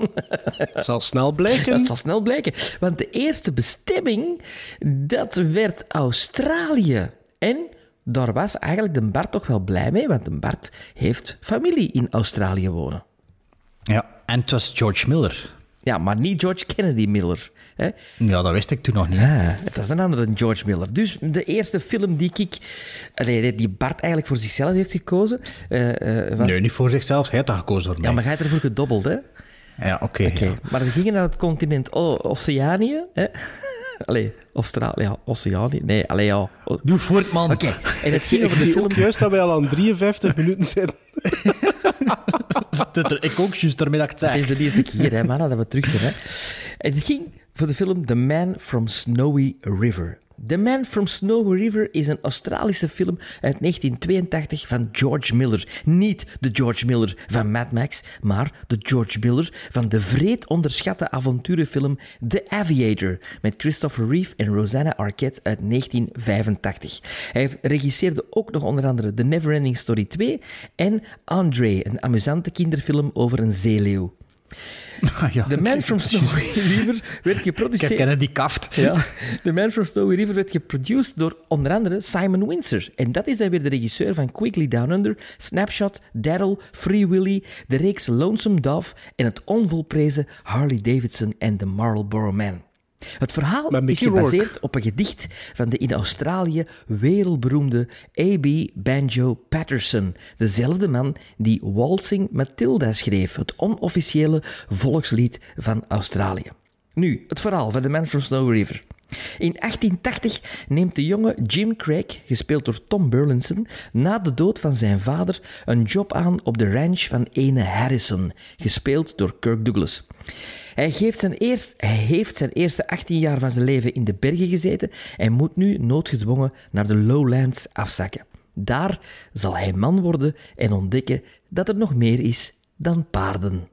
Speaker 3: Het zal snel blijken.
Speaker 1: Dat zal snel blijken. Want de eerste bestemming, dat werd Australië. En daar was eigenlijk de Bart toch wel blij mee, want de Bart heeft familie in Australië wonen.
Speaker 2: Ja. En het was George Miller.
Speaker 1: Ja, maar niet George Kennedy Miller. Hè?
Speaker 2: Ja, dat wist ik toen nog niet.
Speaker 1: Ja, het is een andere George Miller. Dus de eerste film die ik... Die Bart eigenlijk voor zichzelf heeft gekozen... eh, eh, was-
Speaker 2: Nee, niet voor zichzelf. Hij had dat gekozen voor mij.
Speaker 1: Ja, maar jij hebt ervoor gedobbeld, hè?
Speaker 2: Ja, oké. Ja.
Speaker 1: maar we gingen naar het continent O- Oceanië. Hè? *laughs* Allee, Australië, ja, Oceanië. Nee, allee, ja. O-
Speaker 2: Doe voort, man.
Speaker 1: Oké, en het ging
Speaker 3: Ik
Speaker 1: over de
Speaker 3: zie
Speaker 1: film...
Speaker 3: ook juist dat wij al aan 53 minuten zijn. *laughs*
Speaker 2: Dat er- Ik ook juist daarmee dat ik het
Speaker 1: Het is de eerste keer, hè, mannen, dat we terug zijn. Hè. En het ging voor de film The Man from Snowy River. The Man from Snowy River is een Australische film uit 1982 van George Miller. Niet de George Miller van Mad Max, maar de George Miller van de vreed onderschatte avonturenfilm The Aviator met Christopher Reeve en Rosanna Arquette uit 1985. Hij regisseerde ook nog onder andere The Neverending Story 2 en Andre, een amusante kinderfilm over een zeeleeuw. *laughs*
Speaker 2: Ja,
Speaker 1: The Man *laughs* from Snowy River werd
Speaker 2: Ik
Speaker 1: geproduceerd...
Speaker 2: die kaft.
Speaker 1: Ja, *laughs* The Man from Snowy River werd geproduceerd door onder andere Simon Windsor. En dat is dan weer de regisseur van Quickly Down Under, Snapshot, Daryl, Free Willy, de reeks Lonesome Dove en het onvolprezen Harley Davidson en The Marlboro Man. Het verhaal is
Speaker 3: Rourke.
Speaker 1: gebaseerd op een gedicht van de in Australië wereldberoemde A.B. Banjo Patterson, dezelfde man die Waltzing Matilda schreef, het onofficiële volkslied van Australië. Nu, het verhaal van The Man from Snow River. In 1880 neemt de jonge Jim Craig, gespeeld door Tom Burlinson, na de dood van zijn vader een job aan op de ranch van ene Harrison, gespeeld door Kirk Douglas. Hij, geeft zijn eerst, hij heeft zijn eerste 18 jaar van zijn leven in de bergen gezeten en moet nu noodgedwongen naar de lowlands afzakken. Daar zal hij man worden en ontdekken dat er nog meer is dan paarden.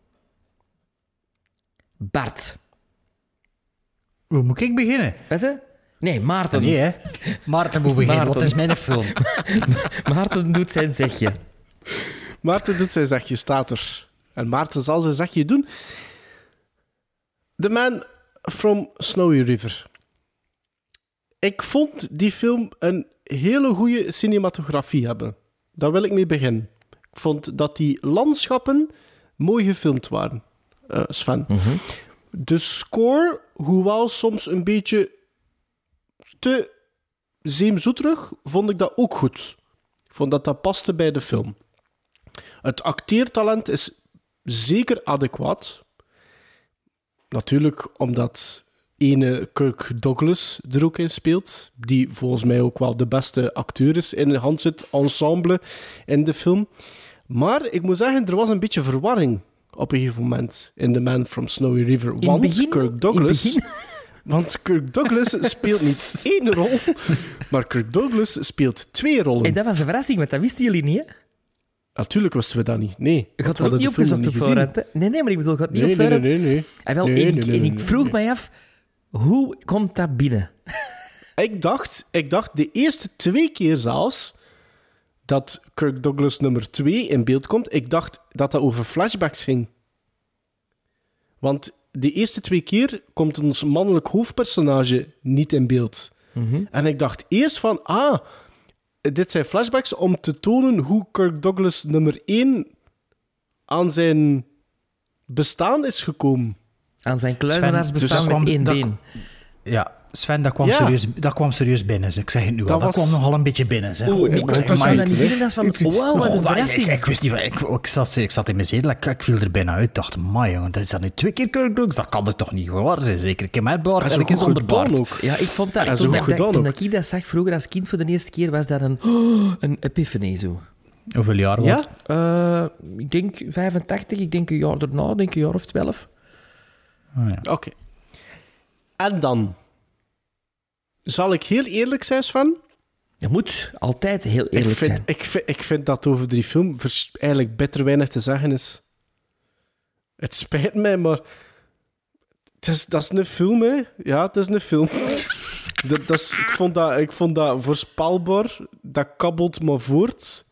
Speaker 1: Bart.
Speaker 2: Hoe moet ik beginnen?
Speaker 1: Wat hè? Nee, Maarten.
Speaker 2: Nee, hè? Maarten moet beginnen.
Speaker 1: Maarten.
Speaker 2: Wat is mijn film? *laughs*
Speaker 1: Maarten doet zijn zegje.
Speaker 3: Maarten doet zijn zegje, staat er. En Maarten zal zijn zegje doen. The Man from Snowy River. Ik vond die film een hele goede cinematografie hebben. Daar wil ik mee beginnen. Ik vond dat die landschappen mooi gefilmd waren, eh, Sven. De score, hoewel soms een beetje te zeemzoeterig, vond ik dat ook goed. Ik vond dat dat paste bij de film. Het acteertalent is zeker adequaat. Natuurlijk omdat ene Kirk Douglas er ook in speelt, die volgens mij ook wel de beste acteur is in het zit ensemble in de film. Maar ik moet zeggen, er was een beetje verwarring op een gegeven moment in The Man from Snowy River. Want
Speaker 1: het begin,
Speaker 3: Kirk Douglas...
Speaker 1: het *laughs*
Speaker 3: Want Kirk Douglas speelt niet één rol, maar Kirk Douglas speelt twee rollen.
Speaker 1: En dat was een verrassing, want dat wisten jullie niet, hè?
Speaker 3: Natuurlijk wisten we dat niet. Nee. Want
Speaker 1: had er ook niet opgezocht op voorhand, hè? Nee, nee, maar ik bedoel, had niet
Speaker 3: Nee,
Speaker 1: op
Speaker 3: nee, nee,
Speaker 1: voorhand...
Speaker 3: nee. nee.
Speaker 1: Ah, wel,
Speaker 3: Nee,
Speaker 1: en,
Speaker 3: nee,
Speaker 1: ik, en ik vroeg mij af, hoe komt dat binnen?
Speaker 3: Ik dacht, ik dacht de eerste twee keer zelfs dat Kirk Douglas nummer 2 in beeld komt, ik dacht dat dat over flashbacks ging. Want de eerste twee keer komt ons mannelijk hoofdpersonage niet in beeld. En ik dacht eerst van, ah, dit zijn flashbacks om te tonen hoe Kirk Douglas nummer 1 aan zijn bestaan is gekomen.
Speaker 1: Aan zijn kluizenaars
Speaker 2: Sven, dus
Speaker 1: met één been.
Speaker 2: Ja, Sven, dat kwam,
Speaker 3: Ja.
Speaker 2: serieus, dat kwam serieus binnen. zeg. Ik zeg het nu al.
Speaker 3: Dat
Speaker 2: Dat,
Speaker 3: was-
Speaker 2: kwam nogal een beetje binnen. Zeg.
Speaker 3: Oeh, ik weten,
Speaker 1: niet
Speaker 3: hè.
Speaker 1: willen, dat is van, wow, wat een
Speaker 2: Oh, ik,
Speaker 1: verrassing.
Speaker 2: ik wist niet wat... Ik, ik, zat, ik zat in mijn zetel, ik, ik viel er bijna uit. Ik dacht, man jongen, dat is dat nu twee keer Kirk? Dat kan er toch niet waar zijn, zeker? Ik heb met baard en ik zonder baard.
Speaker 3: ook.
Speaker 1: Ja, ik vond dat... Vond dat, dat- toen ik dat zag vroeger als kind voor de eerste keer, was dat een, *gasps* een epiphany zo.
Speaker 2: Hoeveel jaar was
Speaker 3: Ja?
Speaker 1: Eh, ik denk 85, ik denk een jaar daarna, denk een jaar of 12.
Speaker 2: Oh, ja.
Speaker 3: Oké. En dan? Zal ik heel eerlijk zijn, Sven?
Speaker 1: Je moet altijd heel eerlijk
Speaker 3: ik vind,
Speaker 1: zijn.
Speaker 3: Ik vind, ik vind dat over die film eigenlijk bitter weinig te zeggen is. Het spijt mij, maar... Het is, dat is een film, hè. Ja, het is een film. *laughs* dat, dat is, ik, vond dat, ik vond dat voorspelbaar. Dat kabbelt me voort.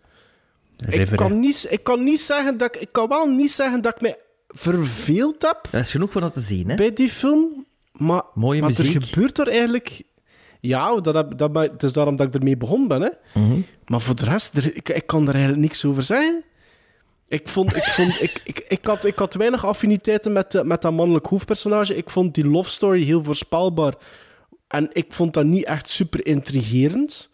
Speaker 3: Ik
Speaker 2: River,
Speaker 3: kan, niet, ik kan niet zeggen dat ik... Ik kan wel niet zeggen dat ik mij verveeld heb
Speaker 1: Dat is genoeg voor dat te zien, hè?
Speaker 3: bij die film. Maar,
Speaker 1: Mooie
Speaker 3: maar er gebeurt er eigenlijk... Ja, dat, dat, het is daarom dat ik ermee begonnen ben, hè.
Speaker 1: Mhm.
Speaker 3: Maar voor de rest, er, ik, ik kan er eigenlijk niks over zeggen. Ik, vond, ik, vond, ik, ik, ik, had, ik had weinig affiniteiten met, eh, met dat mannelijk hoofdpersonage. Ik vond die love story heel voorspelbaar. En ik vond dat niet echt super intrigerend.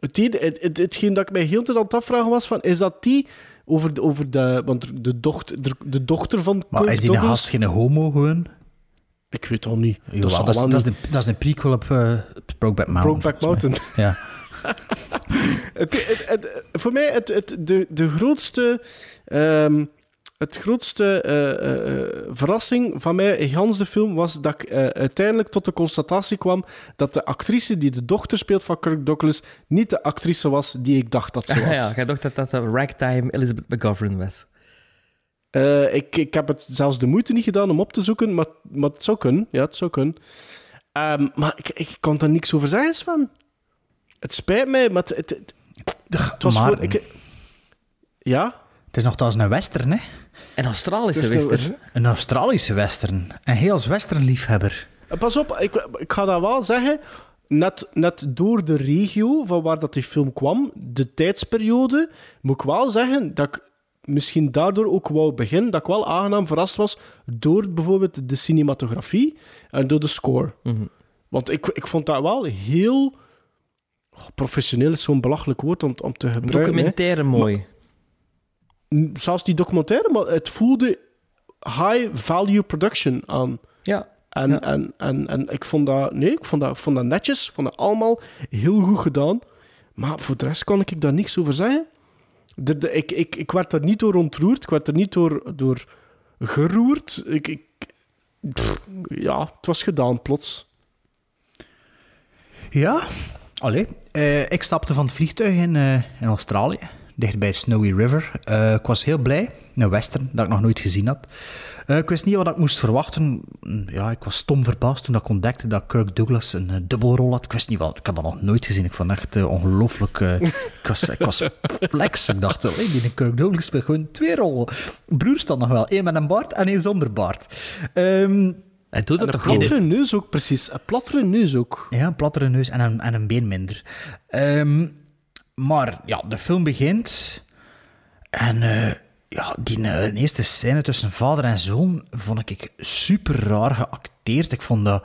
Speaker 3: Het, het, het, hetgeen dat ik mij heel tijd aan het afvragen was, van, is dat die over de, over de, want de, dochter, de, de dochter van
Speaker 2: Maar
Speaker 3: Kirk
Speaker 2: is die een
Speaker 3: Douglas-
Speaker 2: gast geen homo gewoon?
Speaker 3: Ik weet al niet. Dat
Speaker 2: is, dat, is
Speaker 3: niet.
Speaker 2: een, dat is een prequel op op Brokeback Mountain.
Speaker 3: Brokeback. Mountain. *laughs*
Speaker 2: Ja. *laughs*
Speaker 3: Het, het, het- voor mij, het, het, de, de grootste, ehm, het grootste eh, eh, verrassing van mij in gans de film was dat ik uiteindelijk tot de constatatie kwam dat de actrice die de dochter speelt van Kirk Douglas niet de actrice was die ik dacht dat ze *laughs* was.
Speaker 1: ja, jij dacht dat dat de ragtime Elizabeth McGovern was.
Speaker 3: Eh, ik, ik heb het zelfs de moeite niet gedaan om op te zoeken, maar, maar het zou kunnen. Ja, het zou kunnen. Ehm, maar ik, ik kan daar niks over zeggen, Sven. Het spijt mij, maar het, het, het, het was
Speaker 2: maar-
Speaker 3: voor... Ik, ja?
Speaker 2: Het is nogthans een western, hè?
Speaker 1: Een Australische
Speaker 3: een-
Speaker 1: western.
Speaker 2: Een Australische western. En heel als westernliefhebber.
Speaker 3: Eh, Pas op, ik, ik ga dat wel zeggen. Net, net door de regio van waar dat die film kwam, de tijdsperiode, moet ik wel zeggen dat ik misschien daardoor ook wou beginnen, dat ik wel aangenaam verrast was door bijvoorbeeld de cinematografie en door de score. Want ik, ik vond dat wel heel... oh, professioneel is zo'n belachelijk woord om, om te gebruiken. hè.
Speaker 1: Documentaire mooi.
Speaker 3: Zelfs die documentaire, maar het voelde high-value production aan.
Speaker 1: Ja.
Speaker 3: En,
Speaker 1: Ja.
Speaker 3: en, en, en ik vond dat, nee, ik vond dat, vond dat netjes, vond dat allemaal heel goed gedaan. Maar voor de rest kan ik daar niks over zeggen. Ik, ik, ik werd er niet door ontroerd, ik werd er niet door, door geroerd. Ik, ik, ja, het was gedaan plots.
Speaker 2: Ja. Allee. eh, ik stapte van het vliegtuig in, eh, in Australië. Dicht bij Snowy River. Eh, ik was heel blij. Een western, dat ik nog nooit gezien had. Eh, ik wist niet wat ik moest verwachten. Ja, ik was stom verbaasd toen ik ontdekte dat Kirk Douglas een eh, dubbelrol had. Ik wist niet wat. Ik had dat nog nooit gezien. Ik vond echt eh, ongelooflijk. eh, *laughs* ik, was, ik was perplex. Ik dacht, oh, die Kirk Douglas speelt gewoon twee rollen. Broer staat nog wel. één met een baard en één zonder baard. Ehm,
Speaker 1: Hij doet
Speaker 3: En
Speaker 1: dat
Speaker 3: een
Speaker 1: toch goed?
Speaker 3: plattere neus ook, precies. Een plattere neus ook.
Speaker 2: Ja, een plattere neus en een, en een been minder. Ehm, maar ja, de film begint. En eh, ja, die eh, eerste scène tussen vader en zoon vond ik super raar geacteerd. Ik vond dat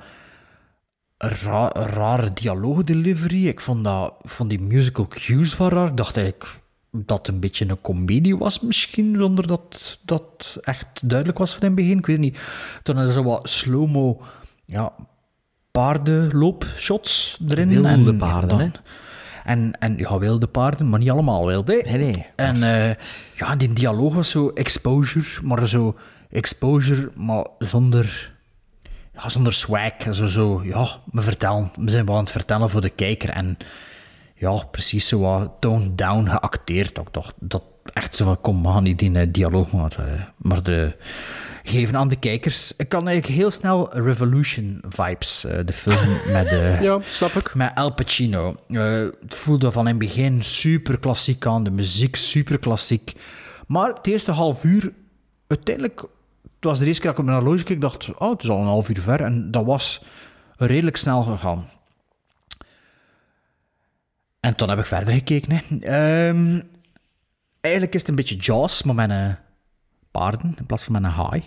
Speaker 2: een, ra- rare dialoogdelivery. Ik vond, dat, ik vond die musical cues wel raar. Ik dacht eigenlijk dat het een beetje een comedie was misschien, zonder dat dat echt duidelijk was van in het begin. Ik weet niet. Toen hadden ze wat slow-mo... Ja, paardenloopshots erin.
Speaker 1: Wilde
Speaker 2: en,
Speaker 1: paarden, hè?
Speaker 2: En, en ja, wilde paarden, maar niet allemaal wilde.
Speaker 1: Nee, nee.
Speaker 2: En eh, ja, die dialoog was zo exposure, maar zo exposure, maar zonder, ja, zonder swag. Zo, zo, ja, we, vertellen, we zijn wel aan het vertellen voor de kijker. En ja, precies zo wat toned down geacteerd. Dat ik dacht, dat echt zo van, kom maar, niet die eh, dialoog, maar, eh, maar de, geven aan de kijkers. Ik kan eigenlijk heel snel Revolution vibes, eh, de film *laughs* met... eh,
Speaker 3: Ja, snap ik.
Speaker 2: met Al Pacino. Eh, het voelde van in het begin super klassiek aan, de muziek super klassiek. Maar het eerste half uur, uiteindelijk was de eerste keer dat ik op mijn horloge keek, ik dacht, oh, het is al een half uur ver. En dat was redelijk snel gegaan. En toen heb ik verder gekeken. Hè. Ehm, eigenlijk is het een beetje Jaws, maar met een paarden in plaats van met een haai.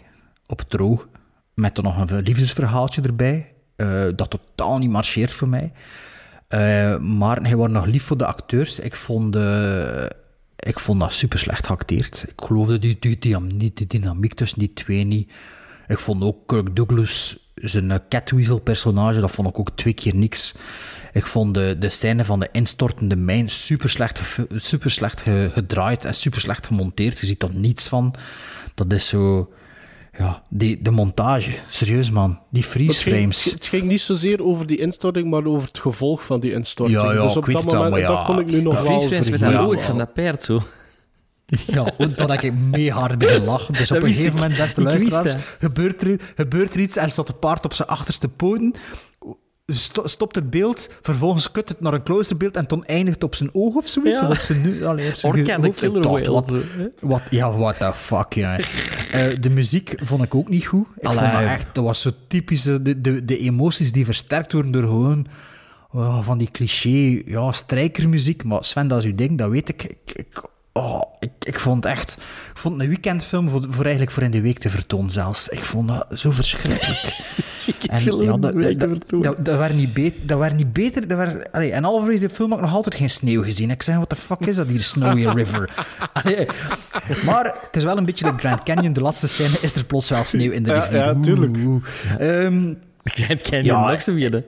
Speaker 2: Op het droog. Met dan nog een liefdesverhaaltje erbij. eh, dat totaal niet marcheert voor mij. Eh, maar hij was nog lief voor de acteurs. Ik vond, ik vond dat super slecht geacteerd. Ik geloofde die, die, die, de dynamiek tussen die twee niet. Ik vond ook Kirk Douglas, zijn eh, Catweasel-personage, dat vond ik ook twee keer niks. Ik vond de, de scène van de instortende mijn super slecht, super slecht ge- gedraaid en super slecht gemonteerd. Je ziet er niets van. Dat is zo... Ja, die, de montage. Serieus, man. Die freeze
Speaker 3: Het ging,
Speaker 2: frames.
Speaker 3: het ging niet zozeer over die instorting, maar over het gevolg van die instorting.
Speaker 2: Ja, ja,
Speaker 3: dus op
Speaker 2: ik weet
Speaker 3: dat moment,
Speaker 2: maar ja.
Speaker 3: dat kon ik nu nog wel
Speaker 1: Feestfans met
Speaker 3: vergeven.
Speaker 1: dat oog van dat paard zo.
Speaker 2: Ja, ook dat ik mee hard begin lachen. Dus
Speaker 1: Dat
Speaker 2: op een gegeven
Speaker 1: ik.
Speaker 2: moment, beste luisteraars, gebeurt er, gebeurt er iets en staat het paard op zijn achterste poten. Sto- stopt het beeld, vervolgens kut het naar een kloosterbeeld en dan eindigt het op zijn oog of zoiets.
Speaker 1: Ja.
Speaker 2: Of op zijn, nu- allee, op zijn hoofd.
Speaker 1: Killer
Speaker 2: dacht. Wat, wat, ja, what the fuck, ja. Eh, de muziek vond ik ook niet goed. Ik
Speaker 1: Allee.
Speaker 2: vond dat echt, dat was zo typisch, de, de, de emoties die versterkt worden door gewoon oh, van die cliché, ja, strijkermuziek. Maar Sven, dat is uw ding, dat weet ik. Ik, ik, oh, ik, ik vond echt, ik vond een weekendfilm voor, voor eigenlijk voor in de week te vertonen zelfs. Ik vond dat zo verschrikkelijk. *laughs* En
Speaker 1: wil
Speaker 2: ja,
Speaker 1: hem
Speaker 2: dat,
Speaker 1: weten
Speaker 2: dat,
Speaker 1: waartoe.
Speaker 2: dat, dat waren niet, beter, dat waren niet beter. Dat waren, allee, en halverwege de film ik nog altijd geen sneeuw gezien. Ik zei, what the fuck is dat hier, Snowy *laughs* River? Allee, maar het is wel een beetje de Grand Canyon. De laatste scène is er plots wel sneeuw in de rivier.
Speaker 3: ja, tuurlijk.
Speaker 2: Ehm,
Speaker 1: Grand Canyon,
Speaker 2: Ja,
Speaker 1: nog weer.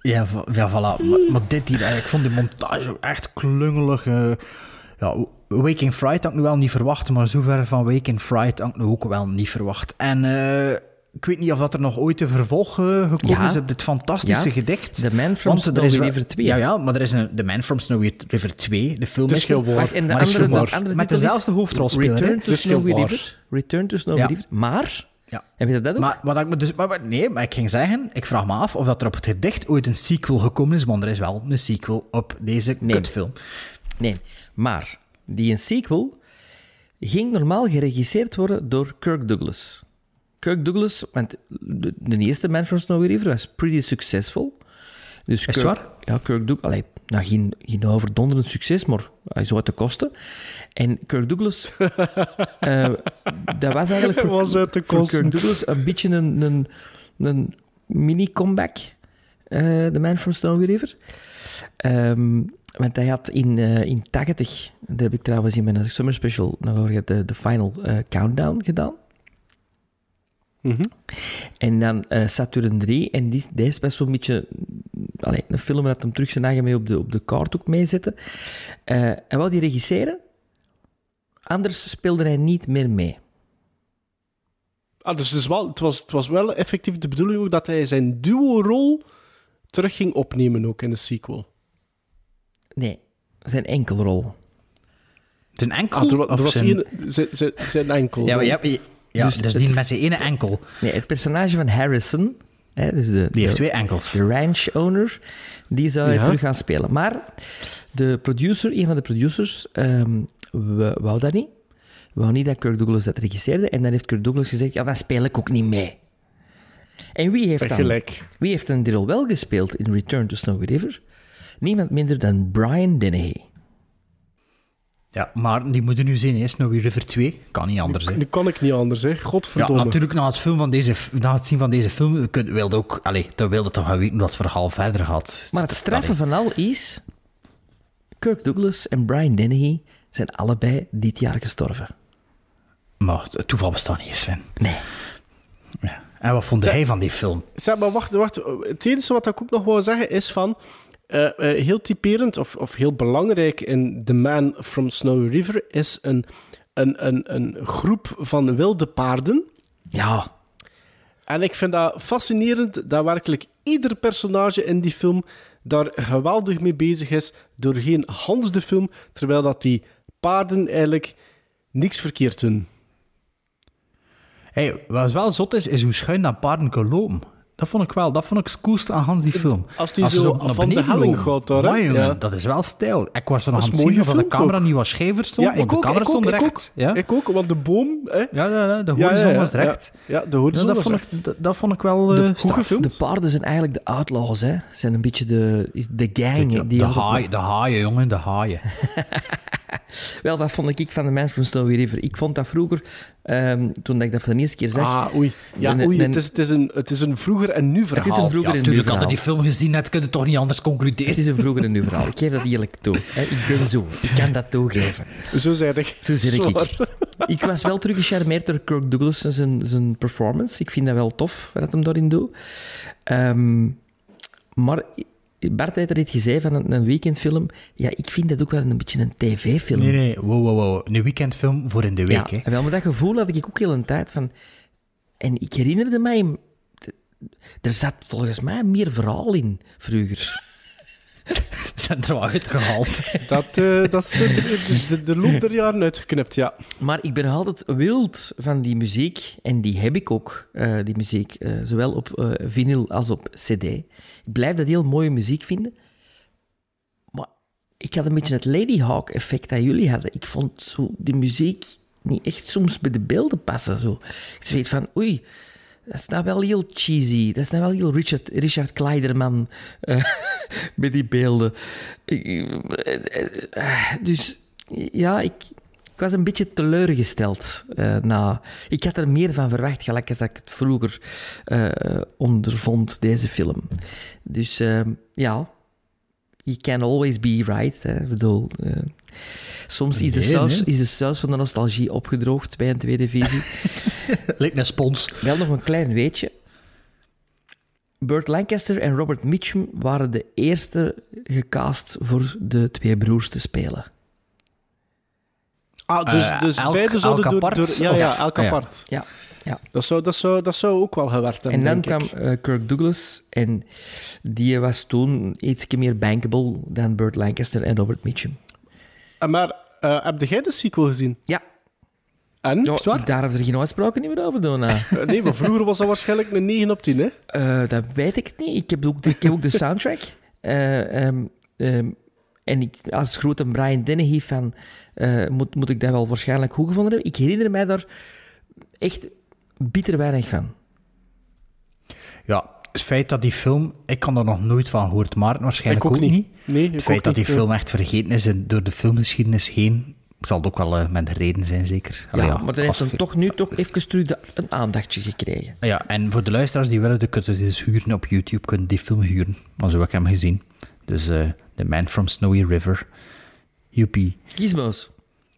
Speaker 2: ja, ja, voilà. Maar, maar dit hier, eh, ik vond de montage ook echt klungelig. eh. ja, Waking Fright had ik nu wel niet verwacht, maar zover van Waking Fright had ik nu ook wel niet verwacht. En eh, ik weet niet of dat er nog ooit een vervolg eh, gekomen
Speaker 1: Ja.
Speaker 2: is op dit fantastische
Speaker 1: Ja.
Speaker 2: gedicht.
Speaker 1: The Man from
Speaker 2: Want er
Speaker 1: Snowy
Speaker 2: is wel-
Speaker 1: River 2.
Speaker 2: Ja, ja, maar er is een The Man from Snowy River 2. De film
Speaker 3: Het is waar.
Speaker 1: En de
Speaker 2: Maar
Speaker 1: andere, de andere
Speaker 2: Met dezelfde hoofdrolspeler,
Speaker 1: Return to
Speaker 3: Dus
Speaker 1: Snowy. River. Return to Snowy
Speaker 2: Ja.
Speaker 1: River. Maar,
Speaker 2: Ja.
Speaker 1: heb je dat ook?
Speaker 2: Maar wat ik me dus, maar, maar- nee, maar ik ging zeggen, ik vraag me af of dat er op het gedicht ooit een sequel gekomen is, want er is wel een sequel op deze
Speaker 1: Nee.
Speaker 2: kutfilm.
Speaker 1: Nee, maar die een sequel ging normaal geregisseerd worden door Kirk Douglas. Kirk Douglas, want de, de eerste Man from Snowy River was pretty succesvol. Dus
Speaker 2: het
Speaker 1: Kirk,
Speaker 2: waar?
Speaker 1: Ja, Kirk Douglas, nou, geen, geen overdonderend succes, maar hij zou uit de kosten. En Kirk Douglas, *laughs* eh, dat was eigenlijk voor,
Speaker 3: Was de.
Speaker 1: Kirk Douglas een beetje een, een, een mini-comeback, eh The Man from Snowy River. Ehm, want hij had in, eh in 80, daar heb ik trouwens in mijn summer special nog over de, de final eh, countdown gedaan.
Speaker 3: Mhm.
Speaker 1: En dan eh, Saturn 3, en die, deze was zo'n beetje mm, allee, een film dat hem terug zijn eigen mee op de, op de kaart ook meezetten. Eh en wou die regisseren, anders speelde hij niet meer mee.
Speaker 3: Ah, dus het, is wel, het, was, het was wel effectief de bedoeling ook dat hij zijn duo-rol terug ging opnemen ook in de sequel.
Speaker 1: Nee, zijn enkelrol.
Speaker 2: Zijn enkel?
Speaker 3: Ah, er, er was
Speaker 2: zijn...
Speaker 3: één, zijn, zijn, zijn enkel.
Speaker 2: Ja, maar ja, ja, ja,
Speaker 1: Dus
Speaker 2: dus,
Speaker 1: het-
Speaker 2: die met zijn ene enkel.
Speaker 1: Nee, het personage van Harrison, hè, dus de,
Speaker 2: Die heeft
Speaker 1: de,
Speaker 2: twee enkels.
Speaker 1: de ranch owner, die zou hij
Speaker 3: Ja.
Speaker 1: terug gaan spelen. Maar de producer, een van de producers, ehm, w- wou dat niet. Wou niet dat Kirk Douglas dat regisseerde. En dan heeft Kirk Douglas gezegd, ja, dan speel ik ook niet mee. En wie heeft dan, wie heeft dan die rol wel gespeeld in Return to Snowy River? Niemand minder dan Brian Dennehy.
Speaker 2: Ja, maar die moeten nu zien, hè. Snowy River 2. Kan niet anders, hè.
Speaker 3: Nu kan ik niet anders, hè.
Speaker 2: Ja,
Speaker 3: Godverdomme.
Speaker 2: natuurlijk, na het, film van deze, na het zien van deze film, kun- wilde ook, allee, dan wilde toch wel weten hoe dat verhaal verder gaat.
Speaker 1: Maar het straffe van al is... Kirk Douglas en Brian Dennehy zijn allebei dit jaar gestorven.
Speaker 2: Maar het toeval bestaat niet eens, Sven.
Speaker 1: Nee.
Speaker 2: Ja. En wat vond
Speaker 3: Zeg-
Speaker 2: hij van die film?
Speaker 3: Zeg, maar wacht, wacht. Het enige wat ik ook nog wou zeggen is van... eh, eh, heel typerend of, of heel belangrijk in The Man from Snowy River is een, een, een, een groep van wilde paarden.
Speaker 1: Ja,
Speaker 3: En ik vind dat fascinerend dat werkelijk ieder personage in die film daar geweldig mee bezig is doorheen Hans de film, terwijl dat die paarden eigenlijk niks verkeerd doen.
Speaker 2: Hey, wat wel zot is, is hoe schuin dat paarden kunnen lopen. Dat vond ik wel. Dat vond ik het coolste aan Hans die film.
Speaker 3: Als die zo
Speaker 2: naar
Speaker 3: van de helling gaat daar?
Speaker 2: Amai, jongen,
Speaker 3: Ja.
Speaker 2: Dat is wel stijl. Ik was zo nog aan het zien
Speaker 3: mooi
Speaker 2: of de camera
Speaker 3: ook.
Speaker 2: niet wat schever stond.
Speaker 3: Ja,
Speaker 2: want
Speaker 3: ik
Speaker 2: de
Speaker 3: ook,
Speaker 2: camera
Speaker 3: ik
Speaker 2: stond
Speaker 3: ook, ik
Speaker 2: recht.
Speaker 3: ook.
Speaker 2: Ja?
Speaker 3: Ik ook, want de boom... Hè?
Speaker 2: Ja, ja, ja, de horizon
Speaker 3: ja, ja,
Speaker 2: was recht.
Speaker 3: Ja, ja de
Speaker 2: Ja,
Speaker 3: horizon
Speaker 2: dat,
Speaker 3: was
Speaker 2: vond
Speaker 3: recht.
Speaker 2: ik, dat, dat vond ik wel eh
Speaker 3: Goed
Speaker 2: straf.
Speaker 3: gefilmd.
Speaker 1: De paarden zijn eigenlijk de outlaws, hè. Zijn een beetje de, is de gang.
Speaker 2: De,
Speaker 1: die
Speaker 2: de,
Speaker 1: altijd-
Speaker 2: haai, de haaien, jongen, de haaien. *laughs*
Speaker 1: Wel, wat vond ik van de Man from Snowy River? Ik vond dat vroeger, ehm, toen ik dat voor de eerste keer zag...
Speaker 3: Ah, oei. Ja, oei.
Speaker 1: mijn-
Speaker 3: Het is, het, is een, het is een vroeger en nu verhaal.
Speaker 1: Het is een vroeger
Speaker 2: Ja,
Speaker 1: en nu verhaal.
Speaker 2: die film gezien hebt, kun je toch niet anders
Speaker 1: Het
Speaker 2: concluderen.
Speaker 1: is een vroeger en nu verhaal. *laughs* Ik geef dat eerlijk toe. Hè. Ik ben zo. Ik kan dat toegeven.
Speaker 3: Zo zei ik.
Speaker 1: Zo zeg ik. Ik was wel terug gecharmeerd door Kirk Douglas en zijn, zijn performance. Ik vind dat wel tof, wat hem daarin doet. Ehm, maar Bart heeft er iets gezegd van een, een weekendfilm. Ja, ik vind dat ook wel een beetje een tv-film.
Speaker 2: Nee, nee, wow, wow, wow. Een weekendfilm voor in de week,
Speaker 1: ja,
Speaker 2: hè.
Speaker 1: wel, maar dat gevoel had ik ook heel een tijd van... En ik herinnerde mij... Er zat volgens mij meer verhaal in, vroeger. *laughs*
Speaker 2: Ze zijn er wel uitgehaald.
Speaker 3: Dat, eh, dat is de, de, de loop der jaren uitgeknipt, ja.
Speaker 1: Maar ik ben altijd wild van die muziek. En die heb ik ook, eh, die muziek. eh, zowel op eh, vinyl als op cd. Ik blijf dat heel mooie muziek vinden. Maar ik had een beetje het Lady Hawk effect dat jullie hadden. Ik vond zo die muziek niet echt soms bij de beelden passen. Zo. Ik weet van, oei, dat is nou wel heel cheesy. Dat is nou wel heel Richard, Richard Kleiderman eh, *laughs* bij die beelden. Eh, dus ja, ik, ik was een beetje teleurgesteld. na. Ik had er meer van verwacht, gelijk als ik het vroeger ondervond, deze film. Dus ja, you can always be right. Hè. Ik bedoel, eh, soms is de, saus,
Speaker 2: nee.
Speaker 1: is de saus van de nostalgie opgedroogd bij een tweede visie. *laughs*
Speaker 2: Lijkt een spons.
Speaker 1: Wel nog een klein weetje. Burt Lancaster en Robert Mitchum waren de eerste gecast voor de twee broers te spelen.
Speaker 3: Ah, dus,
Speaker 2: Eh,
Speaker 3: dus
Speaker 2: elk-
Speaker 3: beide zouden
Speaker 2: elk
Speaker 3: door,
Speaker 2: apart,
Speaker 3: door... Ja, ja,
Speaker 2: of-
Speaker 3: elk
Speaker 2: Ah, ja.
Speaker 3: apart.
Speaker 1: Ja, ja.
Speaker 3: Dat zou, dat, zou, dat zou ook wel gewerkt hebben,
Speaker 1: En dan kwam eh, Kirk Douglas en die was toen iets meer bankable dan Burt Lancaster en Robert Mitchum.
Speaker 3: Eh, Maar eh, heb jij de sequel gezien?
Speaker 1: Ja,
Speaker 3: En?
Speaker 1: daar hebben er geen uitspraken niet meer over doen.
Speaker 3: Nee, maar vroeger was dat waarschijnlijk een 9 op 10, hè?
Speaker 1: Dat weet ik niet. Ik heb ook de, ik heb ook de soundtrack. Ehm, ehm, en ik, als grote Brian Dennehy eh, moet, moet ik dat wel waarschijnlijk goed gevonden hebben. Ik herinner mij daar echt bitter weinig van.
Speaker 2: Ja, het feit dat die film... Ik kan er nog nooit van gehoord, Maarten waarschijnlijk
Speaker 3: Ik ook
Speaker 2: ook,
Speaker 3: niet.
Speaker 2: niet.
Speaker 3: Nee, ik
Speaker 2: Het feit dat die
Speaker 3: niet.
Speaker 2: film echt vergeten is en door de filmgeschiedenis heen, zal het ook wel eh, met reden zijn, zeker.
Speaker 1: Ja, maar dan heeft
Speaker 2: je-
Speaker 1: toch nu toch even terug de- een aandachtje gekregen.
Speaker 2: Ja, en voor de luisteraars die willen, dan kunnen ze dus huren op YouTube, kunnen die film huren. Maar zo heb ik hem gezien. Dus eh The Man from Snowy River. Joepie.
Speaker 1: Gizmos.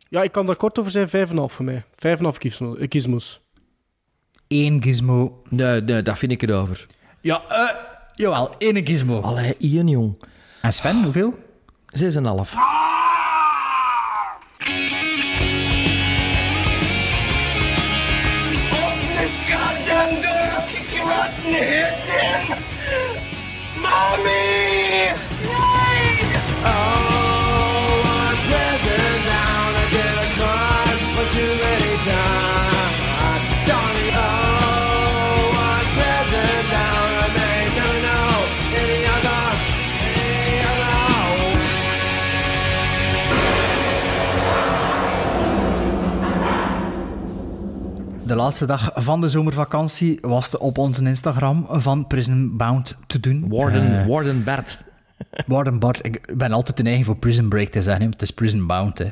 Speaker 3: Ja, ik kan daar kort over zijn, 5,5 voor mij. 5,5 gizmo- eh, gizmos.
Speaker 2: Eén gizmo.
Speaker 1: Nee, nee, dat vind ik erover.
Speaker 2: Ja, eh, jawel, één gizmo.
Speaker 1: Allee, Ian, jong.
Speaker 2: En Sven, hoeveel?
Speaker 1: 6,5.
Speaker 2: De laatste dag van de zomervakantie was het op onze Instagram van Prison Bound te doen.
Speaker 1: Warden,
Speaker 2: Eh,
Speaker 1: Warden Bert.
Speaker 2: Warden Bart. Ik ben altijd te eigen voor Prison Break te zeggen, het is Prison Bound. Hè.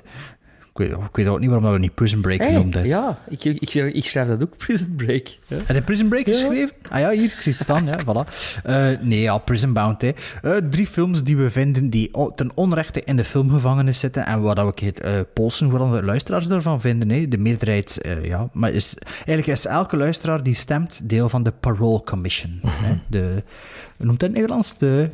Speaker 2: Ik, weet, ik weet ook niet waarom dat we niet Prison Break
Speaker 1: Hey,
Speaker 2: genoemd hebben.
Speaker 1: ja, ik, ik, schrijf- ik schrijf dat ook, *laughs* Prison Break. Ja.
Speaker 2: Heb je Prison Break geschreven? Ah ja, hier, ik zie het staan. Ja, voilà. Eh, nee, ja, Prison Bound. Hè. Eh, drie films die we vinden die ten onrechte in de filmgevangenis zitten en waar dat we het uh, polsen voor de luisteraars ervan vinden. Hè. De meerderheid, eh, ja. Maar is, eigenlijk is elke luisteraar die stemt deel van de Parole Commission. hè. *laughs* De, hoe noemt dat in het Nederlands? De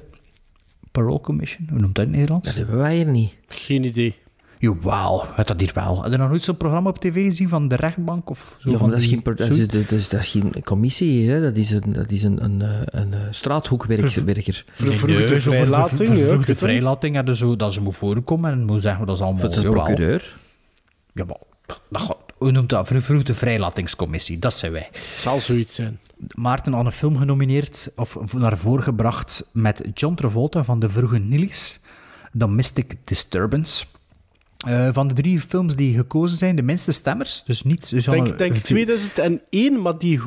Speaker 2: Parole Commission? Hoe noemt dat in het Nederlands?
Speaker 1: Dat hebben wij hier niet.
Speaker 3: Geen idee.
Speaker 2: Jawel, het dat hier wel. Heb je nog nooit zo'n programma op tv gezien van de rechtbank of zo?
Speaker 1: Ja,
Speaker 2: van
Speaker 1: dat is,
Speaker 2: die-
Speaker 1: geen, dat, is, dat, is, dat is geen commissie hier, hè. Dat is een, dat is een, een, eh, een, eh, straathoekwerker.
Speaker 3: Ver, vervroegde vrijlating.
Speaker 2: vrijlating, ja, dus zo, dat ze moet voorkomen en moet zeggen dat is allemaal...
Speaker 1: Voor de
Speaker 2: jawel.
Speaker 1: procureur.
Speaker 2: Ja, maar dat gaat, hoe noemt dat? Vervroegde vrijlatingscommissie. Dat zijn wij.
Speaker 3: Zal zoiets zijn.
Speaker 2: Maarten had een film genomineerd, of naar voren gebracht, met John Travolta van de vroege Nillies, Domestic Disturbance. Eh, van de drie films die gekozen zijn, de minste stemmers. Dus niet...
Speaker 3: Ik
Speaker 2: Suzanne-
Speaker 3: denk, denk 2001, maar die,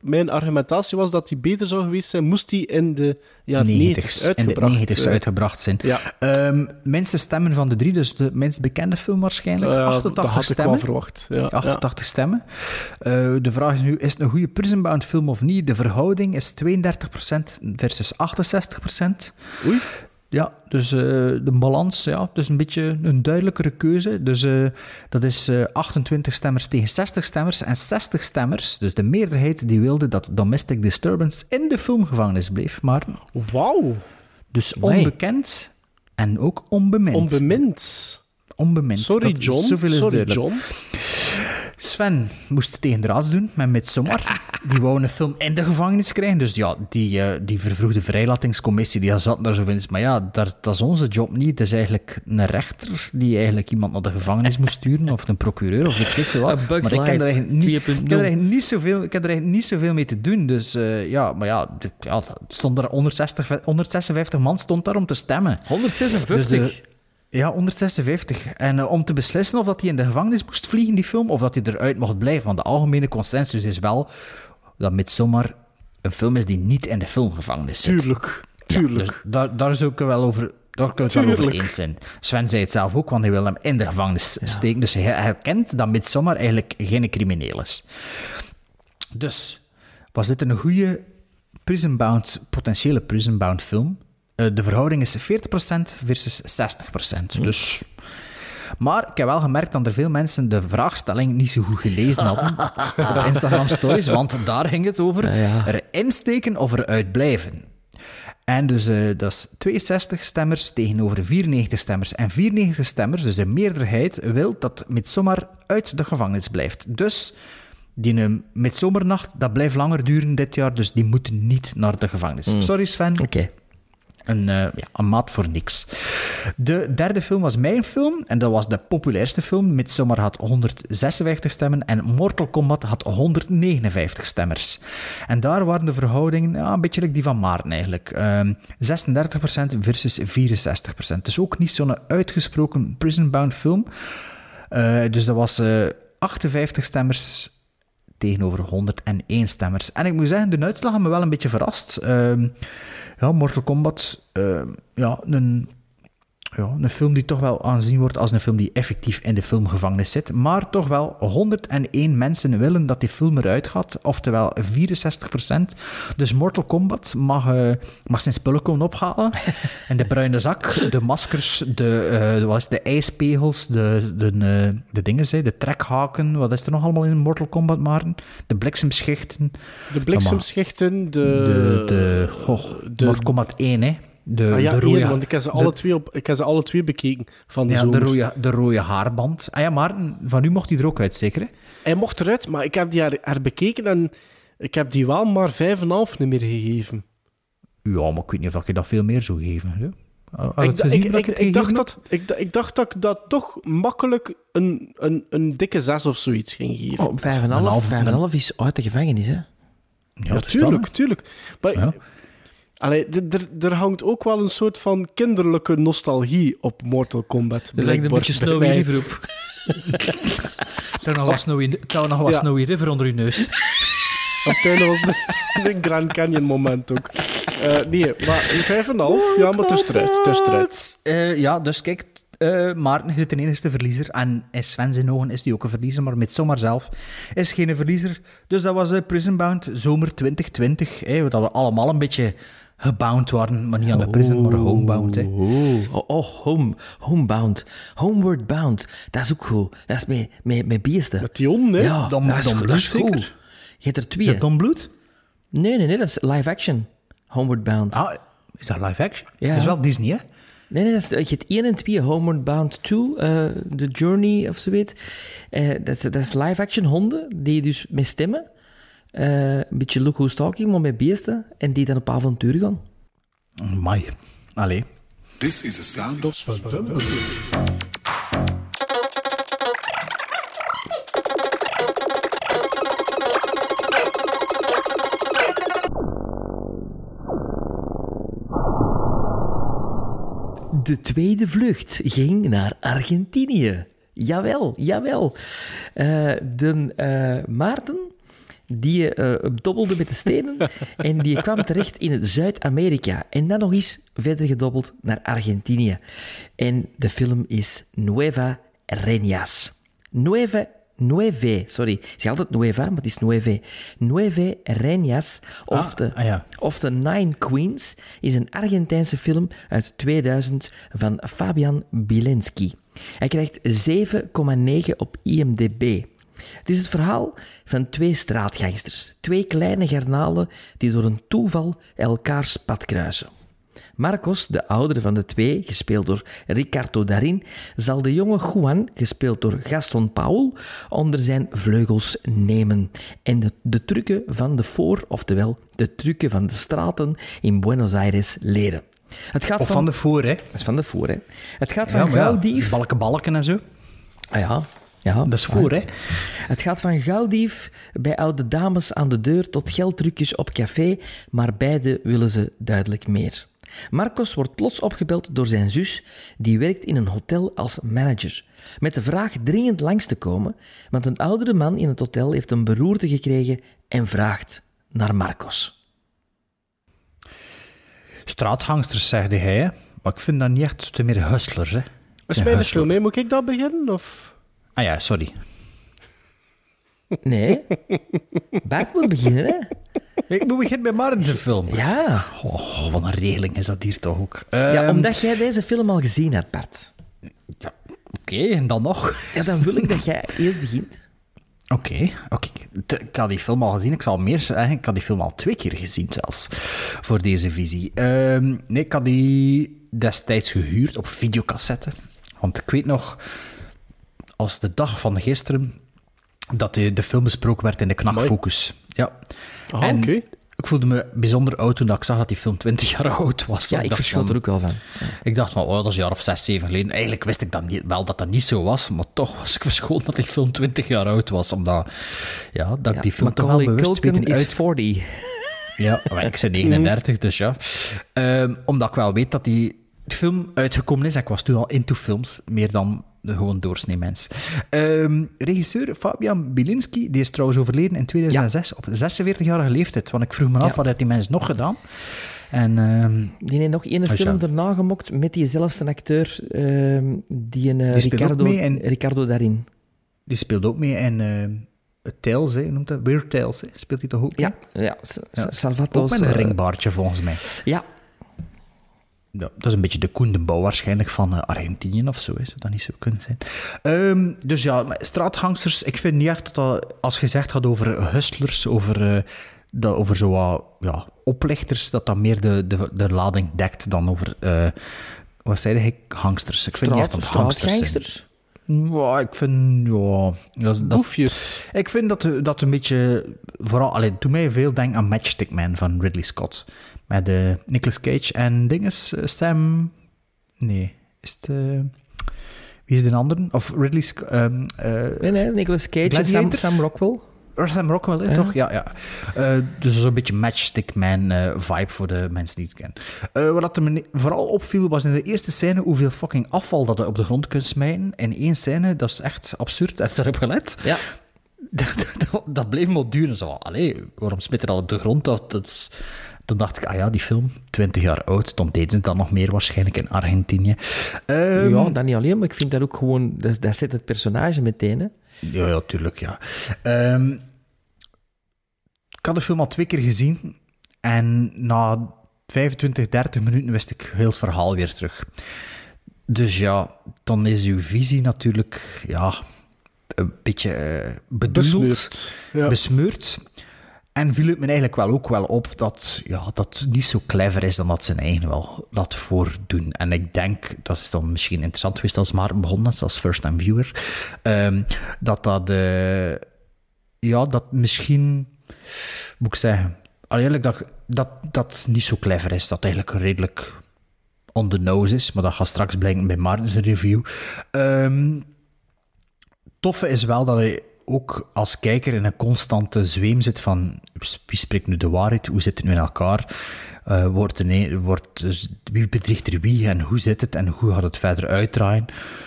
Speaker 3: mijn argumentatie was dat die beter zou geweest zijn, moest die in de 90
Speaker 2: 90's, in de
Speaker 3: uitgebracht
Speaker 2: 90's
Speaker 3: eh.
Speaker 2: uitgebracht zijn.
Speaker 3: Ja.
Speaker 2: Ehm, minste stemmen van de drie, dus de minst bekende film waarschijnlijk.
Speaker 3: Ja,
Speaker 2: 88
Speaker 3: dat had ik
Speaker 2: stemmen.
Speaker 3: verwacht. Ja,
Speaker 2: 88 stemmen. Eh, de vraag is nu, is het een goede Prisonbound film of niet? De verhouding is 32% versus 68%.
Speaker 3: Oei.
Speaker 2: Ja, dus eh, de balans, ja, het is een beetje een duidelijkere keuze. Dus eh, dat is eh, 28 stemmers tegen 60 stemmers. En 60 stemmers, dus de meerderheid, die wilde dat Domestic Disturbance in de filmgevangenis bleef. Maar.
Speaker 3: Wauw.
Speaker 2: dus
Speaker 1: Amai.
Speaker 2: onbekend en ook onbemind.
Speaker 3: Onbemind.
Speaker 2: Onbemind.
Speaker 3: Sorry, John. Sorry. John.
Speaker 2: Sven moest tegen draads doen met Midsommar. Die wou een film in de gevangenis krijgen. Dus ja, die, eh, die vervroegde vrijlatingscommissie, die zat daar zo in. Maar ja, dat, dat is onze job niet. Het is eigenlijk een rechter die eigenlijk iemand naar de gevangenis moest sturen. Of een procureur, of weet ik veel wat. *laughs* Maar ik heb er niet,
Speaker 1: 2.0.
Speaker 2: ik heb er eigenlijk niet zoveel, ik heb er eigenlijk niet zoveel mee te doen. Dus eh, ja, maar ja, ja, stond er 160, 156 man stond daar om te stemmen.
Speaker 1: 156.
Speaker 2: Dus de- ja, 156. En eh, om te beslissen of dat hij in de gevangenis moest vliegen, die film, of dat hij eruit mocht blijven. Want de algemene consensus is wel dat Midsommar een film is die niet in de filmgevangenis zit.
Speaker 3: Tuurlijk.
Speaker 2: Ja,
Speaker 3: Tuurlijk.
Speaker 2: dus daar, ik er wel over... Daar kunnen we het wel over eens zijn. Sven zei het zelf ook, want hij wil hem in de gevangenis steken. Dus hij herkent dat Midsommar eigenlijk geen crimineel is. Dus, was dit een goede prisonbound, potentiële prisonbound film? Eh, de verhouding is 40% versus 60%. Dus... Maar ik heb wel gemerkt dat er veel mensen de vraagstelling niet zo goed gelezen hadden op *laughs* Instagram stories, want daar ging het over
Speaker 1: Ja, ja.
Speaker 2: erin steken of eruit blijven. En dus eh, dat is 62 stemmers tegenover 94 stemmers. En 94 stemmers, dus de meerderheid, wil dat Midsommar uit de gevangenis blijft. Dus die uh, Midsommernacht, dat blijft langer duren dit jaar, dus die moeten niet naar de gevangenis. Sorry Sven,
Speaker 1: Oké.
Speaker 2: Een, eh, ja, maat voor niks. De derde film was mijn film. En dat was de populairste film. Midsommar had 156 stemmen. En Mortal Kombat had 159 stemmers. En daar waren de verhoudingen ja, een beetje like die van Maarten eigenlijk. Ehm 36% versus 64%. Dus ook niet zo'n uitgesproken prisonbound film. Eh, dus dat was eh 58 stemmers tegenover 101 stemmers. En ik moet zeggen, de uitslag heeft me wel een beetje verrast. Ehm, ja, Mortal Kombat, ehm, ja, een, ja, een film die toch wel aanzien wordt als een film die effectief in de filmgevangenis zit. Maar toch wel 101 mensen willen dat die film eruit gaat, oftewel 64%. Dus Mortal Kombat mag, eh, mag zijn spullen komen ophalen. *laughs* en de bruine zak, de maskers, de, eh, wat is het, de ijspegels, de, de, eh, de dingen, zei, de trekhaken. Wat is er nog allemaal in Mortal Kombat, Maarten? De bliksemschichten.
Speaker 3: De bliksemschichten, de...
Speaker 2: De, de, goh,
Speaker 3: de-
Speaker 2: Mortal Kombat 1, hè. De,
Speaker 3: Ah ja,
Speaker 2: de rode,
Speaker 3: één, want ik heb, ze
Speaker 2: de-
Speaker 3: alle twee op, ik heb ze alle twee bekeken van de
Speaker 2: ja, rode, de rode haarband. Ah ja, Maarten, van u mocht hij er ook uit, zeker? hè?
Speaker 3: Hij mocht eruit, maar ik heb die er, er bekeken en ik heb die wel maar 5,5 niet meer gegeven.
Speaker 2: Ja, maar ik weet niet of je dat veel meer zou geven. Hè?
Speaker 3: Ik, dacht dat, ik, dacht dat ik dat toch makkelijk een, een, een dikke 6 of zoiets ging geven.
Speaker 1: Oh, 5,5
Speaker 2: Een half-
Speaker 1: 5,5 is uit de gevangenis, hè?
Speaker 3: ja,
Speaker 2: is
Speaker 3: tuurlijk,
Speaker 2: dan,
Speaker 3: tuurlijk. Maar
Speaker 2: Ja.
Speaker 3: Allee, er- er hangt ook wel een soort van kinderlijke nostalgie op Mortal Kombat.
Speaker 1: Er lijkt een beetje Snowy. River op. *laughs*
Speaker 2: hè. Er nog wat Snowy, nog wat
Speaker 3: Ja.
Speaker 2: Snowy River onder uw neus. *laughs*
Speaker 3: Op het was de, *laughs* de Grand Canyon moment ook. Eh, nee, maar 5,5, ja, maar het is eruit. Het.
Speaker 2: Eh, ja, dus kijk, eh Maarten is de enige verliezer. En in Sven zijn ogen is die ook een verliezer, maar met zomaar zelf is geen verliezer. Dus dat was Prisonbound zomer 2020. Hè, dat we allemaal een beetje gebound waren, maar niet aan de prison, maar homebound. Hè.
Speaker 1: Oh, oh home, homebound. Homeward bound. Dat is ook goed. Dat is met, met, met beesten.
Speaker 3: Met die honden, hè?
Speaker 1: Ja, dat is,
Speaker 2: Bloed
Speaker 1: goed.
Speaker 2: zeker?
Speaker 1: Je hebt er twee.
Speaker 2: Is dat Don Bloed?
Speaker 1: Nee, nee, nee. Dat is live action. Homeward bound.
Speaker 2: Ah, is dat live action?
Speaker 1: Ja.
Speaker 2: Dat is wel Disney, hè?
Speaker 1: Nee, nee, dat is, je hebt 1 en 2, Homeward Bound 2, eh The Journey of zoiets. Eh dat, is, dat is live-action honden, die dus met stemmen, uh, een beetje look who's talking, maar met beesten. En die dan op avontuur gaan.
Speaker 2: Mai. Allee.
Speaker 5: This is a sound of
Speaker 6: Spantumble.
Speaker 1: De tweede vlucht ging naar Argentinië. Jawel, jawel. Eh, uh, de uh, Maarten die eh, dobbelde met de stenen *laughs* en die kwam terecht in Zuid-Amerika. En dan nog eens verder gedobbeld naar Argentinië. En de film is Nueva Reñas. Nueva Nueve, sorry. Ik zeg altijd Nueva, maar het is Nueve. Nueve Reñas, of,
Speaker 2: Ah,
Speaker 1: de,
Speaker 2: ah ja.
Speaker 1: of The Nine Queens, is een Argentijnse film uit 2000 van Fabian Bilenski. Hij krijgt 7,9 op IMDb. Het is het verhaal van twee straatgangsters, twee kleine garnalen die door een toeval elkaars pad kruisen. Marcos, de oudere van de twee, gespeeld door Ricardo Darin, zal de jonge Juan, gespeeld door Gaston Paul, onder zijn vleugels nemen en de, de trucken van de voor, oftewel de trucken van de straten in Buenos Aires leren. Het gaat
Speaker 2: Of van de voor, hè?
Speaker 1: Dat is van de voor, hè. Het gaat van
Speaker 2: ja,
Speaker 1: gauwdief...
Speaker 2: Balken, balken en zo.
Speaker 1: Ah ja, ja.
Speaker 2: Dat is voor, hè?
Speaker 1: Het gaat van gauwdief bij oude dames aan de deur tot geldtrucjes op café, maar beide willen ze duidelijk meer. Marcos wordt plots opgebeld door zijn zus, die werkt in een hotel als manager. Met de vraag dringend langs te komen, want een oudere man in het hotel heeft een beroerte gekregen en vraagt naar Marcos.
Speaker 2: Straathangsters, zegde hij, hè? Maar ik vind dat niet echt te meer hustlers, hè?
Speaker 3: Is mijn
Speaker 2: hustler.
Speaker 3: film mee? Moet ik dat beginnen? Of?
Speaker 2: Ah ja, sorry.
Speaker 1: Nee, Bart moet beginnen, hè?
Speaker 2: Ik moet beginnen met film.
Speaker 1: Ja.
Speaker 2: Oh, wat een regeling is dat hier toch ook.
Speaker 1: ja,
Speaker 2: Ehm,
Speaker 1: omdat jij deze film al gezien hebt, Bart.
Speaker 2: ja, Oké, en dan nog?
Speaker 1: Ja, dan wil ik dat jij eerst begint.
Speaker 2: Oké, oké. Ik had die film al gezien. Ik zal meer zeggen, ik had die film al twee keer gezien zelfs, voor deze visie. Ehm, nee, ik had die destijds gehuurd op videocassette. Want ik weet nog, als de dag van gisteren, dat de, de film besproken werd in de Knakfocus. Ja.
Speaker 3: Ah,
Speaker 2: En
Speaker 3: oké.
Speaker 2: Ik voelde me bijzonder oud toen ik zag dat die film 20 jaar oud was.
Speaker 1: Ja, ik
Speaker 2: van-
Speaker 1: er ook wel van.
Speaker 2: ik dacht van, oh, dat is een jaar of zes, zeven geleden. Eigenlijk wist ik dan niet, wel dat dat niet zo was, maar toch was ik verschoten dat die film 20 jaar oud was. Omdat, ja, dat ik die film toch wel bewust weten
Speaker 1: is
Speaker 2: uit...
Speaker 1: 40.
Speaker 2: Ja, maar ik ben 39, dus ja. Ehm, omdat ik wel weet dat die film uitgekomen is. En ik was toen al into films, meer dan gewoon doorsnee mens. Ehm, regisseur Fabian Bilinski, die is trouwens overleden in 2006 op 46-jarige leeftijd. Want ik vroeg me af,
Speaker 1: Ja.
Speaker 2: wat heeft die mens nog gedaan? En ehm,
Speaker 1: Die heeft nog één
Speaker 2: Ah,
Speaker 1: film
Speaker 2: ja.
Speaker 1: erna gemokt met diezelfde acteur, ehm, die een eh,
Speaker 2: Die
Speaker 1: Ricardo,
Speaker 2: mee in-
Speaker 1: Ricardo daarin.
Speaker 2: die speelt ook mee in eh, Tales, hè, noemt dat? Weird Tales, hè? speelt hij toch ook mee?
Speaker 1: Ja, ja,
Speaker 2: Ja.
Speaker 1: Salvato.
Speaker 2: Ook met een ringbaardje, volgens mij.
Speaker 1: Ja,
Speaker 2: Ja, dat is een beetje de Koen de Bouw waarschijnlijk van eh, Argentinië of zo, is dat niet zo kunnen zijn. Ehm, dus ja, straathangsters, ik vind niet echt dat dat, als je zegt gaat over hustlers, over, eh, dat, over zo wat, ja, oplichters, dat dat meer de, de, de lading dekt dan over, eh, wat zei ik, hangsters. Ik vind niet echt dat hangsters. Ja, ik vind, ja... Dat, dat,
Speaker 3: Boefjes.
Speaker 2: ik vind dat dat een beetje... Vooral, allee, doet mij veel denken aan Matchstick Man van Ridley Scott. Met eh Nicolas Cage en dinges, eh, Sam... Nee, is het... eh, wie is de andere? Of Ridley Scott... ehm, eh,
Speaker 1: Nee, nee, Nicolas Cage en Sam? Sam Rockwell.
Speaker 2: Sam Rockwell,
Speaker 1: Ja.
Speaker 2: toch? Ja, ja. Eh, dus zo'n beetje Matchstick Man eh, vibe voor de mensen die het kennen. Eh, wat er me vooral opviel, was in de eerste scène hoeveel fucking afval dat je op de grond kunt smijten. In één scène, dat is echt absurd. *laughs* Heb je erop gelet?
Speaker 1: Ja. *laughs*
Speaker 2: dat, dat, dat bleef maar duren. Zo, allee, waarom smit je dat op de grond? Dat, dat is- toen dacht ik, ah ja, die film, 20 jaar oud. Toen deden ze dat nog meer waarschijnlijk in Argentinië. Ehm,
Speaker 1: ja, dat niet alleen, maar ik vind dat ook gewoon... Dat, dat zet het personage meteen, hè.
Speaker 2: Ja, ja, tuurlijk, ja. Ehm, ik had de film al twee keer gezien. En na 25, 30 minuten wist ik heel het verhaal weer terug. Dus ja, dan is uw visie natuurlijk ja, een beetje eh, bedoeld,
Speaker 3: Besmeurd. Ja.
Speaker 2: besmeurd. En viel het me eigenlijk wel ook wel op dat ja, dat niet zo clever is dan dat zijn eigen wel laat voordoen. En ik denk, dat is dan misschien interessant geweest als maar begonnen is, als first-time viewer, ehm, dat dat, eh, ja, dat misschien, moet ik zeggen, eigenlijk dat, dat dat niet zo clever is, dat eigenlijk redelijk on the nose is, maar dat gaat straks blijken bij Maarten's review. Ehm toffe is wel dat hij ook als kijker in een constante zweem zit van wie spreekt nu de waarheid, hoe zit het nu in elkaar, Eh, wordt, een- wordt, dus wie bedriegt er wie en hoe zit het en hoe gaat het verder uitdraaien.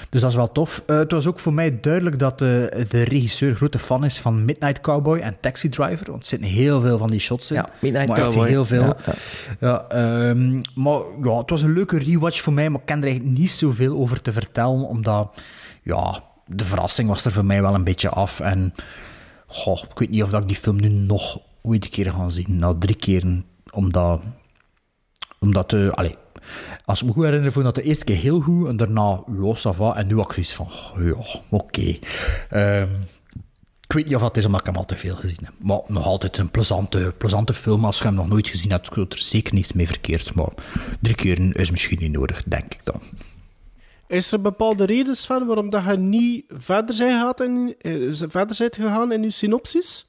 Speaker 2: Dus dat is wel tof. Eh, het was ook voor mij duidelijk dat de, de regisseur grote fan is van Midnight Cowboy en Taxi Driver, want er zitten heel veel van die shots in.
Speaker 1: Ja, Midnight
Speaker 2: maar
Speaker 1: Cowboy.
Speaker 2: heel veel.
Speaker 1: Ja, ja.
Speaker 2: Ja, ehm, maar ja, het was een leuke rewatch voor mij, maar ik kan er eigenlijk niet zoveel over te vertellen, omdat ja, de verrassing was er voor mij wel een beetje af. En goh, ik weet niet of ik die film nu nog ooit een keer ga zien, na drie keren, omdat, omdat eh, allee, als ik me goed herinner, vond dat de eerste keer heel goed en daarna, va, en nu had zoiets van, ja, oké. Ehm, ik weet niet of dat is omdat ik hem al te veel gezien heb. Maar nog altijd een plezante, plezante film. Als je hem nog nooit gezien hebt, is er zeker niets mee verkeerd. Maar drie keer is misschien niet nodig, denk ik dan.
Speaker 3: Is er bepaalde reden, Sven, waarom dat je niet verder zijn gegaan in, eh, verder bent gegaan in je synopsis?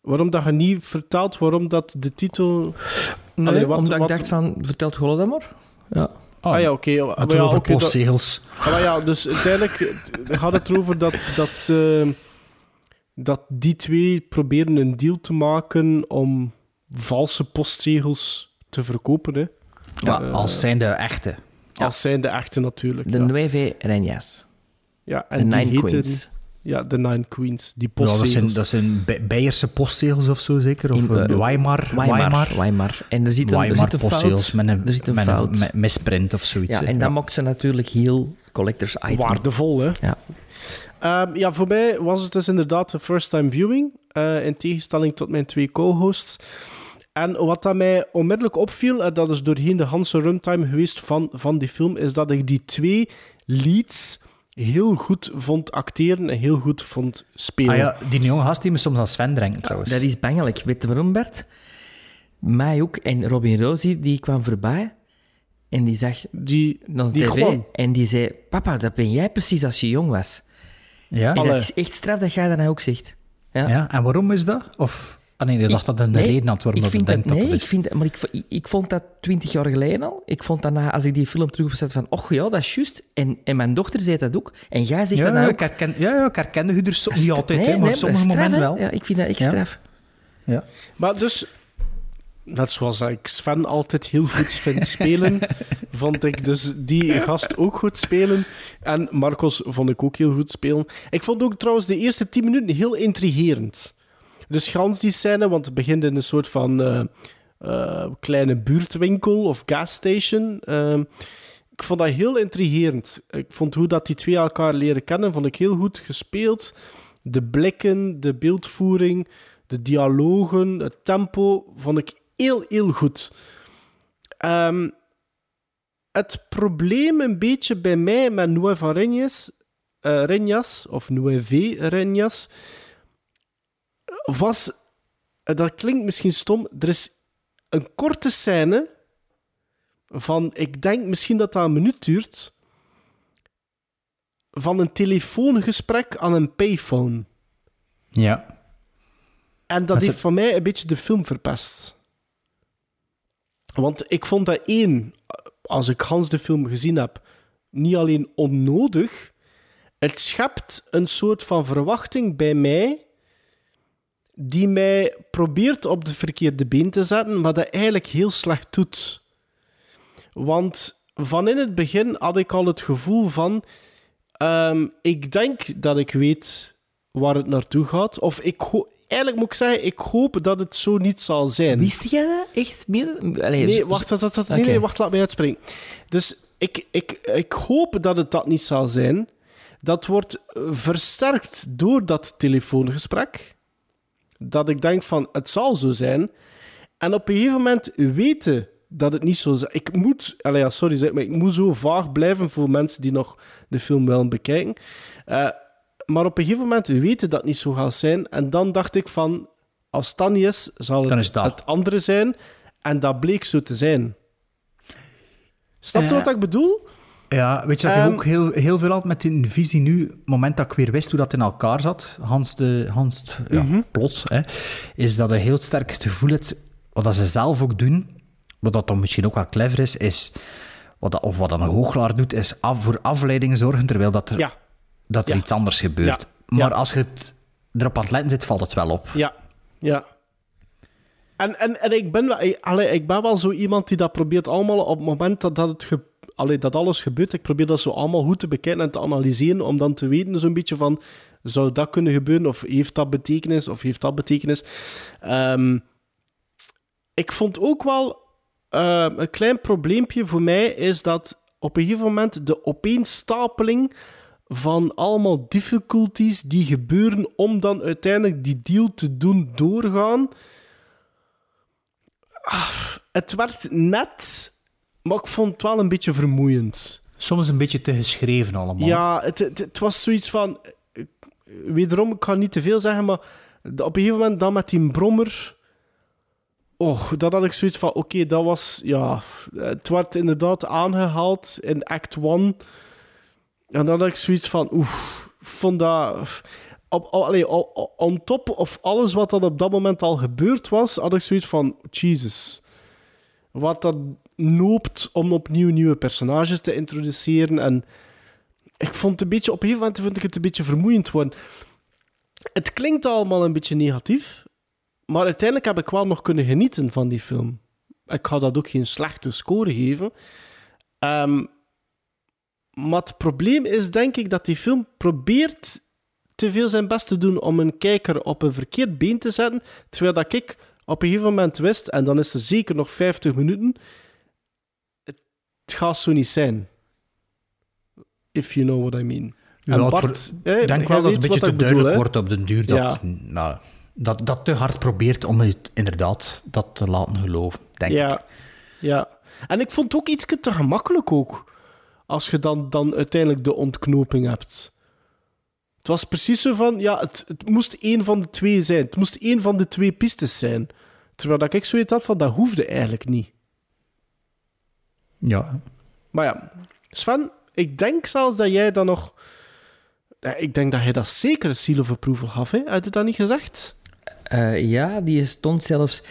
Speaker 3: Waarom dat je niet vertelt waarom dat de titel...
Speaker 1: Nee,
Speaker 3: Allee, wat-
Speaker 1: omdat
Speaker 3: wat-
Speaker 1: ik dacht van, vertelt Gollo dat maar. Ja.
Speaker 3: Ah ja, oké.
Speaker 2: Het gaat
Speaker 3: ja,
Speaker 2: over
Speaker 3: dat-
Speaker 2: postzegels.
Speaker 3: Ah, maar ja, dus uiteindelijk gaat het erover dat, dat, eh, dat die twee proberen een deal te maken om valse postzegels te verkopen. Hè.
Speaker 2: Ja, als zijn de echte.
Speaker 3: Als zijn de echte natuurlijk.
Speaker 1: De
Speaker 3: ja.
Speaker 1: Nueve Reñas.
Speaker 3: ja,
Speaker 1: De
Speaker 3: en die
Speaker 1: Nine
Speaker 3: heten-
Speaker 1: Queens.
Speaker 3: Ja, de Nine Queens. Die
Speaker 2: Ja, dat
Speaker 3: postzegels.
Speaker 2: zijn, dat zijn Be- Beierse postzegels of zo zeker? Of
Speaker 1: In,
Speaker 2: eh,
Speaker 1: eh,
Speaker 2: Weimar?
Speaker 1: Weimar. Weimar. En er zit een, er
Speaker 2: Weimar
Speaker 1: zit een
Speaker 2: postzegels
Speaker 1: fout.
Speaker 2: met een,
Speaker 1: er zit een
Speaker 2: met
Speaker 1: fout.
Speaker 2: een met- misprint of zoiets.
Speaker 1: ja, en dat maakt ze natuurlijk heel collectors item.
Speaker 3: Waardevol, hè?
Speaker 1: Ja.
Speaker 3: Ehm, ja, voor mij was het dus inderdaad een first-time viewing. eh, in tegenstelling tot mijn twee co-hosts. En wat dat mij onmiddellijk opviel, en dat is doorheen de Hanse runtime geweest van, van die film, is dat ik die twee leads heel goed vond acteren en heel goed vond spelen.
Speaker 2: Ah ja, die jonge gast die me soms aan Sven drinkt trouwens.
Speaker 1: Dat is bangelijk. Weet je waarom, Bert? Mij ook. En Robin Rosie, die kwam voorbij. En die zag
Speaker 3: die,
Speaker 1: naar de
Speaker 3: die
Speaker 1: tv.
Speaker 3: gewoon.
Speaker 1: En die zei... Papa, dat ben jij precies als je jong was.
Speaker 2: Ja?
Speaker 1: En
Speaker 3: Allee.
Speaker 1: dat is echt straf dat jij dat nou ook zegt. Ja.
Speaker 2: ja, en waarom is dat? Of, ah nee, je dacht dat een
Speaker 1: Nee,
Speaker 2: reden had waarom
Speaker 1: ik
Speaker 2: dat je
Speaker 1: vind dat, nee,
Speaker 2: dat
Speaker 1: ik vind, maar ik, ik, vond dat twintig jaar geleden al. Ik vond dat na, als ik die film terug opzet van, och ja, dat is juist. En, en mijn dochter zei dat ook. En jij zegt
Speaker 2: Ja,
Speaker 1: dat nou
Speaker 2: ja,
Speaker 1: ook.
Speaker 2: ik herken, ja, ja, ik herkende u er so- niet altijd,
Speaker 1: Nee,
Speaker 2: hè, maar
Speaker 1: nee,
Speaker 2: op sommige
Speaker 1: straf,
Speaker 2: momenten wel.
Speaker 1: Ja, ik vind dat echt
Speaker 2: Ja.
Speaker 1: straf.
Speaker 2: Ja.
Speaker 3: Maar dus, net zoals ik Sven altijd heel goed vind spelen, *laughs* vond ik dus die gast ook goed spelen. En Marcos vond ik ook heel goed spelen. Ik vond ook trouwens de eerste tien minuten heel intrigerend. Dus gans die scène, want het begint in een soort van eh, eh, kleine buurtwinkel of gasstation. Eh, ik vond dat heel intrigerend. Ik vond hoe dat die twee elkaar leren kennen, vond ik heel goed gespeeld. De blikken, de beeldvoering, de dialogen, het tempo, vond ik heel, heel goed. Ehm, het probleem een beetje bij mij met Nueva Reñas, eh, Reñas of Nueve Reñas, was, eh, dat klinkt misschien stom, er is een korte scène van, ik denk misschien dat dat een minuut duurt, van een telefoongesprek aan een payphone.
Speaker 2: Ja.
Speaker 3: En dat heeft voor mij een beetje de film verpest. Want ik vond dat één, als ik Hans de film gezien heb, niet alleen onnodig, het schept een soort van verwachting bij mij die mij probeert op de verkeerde been te zetten, maar dat eigenlijk heel slecht doet. Want van in het begin had ik al het gevoel van... ehm, ik denk dat ik weet waar het naartoe gaat. Of ik eigenlijk moet ik zeggen, ik hoop dat het zo niet zal zijn.
Speaker 1: Wist jij dat echt meer? Allee,
Speaker 3: Nee, wacht, wacht, wacht, wacht. Nee, wacht, laat mij uitspringen. Dus ik, ik, ik hoop dat het dat niet zal zijn. Dat wordt versterkt door dat telefoongesprek. Dat ik denk van, het zal zo zijn. En op een gegeven moment weten dat het niet zo is. Ik moet, ja, sorry, maar ik moet zo vaag blijven voor mensen die nog de film willen bekijken. Eh, maar op een gegeven moment weten dat het niet zo gaat zijn. En dan dacht ik van, als dat niet is, zal
Speaker 2: Dan
Speaker 3: het
Speaker 2: is
Speaker 3: het andere zijn. En dat bleek zo te zijn. Snap je
Speaker 2: Eh,
Speaker 3: wat ik bedoel?
Speaker 2: Ja, weet je dat
Speaker 3: Ehm,
Speaker 2: ik ook heel, heel veel had met die visie nu, het moment dat ik weer wist hoe dat in elkaar zat, Hans, de, Hans ja,
Speaker 3: Mhm.
Speaker 2: plots, hè, is dat je heel sterk het gevoel hebt, wat dat ze zelf ook doen, wat dat dan misschien ook wel clever is, is wat dat, of wat dan een hooglaar doet, is af, voor afleiding zorgen, terwijl dat er,
Speaker 3: Ja.
Speaker 2: dat er
Speaker 3: Ja.
Speaker 2: iets anders gebeurt. Maar als je het erop aan het letten zit, valt het wel op.
Speaker 3: Ja, ja. En, en, en ik, ben wel, allee, ik ben wel zo iemand die dat probeert allemaal op het moment dat, dat, het ge, allee, dat alles gebeurt, ik probeer dat zo allemaal goed te bekijken en te analyseren, om dan te weten zo'n beetje van, zou dat kunnen gebeuren, of heeft dat betekenis, of heeft dat betekenis. Ehm, ik vond ook wel eh, een klein probleempje voor mij, is dat op een gegeven moment de opeenstapeling van allemaal difficulties die gebeuren om dan uiteindelijk die deal te doen doorgaan. Ah, het werd net, maar ik vond het wel een beetje vermoeiend.
Speaker 2: Soms een beetje te geschreven allemaal.
Speaker 3: Ja, het, het, het was zoiets van... eh, Wederom, ik ga niet te veel zeggen, maar op een gegeven moment dan met die brommer... Och, dat had ik zoiets van... Oké, dat was... Ja, het werd inderdaad aangehaald in act 1. En dan had ik zoiets van... Oef, vond dat... Op, allee, on top of alles wat dat op dat moment al gebeurd was, had ik zoiets van... Jesus. Wat dat noopt om opnieuw nieuwe personages te introduceren. En ik vond het een beetje... Op een gegeven moment vond ik het een beetje vermoeiend worden. Het klinkt allemaal een beetje negatief, maar uiteindelijk heb ik wel nog kunnen genieten van die film. Ik ga dat ook geen slechte score geven. Ehm, maar het probleem is, denk ik, dat die film probeert te veel zijn best te doen om een kijker op een verkeerd been te zetten, terwijl dat ik op een gegeven moment wist, en dan is er zeker nog 50 minuten, gaat zo niet zijn. If you know what I mean.
Speaker 2: Ja,
Speaker 3: En Bart,
Speaker 2: ik denk wel dat het een beetje te
Speaker 3: bedoel,
Speaker 2: duidelijk wordt op den duur. Dat,
Speaker 3: Ja.
Speaker 2: nou, dat, dat te hard probeert om het inderdaad dat te laten geloven, denk
Speaker 3: ja,
Speaker 2: ik.
Speaker 3: Ja. En ik vond het ook iets te gemakkelijk ook. Als je dan, dan uiteindelijk de ontknoping hebt. Het was precies zo van, ja, het, het moest één van de twee zijn. Het moest één van de twee pistes zijn. Terwijl dat ik zoiets had van, dat hoefde eigenlijk niet.
Speaker 2: Ja.
Speaker 3: Maar ja, Sven, ik denk zelfs dat jij dan nog... Ik denk dat jij dat zeker een seal of approval gaf, hè? Had je dat niet gezegd?
Speaker 1: Eh, ja, die stond zelfs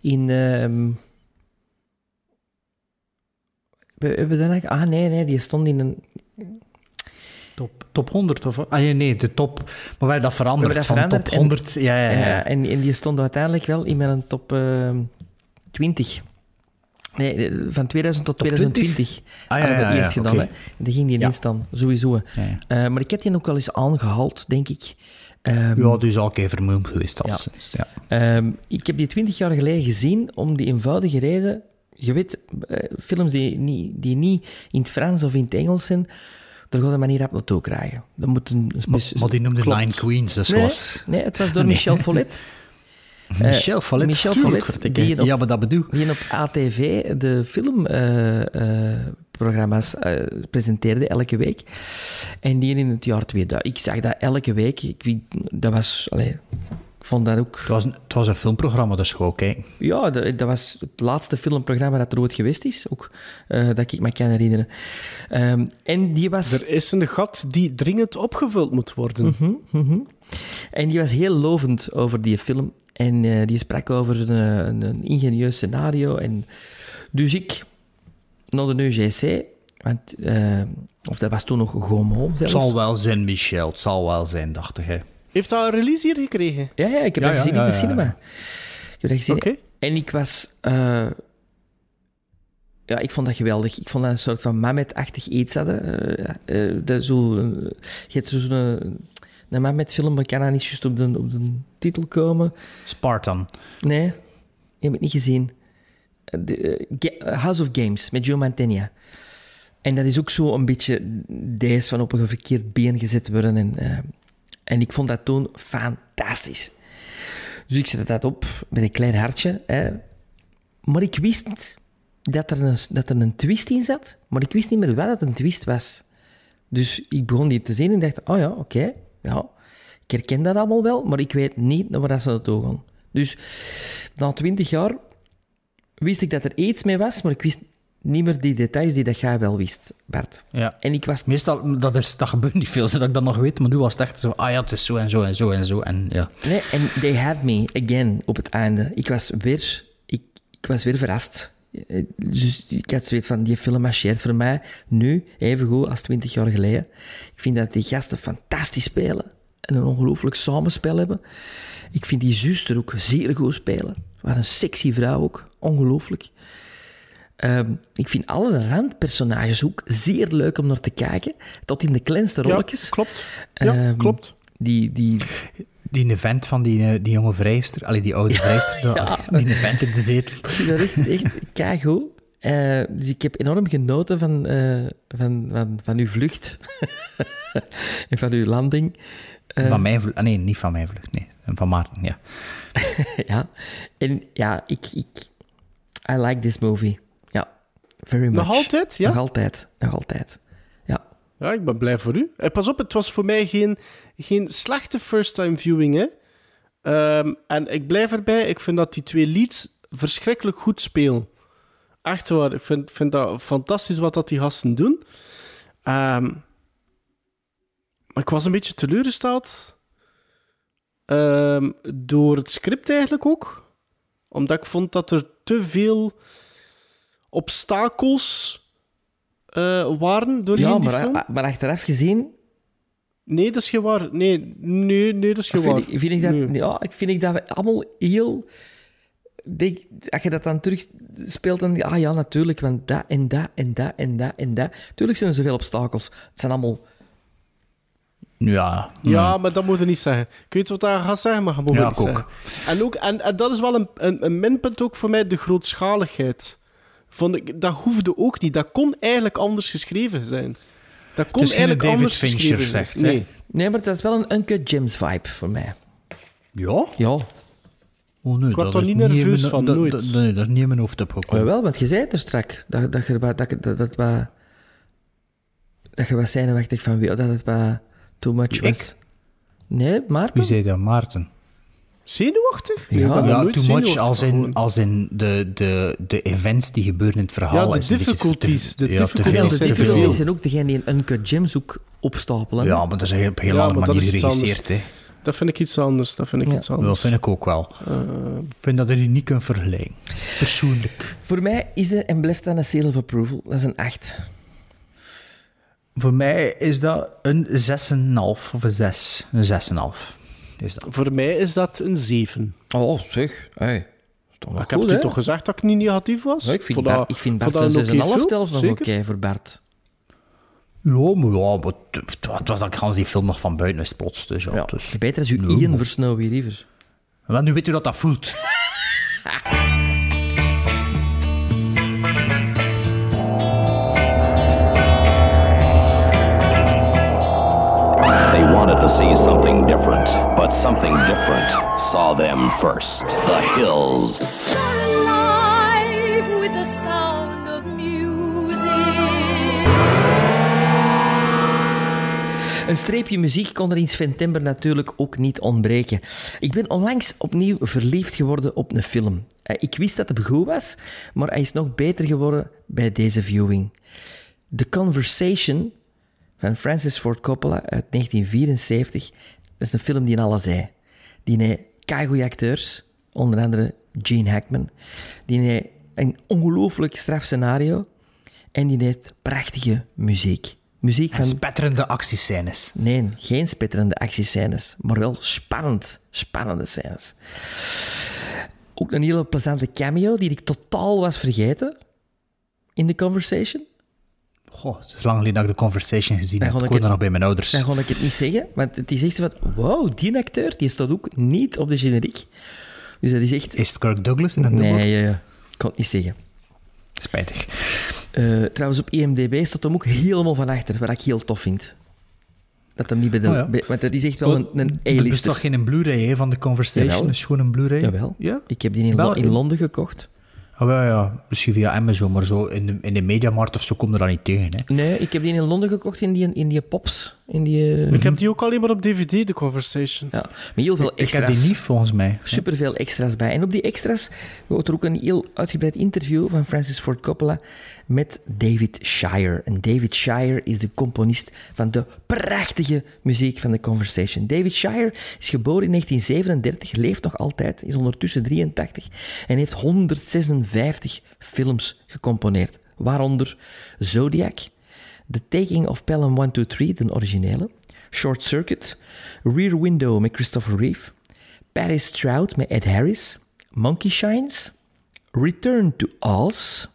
Speaker 1: in. ehm we hebben dan eigenlijk. Ah, nee, nee, die stond in een.
Speaker 2: Top, top 100 of... Ah, nee, nee, de top... Maar wij hebben dat veranderd.
Speaker 1: dat
Speaker 2: van
Speaker 1: veranderd
Speaker 2: top
Speaker 1: en-
Speaker 2: 100... ja, ja, ja.
Speaker 1: Ja, en, en die stond uiteindelijk wel in mijn top ehm 20. Nee, eh, van 2000 tot
Speaker 2: Top
Speaker 1: 2020
Speaker 2: Ah, ja,
Speaker 1: hadden we
Speaker 2: ja, ja,
Speaker 1: eerst gedaan.
Speaker 2: oké.
Speaker 1: Hè. En die ging die niet staan, sowieso. Eh, maar ik heb die ook wel eens aangehaald, denk ik. Ehm,
Speaker 2: Ja, die is al een keer vermoeid geweest al sinds. Ja.
Speaker 1: Ehm, ik heb die twintig jaar geleden gezien om die eenvoudige reden. Je weet, eh, films die niet, die niet in het Frans of in het Engels zijn, daar gaat de manier op naartoe krijgen. Dat moet een
Speaker 2: Maar, die noemde. Nine Queens, dus
Speaker 1: nee,
Speaker 2: was...
Speaker 1: nee, het was door *laughs*
Speaker 2: Nee.
Speaker 1: Michel Follet.
Speaker 2: Michel Follet.
Speaker 1: Michel die op-
Speaker 2: Ja, maar dat bedoel
Speaker 1: Die op ATV de filmprogramma's eh, presenteerde elke week. En die in het jaar 2000. Ik zag dat elke week. Ik, dat was... Allee, ik vond dat ook...
Speaker 2: Het was, een, het was een filmprogramma, dus gewoon kijken.
Speaker 1: Ja, dat, dat was het laatste filmprogramma dat er ooit geweest is. Ook, eh, dat ik me kan herinneren. Ehm, en die was...
Speaker 3: Er is een gat die dringend opgevuld moet worden.
Speaker 1: Mhm. En die was heel lovend over die film. En eh, die sprak over een, een, een ingenieus scenario. En dus ik, naar de UGC, want, eh, of dat was toen nog Gaumont
Speaker 2: Het
Speaker 1: zelfs.
Speaker 2: zal wel zijn, Michel. Het zal wel zijn, dacht ik. Hè.
Speaker 3: Heeft dat een release hier gekregen?
Speaker 1: Ja, ja, ik heb
Speaker 2: Ja,
Speaker 1: dat
Speaker 2: ja,
Speaker 1: gezien
Speaker 2: ja,
Speaker 1: in de
Speaker 2: ja,
Speaker 1: cinema.
Speaker 2: ja.
Speaker 1: Ik heb dat gezien.
Speaker 3: Oké.
Speaker 1: En ik was... eh, ja, ik vond dat geweldig. Ik vond dat een soort van Mamet-achtig iets hadden. Dat zo, je hebt zo'n Mamet-film, maar ik kan dat niet juist op de, op de titel komen.
Speaker 2: Spartan.
Speaker 1: Nee, je hebt het niet gezien. Eh, de, eh, Ga- House of Games met Joe Mantegna. En dat is ook zo een beetje deze van op een verkeerd been gezet worden. En, eh, en ik vond dat toen fantastisch. Dus ik zette dat op met een klein hartje. Hè. Maar ik wist dat er, een, dat er een twist in zat, maar ik wist niet meer wat dat een twist was. Dus ik begon die te zien en dacht, oh ja, oké, ja, ik herken dat allemaal wel, maar ik weet niet naar waar dat ze naartoe gaan. Dus na twintig jaar wist ik dat er iets mee was, maar ik wist niet meer die details die dat jij wel wist, Bart.
Speaker 2: Ja.
Speaker 1: En ik was
Speaker 2: Meestal, dat, is, dat gebeurt niet veel, zodat ik dat nog weet. Maar nu was het echt zo, ah ja, het is zo en zo en zo en zo. En ja.
Speaker 1: Nee, en they had me again op het einde. Ik was weer, ik, ik was weer verrast. Eh, Dus ik had zoiets van, die film marcheert voor mij nu even goed als twintig jaar geleden. Ik vind dat die gasten fantastisch spelen. en een ongelooflijk samenspel hebben. Ik vind die zuster ook zeer goed spelen. Wat een sexy vrouw ook. Ongelooflijk. Ehm, ik vind alle randpersonages ook zeer leuk om naar te kijken. Tot in de kleinste
Speaker 3: Ja,
Speaker 1: rolletjes.
Speaker 3: klopt. Ja,
Speaker 1: Ehm,
Speaker 3: klopt.
Speaker 1: Die, die,
Speaker 2: Die event van die, eh, die jonge vrijster, allee, die oude *laughs* vrijster,
Speaker 1: ja.
Speaker 2: die event in de zetel.
Speaker 1: dat echt, echt keigoed. Eh, dus ik heb enorm genoten van, eh, van, van, van uw vlucht. *laughs* en van uw landing.
Speaker 2: Van mijn vlucht, ah, nee, niet van mijn vlucht, nee. Van Maarten, ja. *laughs*
Speaker 1: ja. En ja, ik, ik... I like this movie. Ja, very much.
Speaker 3: Nog altijd, ja?
Speaker 1: Nog altijd, nog altijd.
Speaker 3: Ja. Ik ben blij voor u. Eh, pas op, het was voor mij geen, geen slechte first-time viewing. Hè? Ehm, en ik blijf erbij, ik vind dat die twee leads verschrikkelijk goed spelen. Echt waar, ik vind, vind dat fantastisch wat dat die gasten doen. Ehm, maar ik was een beetje teleurgesteld ehm, door het script eigenlijk ook. Omdat ik vond dat er te veel obstakels eh, waren doorheen
Speaker 1: Ja,
Speaker 3: die
Speaker 1: maar,
Speaker 3: film.
Speaker 1: maar achteraf gezien
Speaker 3: Nee, dat is geen waar. Nee, nee, nee dat is geen waar.
Speaker 1: vind ik, vind ik dat,
Speaker 3: Nee.
Speaker 1: ja, ik vind ik dat we allemaal heel... Denk, als je dat dan terug speelt, dan ah ja, natuurlijk, want dat en dat en dat en dat en dat. Tuurlijk zijn er zoveel obstakels. Het zijn allemaal...
Speaker 2: Ja,
Speaker 3: Ja, maar dat moet je niet zeggen. Ik weet wat hij gaat zeggen, maar dat moet je
Speaker 2: Ja,
Speaker 3: niet
Speaker 2: ook.
Speaker 3: zeggen. En, ook, en, en dat is wel een, een, een minpunt ook voor mij, de grootschaligheid. Vond ik, dat hoefde ook niet. Dat kon eigenlijk anders geschreven zijn. Dat kon
Speaker 2: geen
Speaker 3: eigenlijk
Speaker 2: David
Speaker 3: anders
Speaker 2: Fincher
Speaker 3: geschreven zijn.
Speaker 2: zegt, hè?
Speaker 3: nee.
Speaker 1: Nee, maar dat is wel een Uncut Gems vibe voor mij.
Speaker 2: Ja?
Speaker 1: Ja,
Speaker 2: Oh, nee,
Speaker 3: Ik word
Speaker 2: dat
Speaker 3: er
Speaker 2: is
Speaker 3: niet nerveus van,
Speaker 2: dat-
Speaker 3: nooit.
Speaker 2: dat- Nee, dat is niet in mijn hoofd
Speaker 1: Oh,
Speaker 2: opgekomen.
Speaker 1: wel, want je zei het er straks. Dat, dat, je, wat- dat, dat, dat, wat- dat je was zenuwachtig van wie, dat het wat too much was. Nee, Maarten?
Speaker 2: Wie zei dat? Maarten?
Speaker 3: Zenuwachtig?
Speaker 1: Ja.
Speaker 3: er
Speaker 2: too much als in, als in de, de, de events die gebeuren in het verhaal.
Speaker 3: Ja, de
Speaker 2: is een
Speaker 3: difficulties,
Speaker 2: te-
Speaker 3: de
Speaker 2: ja,
Speaker 3: difficulties
Speaker 2: veel,
Speaker 1: Ja, de
Speaker 3: zijn
Speaker 1: difficulties ook degene die een Uncut Gems ook opstapelen.
Speaker 2: Ja, maar dat is op een heel
Speaker 3: Ja,
Speaker 2: andere
Speaker 3: dat
Speaker 2: manier geregisseerd. Hè.
Speaker 3: Dat vind ik iets anders. Dat vind ik
Speaker 1: Ja.
Speaker 3: iets
Speaker 2: Dat
Speaker 3: anders.
Speaker 2: vind ik ook wel. Ik vind dat die niet kunt vergelijken. Persoonlijk.
Speaker 1: Voor mij is het en blijft dat een seal of approval. Dat is een 8.
Speaker 2: Voor mij is dat een 6,5 of een 6. Een 6,5 is dat.
Speaker 3: Voor mij is dat een 7.
Speaker 1: Oh, zeg. Hey. Is
Speaker 3: ik heb het u toch gezegd dat ik niet negatief was?
Speaker 1: Ja, ik vind, Bart, ik vind Bart
Speaker 3: dat een oké
Speaker 1: 6,5
Speaker 3: film,
Speaker 1: zelfs nog oké voor Bart.
Speaker 2: Ja, maar ja, maar het, was dat ik gans die film nog van buiten wist plots. Dus ja,
Speaker 1: Ja,
Speaker 2: dus.
Speaker 1: beter als u Ian Snowy River.
Speaker 2: Wel, nu weet u dat dat voelt. *laughs*
Speaker 7: see something different, but something different saw them first. The hills.
Speaker 8: alive with the sound of music.
Speaker 1: Een streepje muziek kon er in Sven Timber natuurlijk ook niet ontbreken. Ik ben onlangs opnieuw verliefd geworden op een film. Eh, Ik wist dat het goed was, maar hij is nog beter geworden bij deze viewing. The Conversation van Francis Ford Coppola uit 1974. Dat is een film die in alles zei. Die heeft keigoeie acteurs, onder andere Gene Hackman. Die heeft een ongelooflijk straf scenario. En die heeft prachtige muziek. Muziek van...
Speaker 2: Spetterende actiescènes.
Speaker 1: Nee, geen spetterende actiescènes, maar wel spannend, spannende scènes. Ook een hele plezante cameo die ik totaal was vergeten in de conversation.
Speaker 2: Goh, het is lang geleden dat ik de Conversation gezien heb.
Speaker 1: kon
Speaker 2: Ik hoorde
Speaker 1: het-
Speaker 2: nog bij mijn ouders.
Speaker 1: Dan kon ik het niet zeggen, want het is echt zo van, wow, die acteur, die staat ook niet op de generiek. Dus dat is echt...
Speaker 2: Is het Kirk Douglas in het nummer?
Speaker 1: Nee, ja, ja. ik kon het niet zeggen.
Speaker 2: Spijtig.
Speaker 1: Eh, trouwens, op IMDb staat hem ook helemaal van achter, wat ik heel tof vind. Dat hem niet bij de...
Speaker 2: Oh ja.
Speaker 1: bij- want dat is echt wel een, een
Speaker 2: Er bestaat
Speaker 1: A-lister.
Speaker 2: geen Blu-ray van de Conversation.
Speaker 1: Jawel.
Speaker 2: Het is gewoon een Blu-ray.
Speaker 1: Jawel.
Speaker 2: Ja?
Speaker 1: Ik heb die in in- Londen gekocht.
Speaker 2: Ah, wel, ja. Misschien via Amazon, maar zo in de, in de Mediamarkt of zo komt er dat niet tegen. Hè.
Speaker 1: Nee, ik heb die in Londen gekocht in die, in die pops. In die, eh,
Speaker 3: Ik heb die ook alleen maar op DVD, de Conversation.
Speaker 1: ja, met heel veel
Speaker 2: Ik
Speaker 1: extra's.
Speaker 2: heb die niet, volgens mij.
Speaker 1: Superveel extra's bij. En op die extra's wordt er ook een heel uitgebreid interview van Francis Ford Coppola met David Shire. En David Shire is de componist van de prachtige muziek van The Conversation. David Shire is geboren in 1937, leeft nog altijd, is ondertussen 83 en heeft 156 films gecomponeerd. Waaronder Zodiac, The Taking of Pelham 123, de originele, Short Circuit, Rear Window met Christopher Reeve, Paris Stroud met Ed Harris, Monkey Shines, Return to Oz,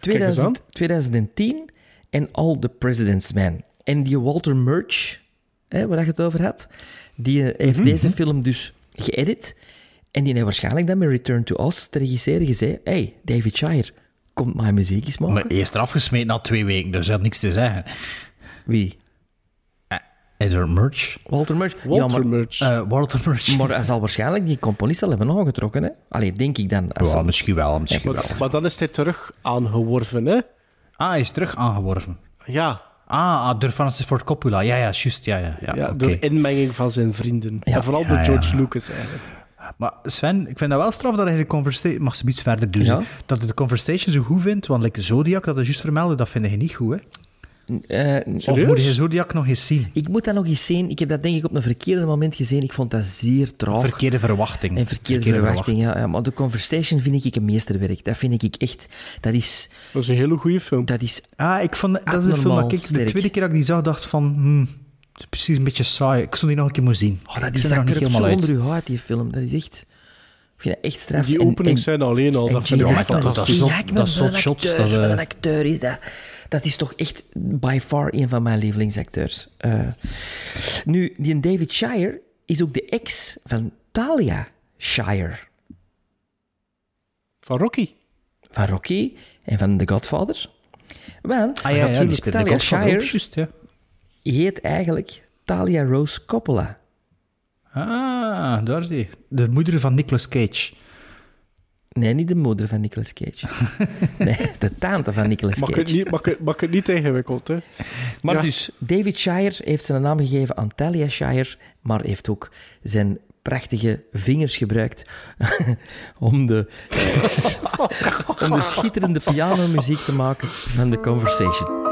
Speaker 3: eens aan.
Speaker 1: 2000, 2010 en All the President's Men. En die Walter Murch, hè, waar je het over had, die eh, heeft deze film dus geëdit. En die heeft waarschijnlijk dan met Return to Oz te regisseren gezegd, hey, David Shire, komt mijn muziek eens maken?
Speaker 2: Maar eerst eraf gesmeten na twee weken, dus je had niks te zeggen.
Speaker 1: Wie?
Speaker 2: Edward Murch.
Speaker 1: Walter Murch?
Speaker 3: Walter
Speaker 1: ja, maar,
Speaker 3: Murch.
Speaker 2: Eh, Walter Murch.
Speaker 1: maar hij zal waarschijnlijk die componist al hebben aangetrokken, hè? Allee, denk ik dan.
Speaker 2: Ja,
Speaker 1: hij-
Speaker 2: misschien wel, misschien wel.
Speaker 3: Maar, maar dan is hij terug aangeworven, hè?
Speaker 2: Ah, hij is terug aangeworven.
Speaker 3: Ja,
Speaker 2: Ah, ah door Francis Ford Coppola. Ja, ja, juist. Ja, ja, ja,
Speaker 3: ja,
Speaker 2: oké.
Speaker 3: door inmenging van zijn vrienden. en vooral
Speaker 2: Ja,
Speaker 3: door
Speaker 2: ja.
Speaker 3: George Lucas, eigenlijk.
Speaker 2: Maar Sven, ik vind dat wel straf dat hij de conversation... Mag ze iets verder doen?
Speaker 1: Ja.
Speaker 2: Dat hij de conversation zo goed vindt, want like Zodiac, dat is juist vermelden, dat vind je niet goed, hè?
Speaker 1: Eh,
Speaker 2: Of moet je Zodiac nog eens zien?
Speaker 1: ik moet dat nog eens zien. Ik heb dat denk ik op een verkeerde moment gezien. Ik vond dat zeer traag.
Speaker 2: Verkeerde verwachting.
Speaker 1: En verkeerde, verwachting, ja, ja. Maar The Conversation vind ik een meesterwerk. Dat vind ik echt... Dat is...
Speaker 3: Dat is een hele goede film.
Speaker 1: Dat is
Speaker 2: Ah, ik vond... Dat is een film dat ik de tweede keer dat ik die zag, dacht van... Hmm, is precies een beetje saai. Ik zou die nog een keer moeten zien.
Speaker 1: Oh, dat
Speaker 2: ik
Speaker 1: is
Speaker 2: er
Speaker 1: dat
Speaker 2: nog niet helemaal uit.
Speaker 1: onder je huid, die film. Dat is echt... Ik vind dat echt straf.
Speaker 3: Die
Speaker 1: En-
Speaker 3: opening
Speaker 1: en-
Speaker 3: zijn alleen al, dat vind ik
Speaker 2: dat
Speaker 3: fantastisch.
Speaker 2: dat shots,
Speaker 1: acteur,
Speaker 2: dat,
Speaker 1: van
Speaker 2: eh,
Speaker 1: een acteur is dat. Dat is toch echt by far een van mijn lievelingsacteurs. Eh, nu, die David Shire is ook de ex van Talia Shire.
Speaker 3: Van Rocky.
Speaker 1: Van Rocky en van The Godfather. Want
Speaker 2: Ah ja, ja,
Speaker 1: natuurlijk, Talia
Speaker 2: Godfather ook,
Speaker 1: Shire
Speaker 2: juist, ja.
Speaker 1: Heet eigenlijk Talia Rose Coppola.
Speaker 2: Ah, daar is die. De moeder van Nicolas Cage.
Speaker 1: Nee, niet de moeder van Nicolas Cage. *laughs* nee, de tante van Nicolas
Speaker 3: Mag
Speaker 1: Cage.
Speaker 3: het niet, mag het, mag het niet ingewikkeld, hè?
Speaker 1: Maar
Speaker 3: Ja.
Speaker 1: dus, David Shire heeft zijn naam gegeven aan Talia Shire, maar heeft ook zijn prachtige vingers gebruikt *laughs* om de, *laughs* om de schitterende pianomuziek te maken van The Conversation.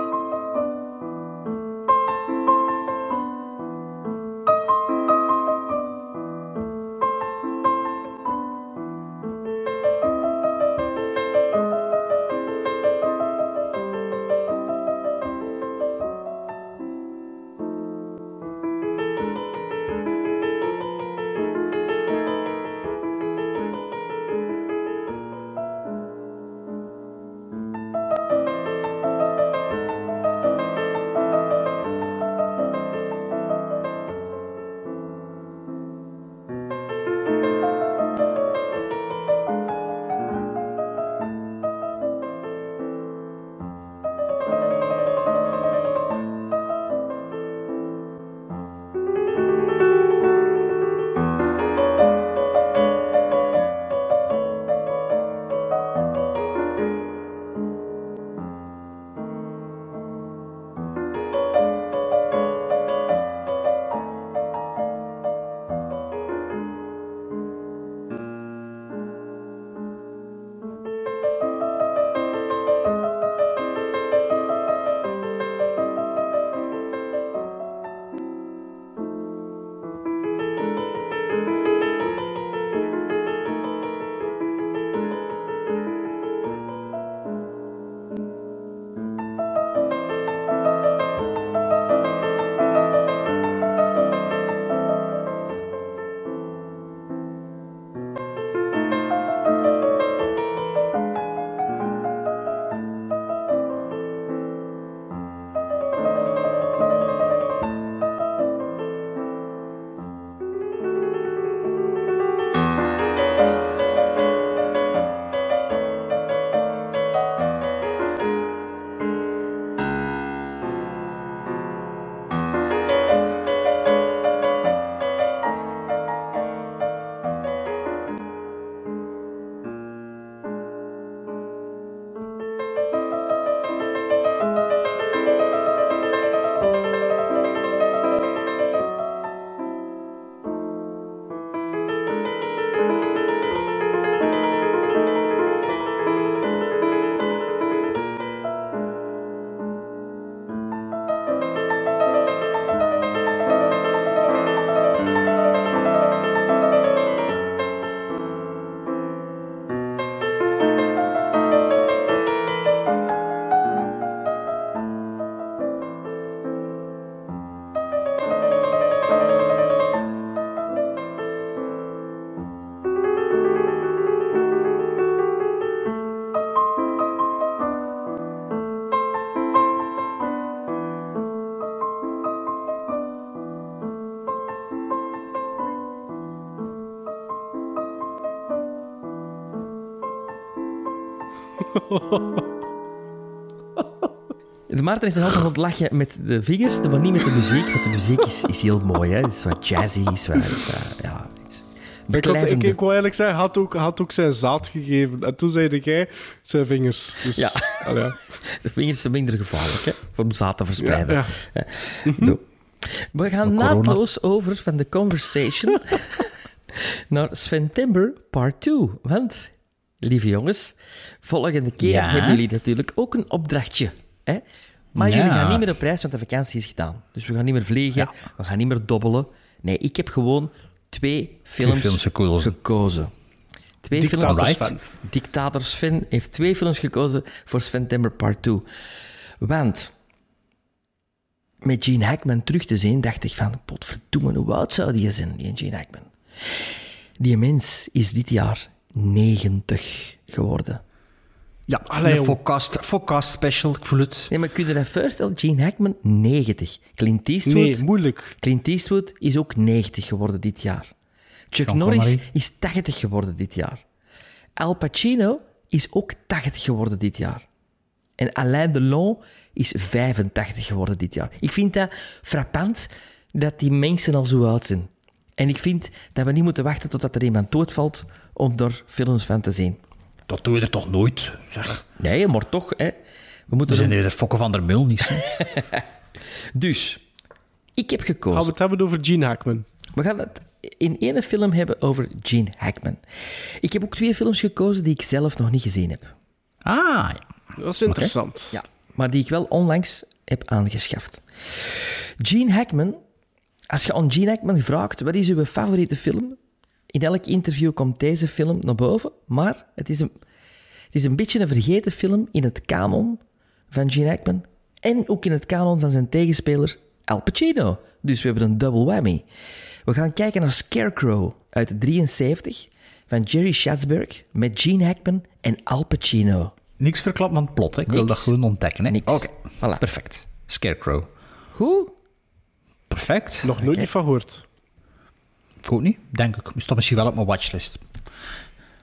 Speaker 1: De Maarten is nog altijd aan het lachen met de vingers, maar niet met de muziek. Want de muziek is, is heel mooi, hè. Het is wat jazzy, is wat... Is wat ja, is
Speaker 3: Ik, had, ik, ik wou eigenlijk zeggen, hij had ook, hij had ook zijn zaad gegeven. En toen zei jij zijn vingers. Dus,
Speaker 1: Ja.
Speaker 3: allee. *laughs*
Speaker 1: De vingers zijn minder gevaarlijk, hè. Voor om zaad te verspreiden.
Speaker 3: Ja,
Speaker 1: Ja. Doe. We gaan naadloos over van de conversation *laughs* naar Sven Timber part 2. Want, lieve jongens, volgende keer
Speaker 2: Ja?
Speaker 1: hebben jullie natuurlijk ook een opdrachtje. Hè? Maar
Speaker 2: Ja.
Speaker 1: jullie gaan niet meer op reis, want de vakantie is gedaan. Dus we gaan niet meer vliegen, we gaan niet meer dobbelen. Nee, ik heb gewoon twee films,
Speaker 2: films gekozen.
Speaker 1: gekozen. Twee
Speaker 3: Dictator
Speaker 1: films.
Speaker 3: Sven.
Speaker 1: Dictator Sven heeft twee films gekozen voor Sven Timber Part 2. Want met Gene Hackman terug te zien, dacht ik van, potverdomme, hoe oud zou die zijn, die Gene Hackman? Die mens is dit jaar 90 geworden.
Speaker 2: Ja,
Speaker 3: Allee.
Speaker 2: Focast, Focast special, ik voel het.
Speaker 1: Nee, maar kun je dat voorstellen? Gene Hackman, 90. Clint Eastwood,
Speaker 3: Nee, moeilijk.
Speaker 1: Clint Eastwood is ook 90 geworden dit jaar. Chuck Norris is 80 geworden dit jaar. Al Pacino is ook 80 geworden dit jaar. En Alain Delon is 85 geworden dit jaar. Ik vind dat frappant dat die mensen al zo oud zijn. En ik vind dat we niet moeten wachten totdat er iemand doodvalt om daar films van te zien.
Speaker 2: Dat doe je er toch nooit? Zeg.
Speaker 1: Nee, maar toch, hè. We
Speaker 2: We
Speaker 1: moeten
Speaker 2: zijn
Speaker 1: er-
Speaker 2: hier de fokken van der Mul niet. *laughs*
Speaker 1: Dus, ik heb gekozen...
Speaker 3: Gaan we het hebben over Gene Hackman?
Speaker 1: We gaan het in één film hebben over Gene Hackman. Ik heb ook twee films gekozen die ik zelf nog niet gezien heb.
Speaker 2: Ah, ja.
Speaker 3: Dat is interessant.
Speaker 1: Ja, maar die ik wel onlangs heb aangeschaft. Gene Hackman, als je aan Gene Hackman vraagt wat is uw favoriete film, in elk interview komt deze film naar boven, maar het is een, het is een beetje een vergeten film in het kanon van Gene Hackman en ook in het kanon van zijn tegenspeler Al Pacino. Dus we hebben een double whammy. We gaan kijken naar Scarecrow uit 73 van Jerry Schatzberg met Gene Hackman en Al Pacino.
Speaker 2: Niks verklapt van het plot, hè. ik wil dat gewoon ontdekken. hè.
Speaker 1: Niks.
Speaker 2: Oké,
Speaker 1: Voilà.
Speaker 2: perfect. Scarecrow.
Speaker 1: Hoe?
Speaker 2: Perfect.
Speaker 3: Nog nooit van gehoord.
Speaker 2: Ik ook niet, denk ik. Staat misschien wel op mijn watchlist.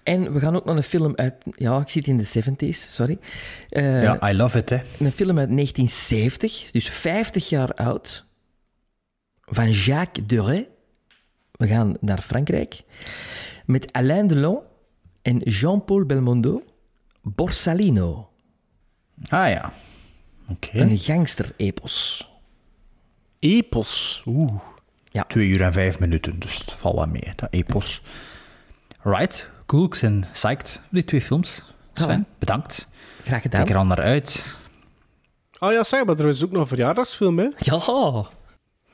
Speaker 1: En we gaan ook naar een film uit... Ja, ik zit in de 70s, sorry. Eh,
Speaker 2: ja, I love it, hè.
Speaker 1: Een film uit 1970, dus 50 jaar oud, van Jacques Deray. We gaan naar Frankrijk. Met Alain Delon en Jean-Paul Belmondo. Borsalino,
Speaker 2: Ah ja. Oké.
Speaker 1: een gangster-epos.
Speaker 3: Epos. Oeh.
Speaker 2: Twee uur en vijf minuten, dus het valt wel mee, dat epos. Right, cool. Ik ben psyched voor die twee films. Sven, bedankt.
Speaker 1: Graag
Speaker 2: Kijk
Speaker 1: gedaan.
Speaker 2: er al naar uit.
Speaker 3: Ah ja, zeg, maar er is ook nog een verjaardagsfilm, hè?
Speaker 1: Ja,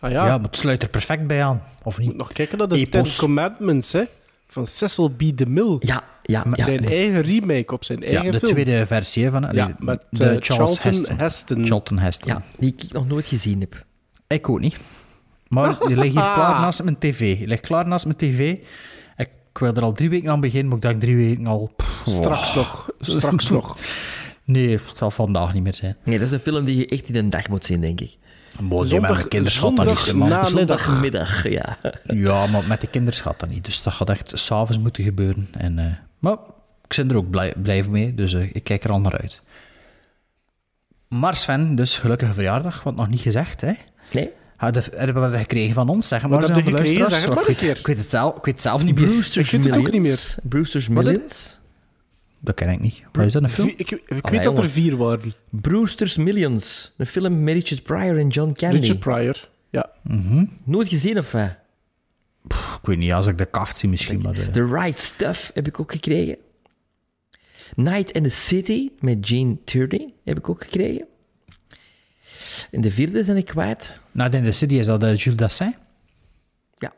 Speaker 3: Ah ja,
Speaker 2: Ja, maar het sluit er perfect bij aan. Of
Speaker 3: moet
Speaker 2: niet?
Speaker 3: nog kijken naar de
Speaker 2: Epos.
Speaker 3: Ten Commandments, hè? Van Cecil B. DeMille.
Speaker 1: ja, ja. ja.
Speaker 3: Zijn eigen remake op zijn
Speaker 2: Ja,
Speaker 3: eigen
Speaker 2: de
Speaker 3: film.
Speaker 2: tweede versie van
Speaker 3: Ja, met
Speaker 2: de
Speaker 3: eh,
Speaker 2: Charles
Speaker 3: Charlton
Speaker 2: Heston.
Speaker 3: Heston.
Speaker 2: Charlton Heston.
Speaker 1: Ja, die ik nog nooit gezien heb.
Speaker 2: Ik ook niet. Maar *laughs* je ligt hier klaar naast mijn tv. Je ligt klaar naast mijn tv. Ik wil er al drie weken aan beginnen, maar ik denk drie weken al... pff,
Speaker 3: Straks nog. *laughs* Straks nog. *laughs*
Speaker 2: Nee, het zal vandaag niet meer zijn.
Speaker 1: Nee, dat is een film die je echt in een dag moet zien, denk ik.
Speaker 2: Mooi,
Speaker 3: Zondag-
Speaker 2: met mijn kinderschat dan niet, man.
Speaker 1: Zondagmiddag, ja.
Speaker 2: Ja, maar met de kinderschat dan niet. Dus dat gaat echt s'avonds moeten gebeuren. En, eh, maar ik ben er ook blij, blij mee, dus eh, ik kijk er al naar uit. Maar Sven, dus gelukkige verjaardag, wat nog niet gezegd, hè?
Speaker 1: Nee?
Speaker 2: Hebben we dat gekregen van ons? Zeg maar,
Speaker 3: Wat
Speaker 2: eens
Speaker 3: heb
Speaker 2: aan
Speaker 3: je
Speaker 2: de
Speaker 3: gekregen? Zeg het maar
Speaker 2: Ik
Speaker 3: een
Speaker 2: weet-
Speaker 3: keer.
Speaker 2: Ik weet het zelf, ik weet het zelf niet meer.
Speaker 1: Brewster's
Speaker 3: Ik weet het ook niet
Speaker 1: Millions. Brewster's? Millions.
Speaker 2: Dat ken ik niet. Wat is dat, een film?
Speaker 3: Ik, ik weet dat er vier waren.
Speaker 1: Brewster's Millions. Een film met Richard Pryor en John Candy.
Speaker 3: Richard Pryor. Ja.
Speaker 1: Nooit gezien of wat?
Speaker 2: Ik weet niet, als ik de kaft zie misschien. Maar, eh,
Speaker 1: The Right Stuff heb ik ook gekregen. Night in the City met Gene Tierney heb ik ook gekregen. En de vierde zijn ik kwijt.
Speaker 2: nou, in de City is dat eh, Jules Dassin.
Speaker 1: Ja.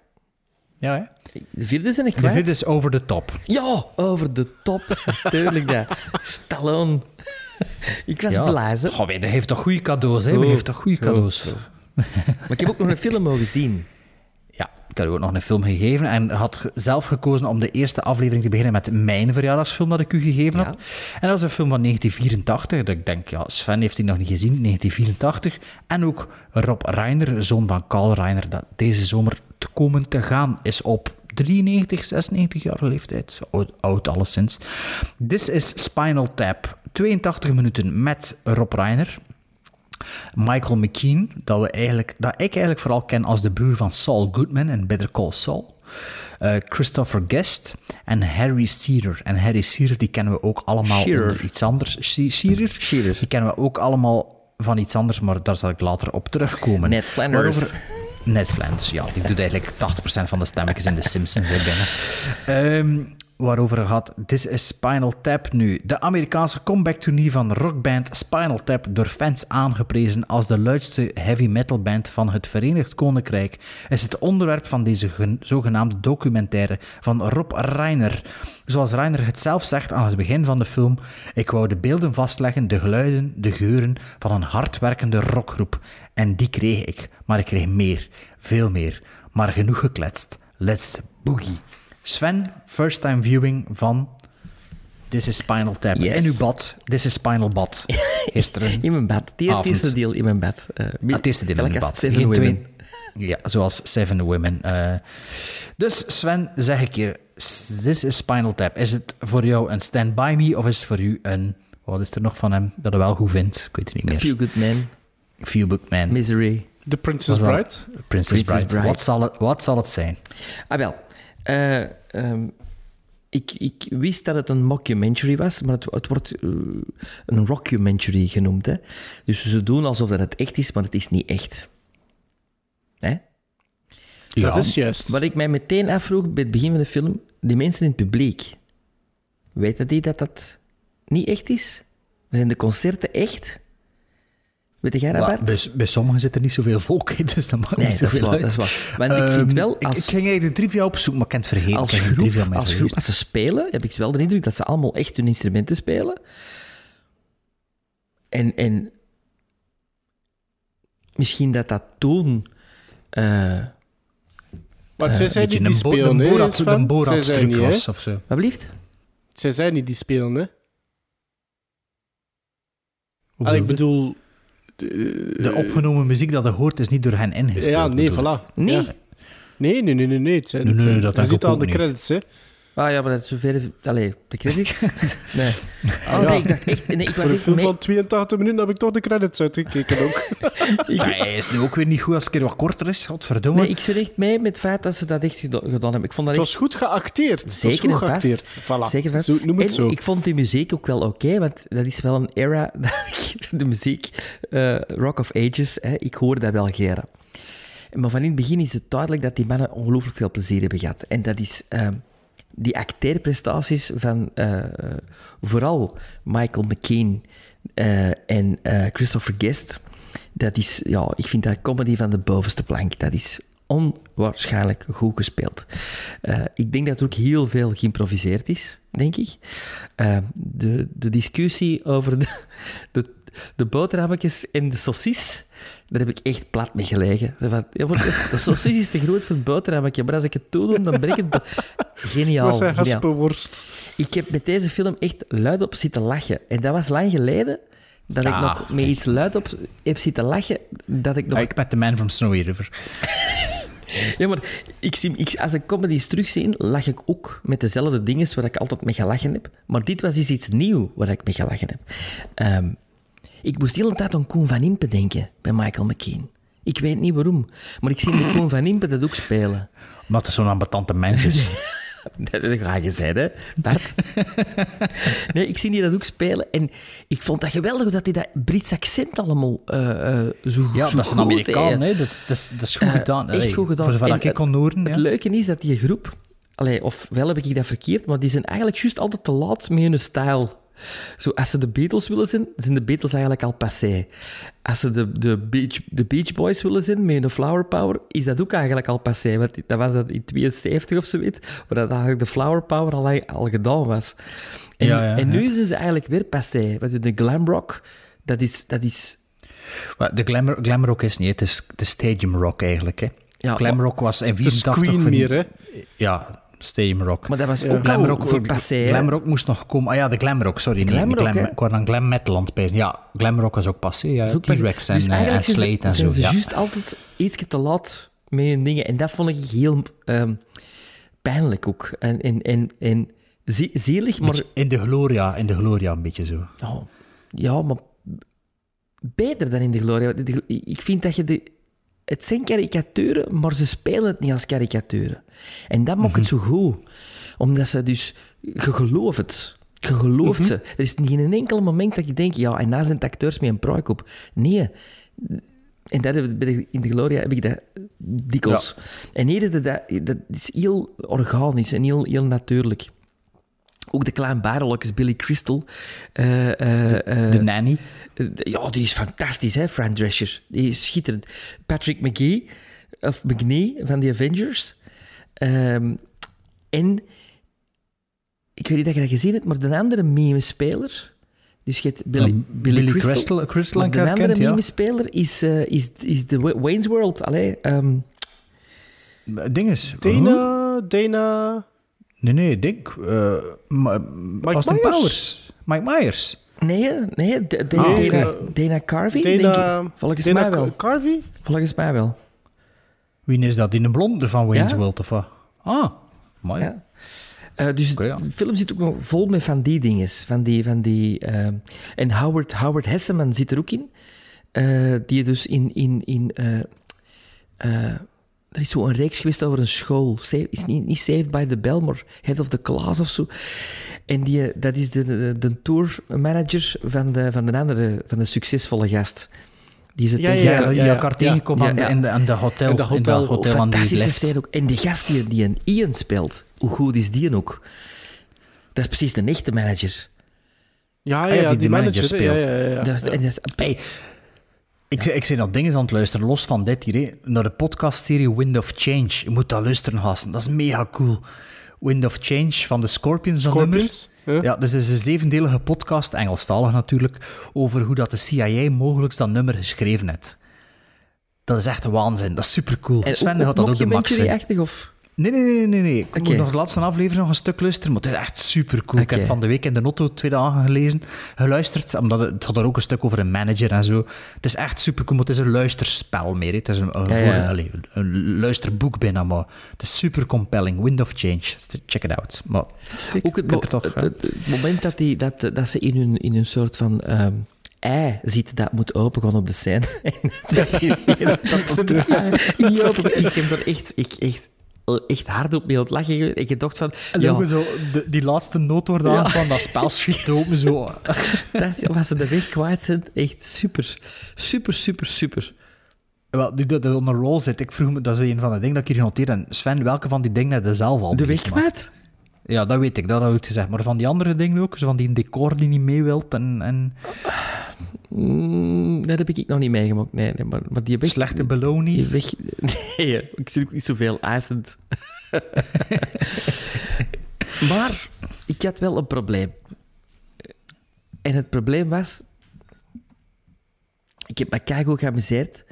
Speaker 2: Ja, hè?
Speaker 1: De vierde zijn ik
Speaker 2: De
Speaker 1: kwijt.
Speaker 2: vierde is Over the Top.
Speaker 1: Ja, over de top. *laughs* Natuurlijk dat. Stallone. *laughs* ik was blij, hè.
Speaker 2: Goh, hij heeft toch goede cadeaus, hè? Hij heeft toch goede cadeaus.
Speaker 1: Maar ik heb ook nog een film mogen zien.
Speaker 2: Ik had u ook nog een film gegeven en had zelf gekozen om de eerste aflevering te beginnen met mijn verjaardagsfilm dat ik u gegeven
Speaker 1: Ja.
Speaker 2: heb. En dat is een film van 1984. Dat ik denk, ja, Sven heeft die nog niet gezien, 1984. En ook Rob Reiner, zoon van Carl Reiner, dat deze zomer te komen te gaan is op 93, 96 jaar leeftijd. Oud, oud alleszins. This is Spinal Tap. 82 minuten met Rob Reiner. Michael McKean, dat, we eigenlijk, dat ik eigenlijk vooral ken als de broer van Saul Goodman in Better Call Saul. Uh, Christopher Guest en Harry Shearer. En Harry Shearer, die kennen we ook allemaal onder iets anders. She- Shearer?
Speaker 1: Shearer.
Speaker 2: Die kennen we ook allemaal van iets anders, maar daar zal ik later op terugkomen.
Speaker 1: Ned Flanders.
Speaker 2: Waarover- Ned Flanders, ja. Die doet eigenlijk 80% van de stemmetjes in The Simpsons hè, binnen. Ehm, waarover gaat This is Spinal Tap nu. De Amerikaanse comeback-tournee van rockband Spinal Tap door fans aangeprezen als de luidste heavy metal band van het Verenigd Koninkrijk is het onderwerp van deze gen- zogenaamde documentaire van Rob Reiner. Zoals Reiner het zelf zegt aan het begin van de film, ik wou de beelden vastleggen, de geluiden, de geuren van een hardwerkende rockgroep. En die kreeg ik, maar ik kreeg meer, veel meer. Maar genoeg gekletst. Let's boogie. Sven, first time viewing van This is Spinal Tap.
Speaker 1: Yes.
Speaker 2: In uw bad. This is Spinal Bad. *laughs* Gisteren.
Speaker 1: In mijn bed. Die- Het eerste deel in mijn bed. Eh,
Speaker 2: Ah, het eerste deel in
Speaker 1: als
Speaker 2: bad.
Speaker 1: Seven
Speaker 2: Geen twee-
Speaker 1: Women.
Speaker 2: Ja, zoals Seven Women. eh. dus Sven, zeg ik hier, This is Spinal Tap. Is het voor jou een Stand By Me of is het voor u een... Wat is er nog van hem dat hij wel goed vindt? Ik weet het niet
Speaker 1: A
Speaker 2: meer.
Speaker 1: Few Good Men.
Speaker 2: Feel Good Man.
Speaker 1: Misery.
Speaker 3: The Princess Bride.
Speaker 2: Princess,
Speaker 1: Princess
Speaker 2: Bride.
Speaker 1: Bride.
Speaker 2: Wat, zal het, wat zal het zijn?
Speaker 1: Ah, wel. Eh, ehm, ik, ik wist dat het een mockumentary was, maar het, het wordt eh, een rockumentary genoemd. Hè? Dus ze doen alsof dat het echt is, maar het is niet echt. Hè?
Speaker 3: Dat is juist.
Speaker 1: Wat ik mij meteen afvroeg bij het begin van de film, die mensen in het publiek, weten die dat dat niet echt is? Zijn de concerten echt? Weet jij dat, Bart?
Speaker 2: bij, bij sommigen zit er niet zoveel volk in, dus dat maakt
Speaker 1: Nee,
Speaker 2: niet
Speaker 1: dat is
Speaker 2: zoveel
Speaker 1: waar,
Speaker 2: uit.
Speaker 1: dat is. Want ik vind
Speaker 2: Ehm,
Speaker 1: wel, als-
Speaker 2: Ik, ging eigenlijk de trivia opzoeken, maar ik heb het vergeten.
Speaker 1: als groep, als groep, als ze spelen, heb ik wel de indruk dat ze allemaal echt hun instrumenten spelen. En, en misschien dat dat toen... eh,
Speaker 3: Maar zij
Speaker 2: Een
Speaker 3: zijn niet die spelen,
Speaker 2: een
Speaker 3: hè,
Speaker 2: een
Speaker 3: Zij
Speaker 2: Borat
Speaker 3: zijn
Speaker 2: truc
Speaker 3: niet, hè?
Speaker 2: was of zo.
Speaker 1: wat blieft?
Speaker 3: Zij zijn niet die spelen, hè? Ah, ik
Speaker 2: bedoel je?
Speaker 3: bedoel... de-
Speaker 2: De opgenomen muziek dat je hoort is niet door hen ingespeeld.
Speaker 3: Ja, nee, voilà.
Speaker 1: Nee?
Speaker 3: Ja. Nee, nee, nee, nee, nee. Het zijn,
Speaker 2: Nee, nee,
Speaker 3: het zijn-
Speaker 2: dat
Speaker 3: je ziet
Speaker 2: ook
Speaker 3: de credits, hè.
Speaker 1: Ah ja, maar dat is zover... Allee, de credits? *laughs* nee. Oh,
Speaker 3: Ja.
Speaker 1: nee, ik dacht echt... Nee, ik was
Speaker 3: Voor een film
Speaker 1: mee...
Speaker 3: van 82 minuten heb ik toch de credits uitgekeken ook. *laughs*
Speaker 2: Ja, hij is nu ook weer niet goed als het een keer wat korter is. Godverdomme.
Speaker 1: Nee, ik zit echt mee met het feit dat ze dat echt gedaan hebben. Ik vond dat
Speaker 3: Het
Speaker 1: echt...
Speaker 3: was goed geacteerd.
Speaker 1: Zeker
Speaker 3: goed
Speaker 1: en vast.
Speaker 3: geacteerd. Voilà.
Speaker 1: Zeker vast.
Speaker 3: Zo, noem het
Speaker 1: en
Speaker 3: zo.
Speaker 1: ik vond die muziek ook wel oké, want dat is wel een era *laughs* dat ik de muziek, eh, Rock of Ages, hè, ik hoor dat wel geren. Maar van in het begin is het duidelijk dat die mannen ongelooflijk veel plezier hebben gehad. En dat is eh, die acteerprestaties van eh, vooral Michael McCain eh, en eh, Christopher Guest. Dat is, ja, ik vind dat comedy van de bovenste plank. Dat is onwaarschijnlijk goed gespeeld. Ik denk dat er ook heel veel geïmproviseerd is, denk ik. De, de discussie over de, de, de boterhammetjes en de saucis, daar heb ik echt plat mee gelegen. Van, ja, maar de, de saucis is te groot voor het boterhammetje, maar als ik het toedoe, dan breek het... Geniaal.
Speaker 3: was een
Speaker 1: geniaal.
Speaker 3: haspenworst.
Speaker 1: Ik heb met deze film echt luid op zitten lachen. En dat was lang geleden dat ik
Speaker 2: Ah,
Speaker 1: nog met iets luid op heb zitten lachen, dat ik nog...
Speaker 2: Ah, Ik met The Man from Snowy River. *laughs*
Speaker 1: Ja, maar ik zie, ik, als ik comedies terugzie, lach ik ook met dezelfde dingen waar ik altijd mee gelachen heb. Maar dit was dus iets nieuws waar ik mee gelachen heb. Ehm, ik moest de hele tijd aan Koen van Impe denken bij Michael McKean. Ik weet niet waarom, maar ik zie de Koen van Impe dat ook spelen.
Speaker 2: Omdat het zo'n ambetante mens is. *laughs*
Speaker 1: Dat ga je zijn, hè, Bart? *laughs* nee, ik zie die dat ook spelen. En ik vond dat geweldig dat hij dat Brits accent allemaal eh, eh, zo
Speaker 2: Ja,
Speaker 1: zo
Speaker 2: dat is een Amerikaan, hè. Dat, dat, is, dat is goed
Speaker 1: Eh,
Speaker 2: gedaan.
Speaker 1: echt
Speaker 2: Allee,
Speaker 1: goed gedaan.
Speaker 2: Voor zover
Speaker 1: En
Speaker 2: ik kon horen.
Speaker 1: Het
Speaker 2: ja.
Speaker 1: leuke is dat die groep... Allee, of wel heb ik dat verkeerd, maar die zijn eigenlijk juist altijd te laat met hun stijl. Zo, als ze de Beatles willen zijn, zijn de Beatles eigenlijk al passé. Als ze de, de, Beach, de Beach Boys willen zijn, met hun Flower Power, is dat ook eigenlijk al passé. Want dat was dat in 72 of zoiets, waar dat eigenlijk de Flower Power al, al gedaan was. En,
Speaker 2: Ja, ja,
Speaker 1: en nu
Speaker 2: ja.
Speaker 1: zijn ze eigenlijk weer passé. Want de glam rock, dat is... Dat is
Speaker 2: Maar De glamour, glamrock is niet, het is de stadium rock eigenlijk. Hè.
Speaker 1: Ja,
Speaker 2: glamrock was in
Speaker 3: Het is
Speaker 2: 84...
Speaker 3: Queen
Speaker 2: van-
Speaker 3: meer, hè.
Speaker 2: Ja, stadium rock.
Speaker 1: maar dat was ook
Speaker 2: Glam
Speaker 1: al
Speaker 2: rock,
Speaker 1: voor passé. hè.
Speaker 2: glam rock moest nog komen. Ah ja, de glam rock, sorry.
Speaker 1: Glam
Speaker 2: nee, ik word aan glam metal aan het pijzen. Ja, glam rock was ook passé. Ja, T-Rex
Speaker 1: pas-
Speaker 2: en,
Speaker 1: dus
Speaker 2: eh, en Slate en zo.
Speaker 1: ze
Speaker 2: Ja.
Speaker 1: juist altijd iets te laat met hun dingen. En dat vond ik heel ehm, pijnlijk ook. En, en, en, en zielig, maar...
Speaker 2: Beetje In de Gloria, in de Gloria een beetje zo.
Speaker 1: Ja, ja, maar beter dan in de Gloria. Ik vind dat je de... Het zijn karikaturen, maar ze spelen het niet als karikaturen. En dat maakt het zo goed. Omdat ze dus... Je gelooft het. Je gelooft ze. Er is niet in een enkel moment dat je denkt... Ja, en na zijn het acteurs met een pruik op. Nee. En dat heb ik in de Gloria heb ik dat dikwijls. En hier dat, dat is heel organisch en heel, heel natuurlijk. Ook de kleine barrelokjes, Billy Crystal. eh, eh, eh,
Speaker 2: De nanny.
Speaker 1: Ja, die is fantastisch, hè, Fran Drescher. Die is schitterend. Patrick McGee, of McNee van The Avengers. Ehm, en ik weet niet dat je dat gezien hebt, maar de andere meme-speler... Dus je hebt Billy,
Speaker 2: Ja,
Speaker 1: Billy,
Speaker 2: Billy
Speaker 1: Crystal.
Speaker 2: Crystal- Crystal
Speaker 1: de andere
Speaker 2: ja.
Speaker 1: meme-speler is, is, is de Wa- Wayne's World. Allee, ehm,
Speaker 2: Het ding is... huh?
Speaker 3: Dana, Dana...
Speaker 2: Nee, nee, Dick. eh Ma- Austin
Speaker 3: Myers.
Speaker 2: Powers. Mike Myers.
Speaker 1: nee, nee, D- D-
Speaker 2: Ah,
Speaker 1: Dana, Carvey,
Speaker 3: Dana,
Speaker 1: denk ik. Volgens
Speaker 3: Dana
Speaker 1: mij wel.
Speaker 3: Carvey?
Speaker 1: Volgens mij wel.
Speaker 2: Wie is dat? Die een blonde van Wayne's
Speaker 1: Ja.
Speaker 2: World, of wat? Ah, mooi.
Speaker 1: Ja. Eh, dus
Speaker 2: ja.
Speaker 1: de film zit ook nog vol met van die dingen. Van die, van die, eh, en Howard, Howard Hesseman zit er ook in. eh, die dus in... in, in eh, eh, er is zo een reeks geweest over een school. Is niet, niet Saved by the Bell, maar Head of the Class of zo. En die, eh, dat is de, de, de tourmanager van de, van, de andere, van de succesvolle gast. Die is het
Speaker 3: Ja,
Speaker 1: tegen-
Speaker 3: ja,
Speaker 2: Ja,
Speaker 3: ja,
Speaker 2: die
Speaker 3: ja.
Speaker 2: elkaar tegenkomen
Speaker 1: Ja,
Speaker 2: aan de-
Speaker 1: ja.
Speaker 2: in de, aan de hotel.
Speaker 3: In de
Speaker 2: In
Speaker 3: hotel.
Speaker 2: die
Speaker 1: Fantastische ook. En de gast die, die een Ian speelt, hoe goed is die ook? Dat is precies de echte manager.
Speaker 3: Ja, ja,
Speaker 2: ja,
Speaker 3: ja,
Speaker 2: die
Speaker 3: die,
Speaker 2: de
Speaker 3: manager.
Speaker 2: manager
Speaker 3: hè. ja,
Speaker 2: speelt.
Speaker 3: ja, ja, ja.
Speaker 1: Dat en dat is-
Speaker 2: Hey, ik, zei- ik zei nog dingen aan het luisteren, los van dit hier, naar de podcastserie Wind of Change. Je moet dat luisteren, gasten. Dat is mega cool. Wind of Change van de Scorpions.
Speaker 3: Scorpions? Ja.
Speaker 2: Ja, dus het is een zevendelige podcast, Engelstalig natuurlijk, over hoe dat de CIA mogelijk dat nummer geschreven heeft. Dat is echt waanzin. Dat is super cool.
Speaker 1: En
Speaker 2: Sven had dat ook de max vinden.
Speaker 1: achtig of...
Speaker 2: Nee, nee, nee, nee. nee. Ik moet nog de laatste aflevering nog een stuk luisteren, maar het is echt super cool. Ik heb van de week in de Notto twee dagen gelezen, geluisterd, omdat het, het gaat er ook een stuk over een manager en zo. Het is echt super cool, maar het is een luisterspel meer. Het is een, een,
Speaker 1: Ja,
Speaker 2: voor- een luisterboek bijna, maar het is super compelling. Wind of Change. Check it out. Maar
Speaker 1: Ook het,
Speaker 2: ik toch...
Speaker 1: het, het- moment dat, die, dat, dat ze in hun, in hun soort van ehm, ei zitten dat moet open gaan op de scène. En *laughs* dat *laughs* dat niet open Ik heb er echt, ik, echt, echt hard op mee aan het lachen. Ik van...
Speaker 2: En
Speaker 1: Ja,
Speaker 2: zo, de, die laatste noot wordt aan van dat spel schiet open zo. *laughs*
Speaker 1: dat als ze de weg kwijt zijn, echt super. Super, super, super.
Speaker 2: Wel, nu dat er onder roll zit, ik vroeg me, dat is een van de dingen dat ik hier genoteerd. En Sven, welke van die dingen heb je zelf al
Speaker 1: De weg kwijt?
Speaker 2: Ja, dat weet ik, dat had ik gezegd. Maar van die andere dingen ook, zo van die decor die niet mee wilt en, en
Speaker 1: Mm, dat heb ik nog niet meegemaakt. Nee, nee maar, maar die weg...
Speaker 2: slechte beloning.
Speaker 1: Die weg... *laughs* Nee, ik zie ook niet zoveel eisend. *laughs* maar ik had wel een probleem. En het probleem was... Ik heb me keigoed geamuseerd.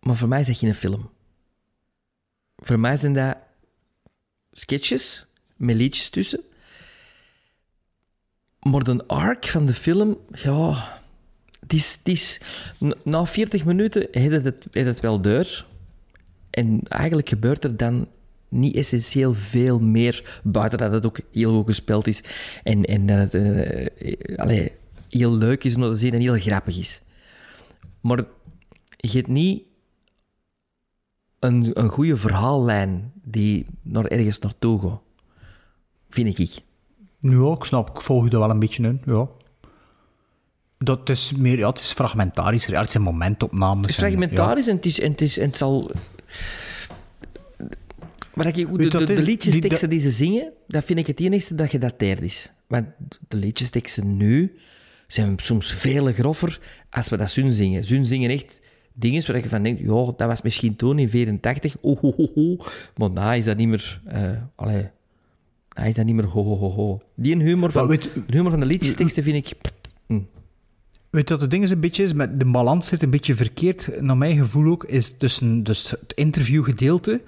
Speaker 1: Maar voor mij is dat geen film. Voor mij zijn dat sketches met liedjes tussen. Maar de arc van de film, ja... Het is, na- na 40 minuten heeft het, het, het wel deur. En eigenlijk gebeurt er dan niet essentieel veel meer, buiten dat het ook heel goed gespeeld is. En, en dat het eh, heel leuk is om dat te zien en heel grappig is. Maar je hebt niet een, een goede verhaallijn die naar ergens naartoe gaat. Vind ik.
Speaker 2: Ja, ik snap, ik volg je er wel een beetje in, ja. Dat is meer, ja, het is fragmentarisch, het zijn momentopnames.
Speaker 1: Het is
Speaker 2: en,
Speaker 1: fragmentarisch en het, is, en, het is, en het zal... Maar ik, de, de, liedjesteksten
Speaker 2: Die-
Speaker 1: ze zingen, dat vind ik het enigste dat gedateerd is. Want de liedjesteksten nu zijn soms veel groffer als we dat zingen. Zun zingen echt dingen waar je van denkt, ja, dat was misschien toen in 84, oh, ho, ho. Maar nou is dat niet meer... eh allee, nou is dat niet meer ho, ho, ho, ho. Die humor van,
Speaker 2: weet-
Speaker 1: de humor van de liedjesteksten vind ik...
Speaker 2: Weet je wat het ding is een beetje is? Met de balans zit een beetje verkeerd, naar mijn gevoel ook, is tussen dus het interviewgedeelte,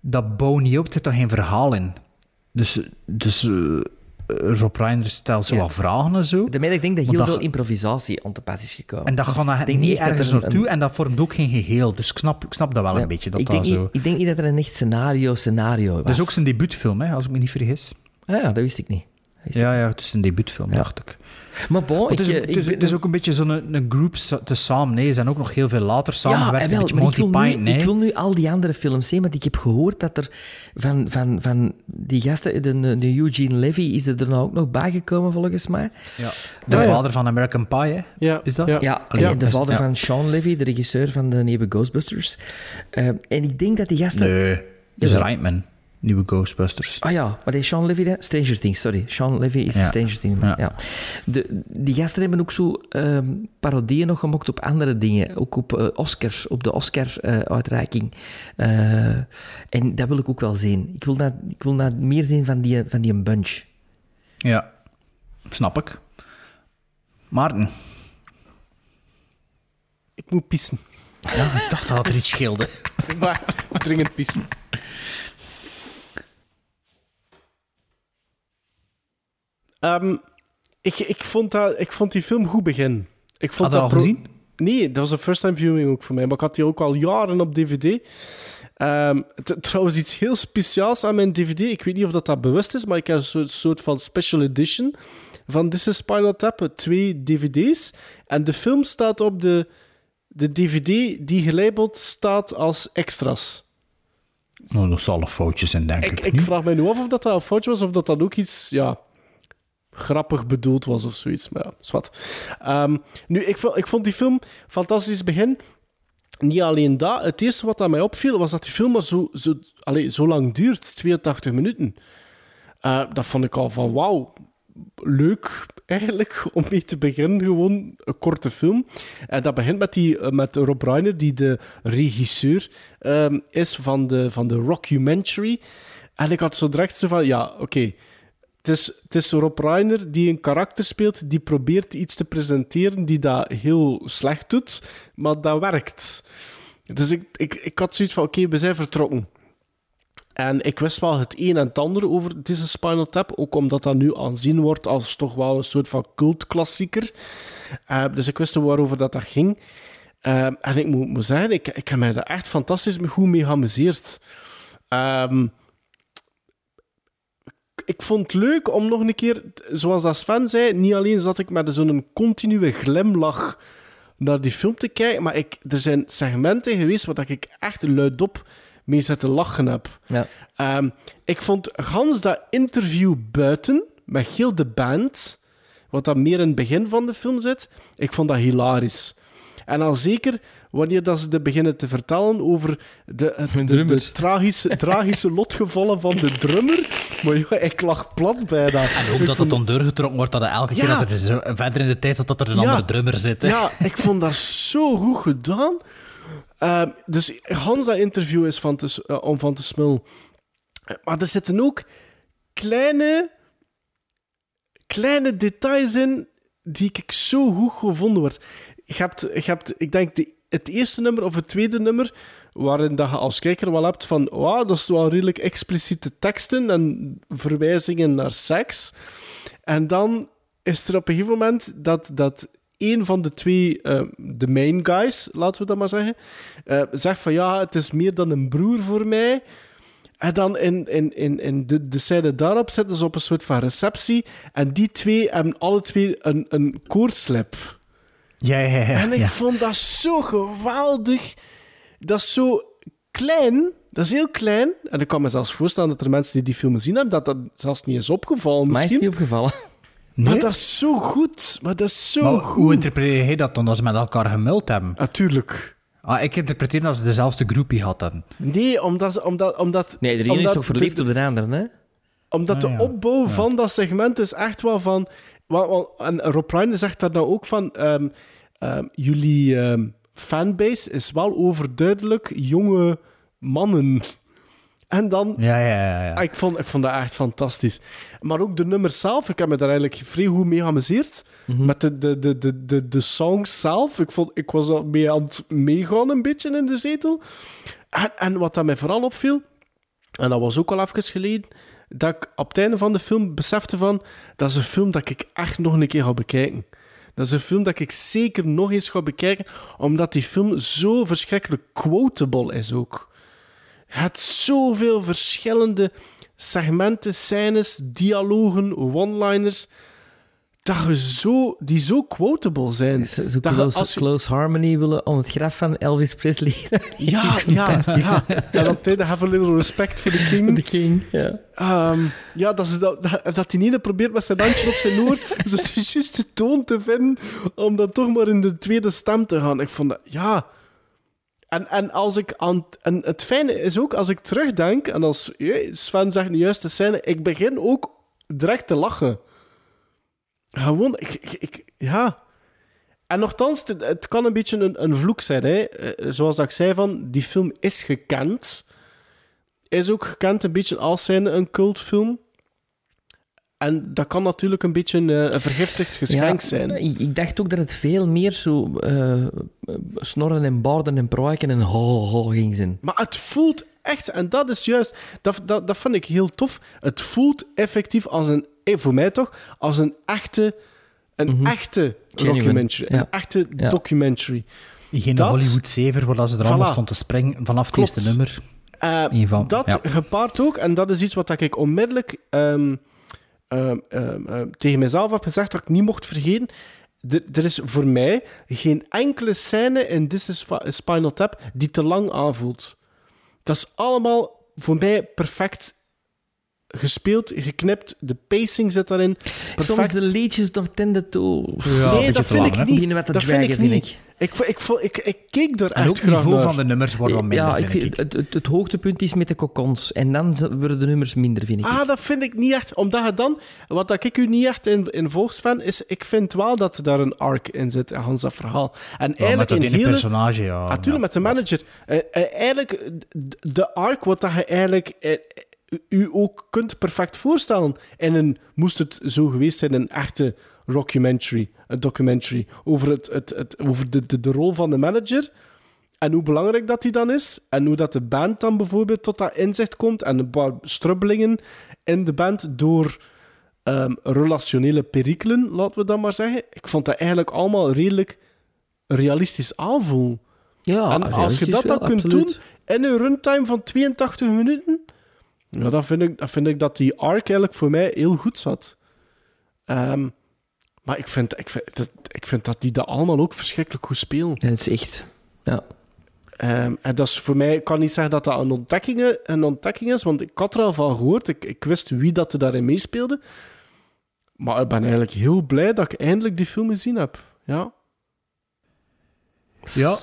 Speaker 2: dat bouwt niet op, er zit daar geen verhaal in. Dus, dus eh, Rob Reiner stelt zo
Speaker 1: Ja.
Speaker 2: wat vragen en zo.
Speaker 1: Dat ik denk dat heel
Speaker 2: dat-
Speaker 1: veel improvisatie aan te pas is gekomen.
Speaker 2: En dat gaat niet ergens
Speaker 1: er een-
Speaker 2: naartoe
Speaker 1: een-
Speaker 2: en dat vormt ook geen geheel. Dus ik snap, ik snap dat wel
Speaker 1: Ja,
Speaker 2: een beetje, dat
Speaker 1: ik,
Speaker 2: dat
Speaker 1: denk
Speaker 2: zo...
Speaker 1: niet, ik denk niet dat er een echt scenario-scenario was.
Speaker 2: Dat is ook zijn debuutfilm, hè, als ik me niet vergis.
Speaker 1: Ah ja, dat wist ik niet. Ik
Speaker 2: Ja, ja, het is een debuutfilm,
Speaker 1: Ja.
Speaker 2: dacht ik.
Speaker 1: Maar bon,
Speaker 2: Maar het, is,
Speaker 1: ik,
Speaker 2: ook-
Speaker 1: eh,
Speaker 2: het, is,
Speaker 1: ik
Speaker 2: het is
Speaker 1: ben-
Speaker 2: ook een beetje zo'n een, een groep te samen. Nee, ze zijn ook nog heel veel later samengewerkt.
Speaker 1: ja, wel, ik
Speaker 2: Monty
Speaker 1: wil, nu,
Speaker 2: nee.
Speaker 1: ik wil nu al die andere films zien, want ik heb gehoord dat er van, van, van die gasten, de, de Eugene Levy, is er nou ook nog bijgekomen volgens mij.
Speaker 2: Ja. De
Speaker 3: Ja, ja.
Speaker 2: vader van American Pie, hè?
Speaker 3: Ja,
Speaker 2: Is dat?
Speaker 3: Ja.
Speaker 1: Ja,
Speaker 2: Allee,
Speaker 1: en de vader
Speaker 2: Ja.
Speaker 1: van Sean Levy, de regisseur van de nieuwe Ghostbusters. Eh, en ik denk dat die gasten...
Speaker 2: Nee, dat is. Reitman. Nieuwe Ghostbusters.
Speaker 1: Ah ja, maar die Sean Levy, hè? Stranger Things, sorry. Sean Levy is
Speaker 2: Ja.
Speaker 1: Stranger Things. Ja.
Speaker 2: Ja.
Speaker 1: De, die gasten hebben ook zo ehm, parodieën nog gemaakt op andere dingen. Ook op eh, Oscars, op de Oscar-uitreiking. en dat wil ik ook wel zien. Ik wil, dat, ik wil dat meer zien van die, van die een bunch.
Speaker 2: Ja, snap ik. Maarten.
Speaker 3: Ik moet pissen.
Speaker 2: Ja, ik dacht dat er iets scheelde. *laughs*
Speaker 3: Maar dringend pissen. Ehm, ik, ik, vond dat, ik vond die film goed begin. Ik vond
Speaker 2: Had
Speaker 3: dat
Speaker 2: al gezien?
Speaker 3: Nee, dat was een first-time viewing ook voor mij. Maar ik had die ook al jaren op DVD. Ehm, trouwens, iets heel speciaals aan mijn DVD. Ik weet niet of dat, dat bewust is, maar ik heb een soort, soort van special edition van This is Spinal Tap. Twee DVD's. En de film staat op de, de DVD die gelabeld staat als extras.
Speaker 2: Nou, er zal foutjes in, denk ik.
Speaker 3: Ik, ik vraag me nu af of dat, dat een foutje was of dat dat ook iets ja, grappig bedoeld was of zoiets. Maar ja, zwart. Ehm, nu, ik, vond- ik vond die film fantastisch begin. Niet alleen dat. Het eerste wat aan mij opviel was dat die film maar zo, zo, allez, zo lang duurt. 82 minuten. Eh, dat vond ik al van wauw. Leuk eigenlijk *laughs* om mee te beginnen. Gewoon een korte film. En dat begint met, die, eh, met Rob Reiner, die de regisseur ehm, is van de, van de rockumentary. En ik had zo direct zo van: ja, oké. Het is, Rob Reiner die een karakter speelt die probeert iets te presenteren die dat heel slecht doet, maar dat werkt. Dus ik, ik, ik had zoiets van, oké, we zijn vertrokken. En ik wist wel het een en het ander over deze Spinal Tap, ook omdat dat nu aanzien wordt als toch wel een soort van cultklassieker. Eh, dus ik wist waarover dat, dat ging. Eh, en ik moet, moet zeggen, ik, ik heb mij daar echt fantastisch goed mee geamuseerd. Ehm, ik vond het leuk om nog een keer, zoals dat Sven zei, niet alleen zat ik met zo'n continue glimlach naar die film te kijken, maar ik, er zijn segmenten geweest waar ik echt luidop mee zitten lachen heb.
Speaker 1: Ja.
Speaker 3: Ehm, ik vond gans dat interview buiten, met heel de band, wat dan meer in het begin van de film zit, ik vond dat hilarisch. En al zeker wanneer dat ze de beginnen te vertellen over de, het- de, de, tragische, tragische *laughs* lotgevallen van de drummer. Maar ja, ik lag plat bijna.
Speaker 2: En ook dat het dan doorgetrokken wordt dat er elke keer dat er verder in de tijd zat dat er een
Speaker 3: Ja.
Speaker 2: andere drummer zit. hè.
Speaker 3: Ja, ik vond dat zo goed gedaan. Ehm, dus Hans, dat interview is van te, eh, om van te smullen. Maar er zitten ook kleine, kleine details in die ik zo goed gevonden word. Je hebt, je hebt ik denk, de, het eerste nummer of het tweede nummer, waarin dat je als kijker wel hebt van, wauw, dat is wel redelijk expliciete teksten en verwijzingen naar seks. En dan is er op een gegeven moment dat, dat een van de twee, eh, de main guys, laten we dat maar zeggen, eh, zegt van ja, het is meer dan een broer voor mij. En dan in, in, in, in de, de daarop zitten ze op een soort van receptie. En die twee hebben alle twee een, een koortslip.
Speaker 2: Ja, ja, ja.
Speaker 3: En ik
Speaker 2: ja.
Speaker 3: vond dat zo geweldig. Dat is zo klein. Dat is heel klein. En ik kan me zelfs voorstellen dat er mensen die die film gezien hebben, dat dat zelfs niet is opgevallen.
Speaker 1: Mij is
Speaker 3: Misschien.
Speaker 1: die opgevallen.
Speaker 3: Maar dat is zo goed. Maar dat is zo
Speaker 2: Maar
Speaker 3: goed.
Speaker 2: hoe interpreteer je dat dan, dat ze met elkaar gemuld hebben?
Speaker 3: Natuurlijk.
Speaker 2: Ah, ik interpreteer dat ze dezelfde groepie hadden.
Speaker 3: Nee, omdat... ze- omdat, omdat
Speaker 1: Nee, de ene is toch verliefd
Speaker 3: de,
Speaker 1: op de ander, hè?
Speaker 3: Omdat
Speaker 2: Ah,
Speaker 3: de
Speaker 2: ja.
Speaker 3: opbouw van dat segment is echt wel van... wa- wa- En Rob Reiner zegt daar nou ook van... ehm, jullie ehm, fanbase is wel overduidelijk jonge mannen. En dan...
Speaker 2: Ja, ja, ja. ja.
Speaker 3: Ah, Ik vond, ik vond dat echt fantastisch. Maar ook de nummers zelf, ik heb me daar eigenlijk vrij goed mee geamuseerd. Met de, de, de, de, de, de songs zelf. Ik, vond, ik was al mee aan het meegaan een beetje in de zetel. En, en wat dat mij vooral opviel, en dat was ook al even geleden, dat ik op het einde van de film besefte van, dat is een film dat ik echt nog een keer ga bekijken. Dat is een film dat ik zeker nog eens ga bekijken, omdat die film zo verschrikkelijk quotable is ook. Het zoveel verschillende segmenten, scènes, dialogen, one-liners, dat je zo, die zo quotable zijn.
Speaker 1: Zo
Speaker 3: dat
Speaker 1: close,
Speaker 3: als je-
Speaker 1: close harmony willen om het graf van Elvis Presley. *laughs*
Speaker 3: Ja, ja, ja. En het einde have a little respect for the king. *laughs*
Speaker 1: De king, ja.
Speaker 3: Ehm, ja, dat, is dat, dat, die ene probeert met zijn handje op zijn oor *laughs* zo de juiste toon te vinden om dan toch maar in de tweede stem te gaan. Ik vond dat, ja... En, en, als ik aan, en het fijne is ook, als ik terugdenk, en als Sven zegt de juiste scène, ik begin ook direct te lachen. Gewoon, ik, ik, ik- ja... En nogthans, het, het kan een beetje een, een vloek zijn. Hè. Eh, Zoals dat ik zei, van, die film is gekend is ook gekend een beetje als een cultfilm. En dat kan natuurlijk een beetje eh, een vergiftigd geschenk
Speaker 1: Ja,
Speaker 3: zijn.
Speaker 1: Ik, ik dacht ook dat het veel meer zo eh, snorren en baarden en pruiken en ho, ho ging zijn.
Speaker 3: Maar het voelt echt, en dat is juist, dat, dat, dat vind ik heel tof. Het voelt effectief als een, eh, voor mij toch, als een echte, een echte
Speaker 1: Mhm. Genuine,
Speaker 3: documentary.
Speaker 1: ja.
Speaker 3: Een echte
Speaker 1: Ja.
Speaker 3: documentary.
Speaker 2: Geen
Speaker 3: Dat-
Speaker 2: Hollywood zever waar dat ze er allemaal stond te springen vanaf het eerste nummer. Geval,
Speaker 3: dat
Speaker 2: ja.
Speaker 3: gepaard ook, en dat is iets wat ik onmiddellijk ehm, ehm, ehm, tegen mezelf heb gezegd dat ik niet mocht vergeten. D- er is voor mij geen enkele scène in This is Spinal Tap die te lang aanvoelt. Dat is allemaal voor mij perfect gespeeld, geknipt. De pacing zit daarin.
Speaker 1: Soms
Speaker 3: Perfect.
Speaker 1: de liedjes nog tenden toe.
Speaker 3: nee, dat vind ik niet. Dat vind ik niet.
Speaker 1: ik.
Speaker 3: Ik, ik, ik, keek er
Speaker 2: En
Speaker 3: echt
Speaker 2: ook het niveau
Speaker 3: naar.
Speaker 2: van de nummers wordt wat minder,
Speaker 1: ja, ik
Speaker 2: vind
Speaker 1: vind,
Speaker 2: ik.
Speaker 1: Het, het, het hoogtepunt is met de kokons. En dan worden de nummers minder, vind ik.
Speaker 3: Ah, dat vind ik niet echt. Omdat je dan... Wat dat ik u niet echt in, in volgt, Sven, is... Ik vind wel dat daar een arc in zit, in Hans dat verhaal. En
Speaker 2: Ja, met
Speaker 3: eigenlijk
Speaker 2: dat
Speaker 3: een
Speaker 2: ene
Speaker 3: hele...
Speaker 2: personage, ja.
Speaker 3: Ah, tuurlijk,
Speaker 2: ja.
Speaker 3: met de manager. Eh, eh, eigenlijk, de arc, wat dat je eigenlijk... u ook kunt perfect voorstellen. In een, moest het zo geweest zijn, een echte documentary. Een documentary over, het, het, het, over de, de, de rol van de manager. En hoe belangrijk dat die dan is. En hoe dat de band dan bijvoorbeeld tot dat inzicht komt. En een paar strubbelingen in de band door ehm, relationele perikelen, laten we dat maar zeggen. Ik vond dat eigenlijk allemaal redelijk realistisch aanvoelen.
Speaker 1: Ja,
Speaker 3: en als je dat dan kunt
Speaker 1: absoluut.
Speaker 3: doen in een runtime van 82 minuten, ja, dan, vind ik, dan vind ik dat die arc eigenlijk voor mij heel goed zat. Ehm, maar ik vind, ik, vind, dat, ik vind dat die dat allemaal ook verschrikkelijk goed spelen.
Speaker 1: Dat is echt... Ja.
Speaker 3: Ehm, en dat is voor mij, ik kan niet zeggen dat dat een ontdekking, een ontdekking is, want ik had er al van gehoord. Ik, ik wist wie dat er daarin meespeelde. Maar ik ben eigenlijk heel blij dat ik eindelijk die film gezien heb. Ja.
Speaker 2: Ja.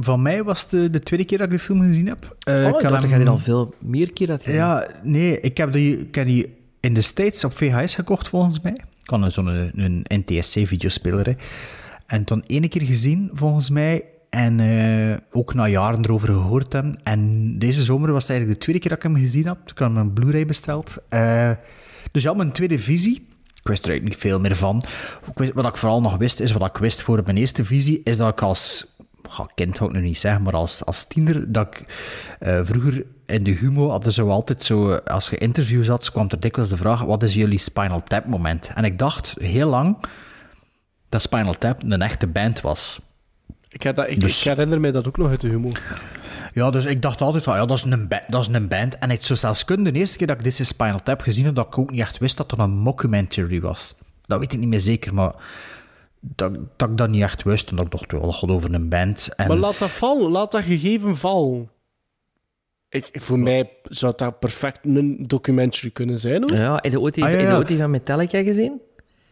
Speaker 2: Van mij was het de, de tweede keer dat ik de film gezien heb. Eh,
Speaker 1: oh,
Speaker 2: ik
Speaker 1: dacht dat
Speaker 2: hem-
Speaker 1: je al veel meer keer had gezien.
Speaker 2: Ja, nee, ik heb die, ik heb die in de States op VHS gekocht, volgens mij. Ik had zo'n een, een NTSC-videospeler. En toen ene keer gezien, volgens mij. En eh, ook na jaren erover gehoord hebben. En deze zomer was het eigenlijk de tweede keer dat ik hem gezien heb. Ik had hem een Blu-ray besteld. Eh, dus ja, mijn tweede visie. Ik wist er eigenlijk niet veel meer van. Wat ik vooral nog wist, is wat ik wist voor mijn eerste visie, is dat ik als ja, kind ga ik nu niet zeggen, maar als, als tiener, dat ik eh, vroeger in de humo hadden ze altijd zo, eh, als je interviews had, kwam er dikwijls de vraag, wat is jullie Spinal Tap moment? En ik dacht heel lang dat Spinal Tap een echte band was.
Speaker 3: Ik, heb dat, ik,
Speaker 2: Dus-
Speaker 3: ik herinner mij dat ook nog uit de humor.
Speaker 2: Ja, dus ik dacht altijd van, ja, dat is een, ba- dat is een band. En het zou zelfs kunnen, de eerste keer dat ik is Spinal Tap gezien heb, dat ik ook niet echt wist dat het een mockumentary was. Dat weet ik niet meer zeker, maar dat, dat ik dat niet echt wist. En dat ik dacht, dat gaat over een band. En...
Speaker 3: Maar laat dat vallen, laat dat gegeven vallen. Ik, voor mij zou dat perfect een documentary kunnen zijn, hoor.
Speaker 1: Ja, heb je ooit die,
Speaker 2: Ah,
Speaker 1: ooit die van Metallica gezien?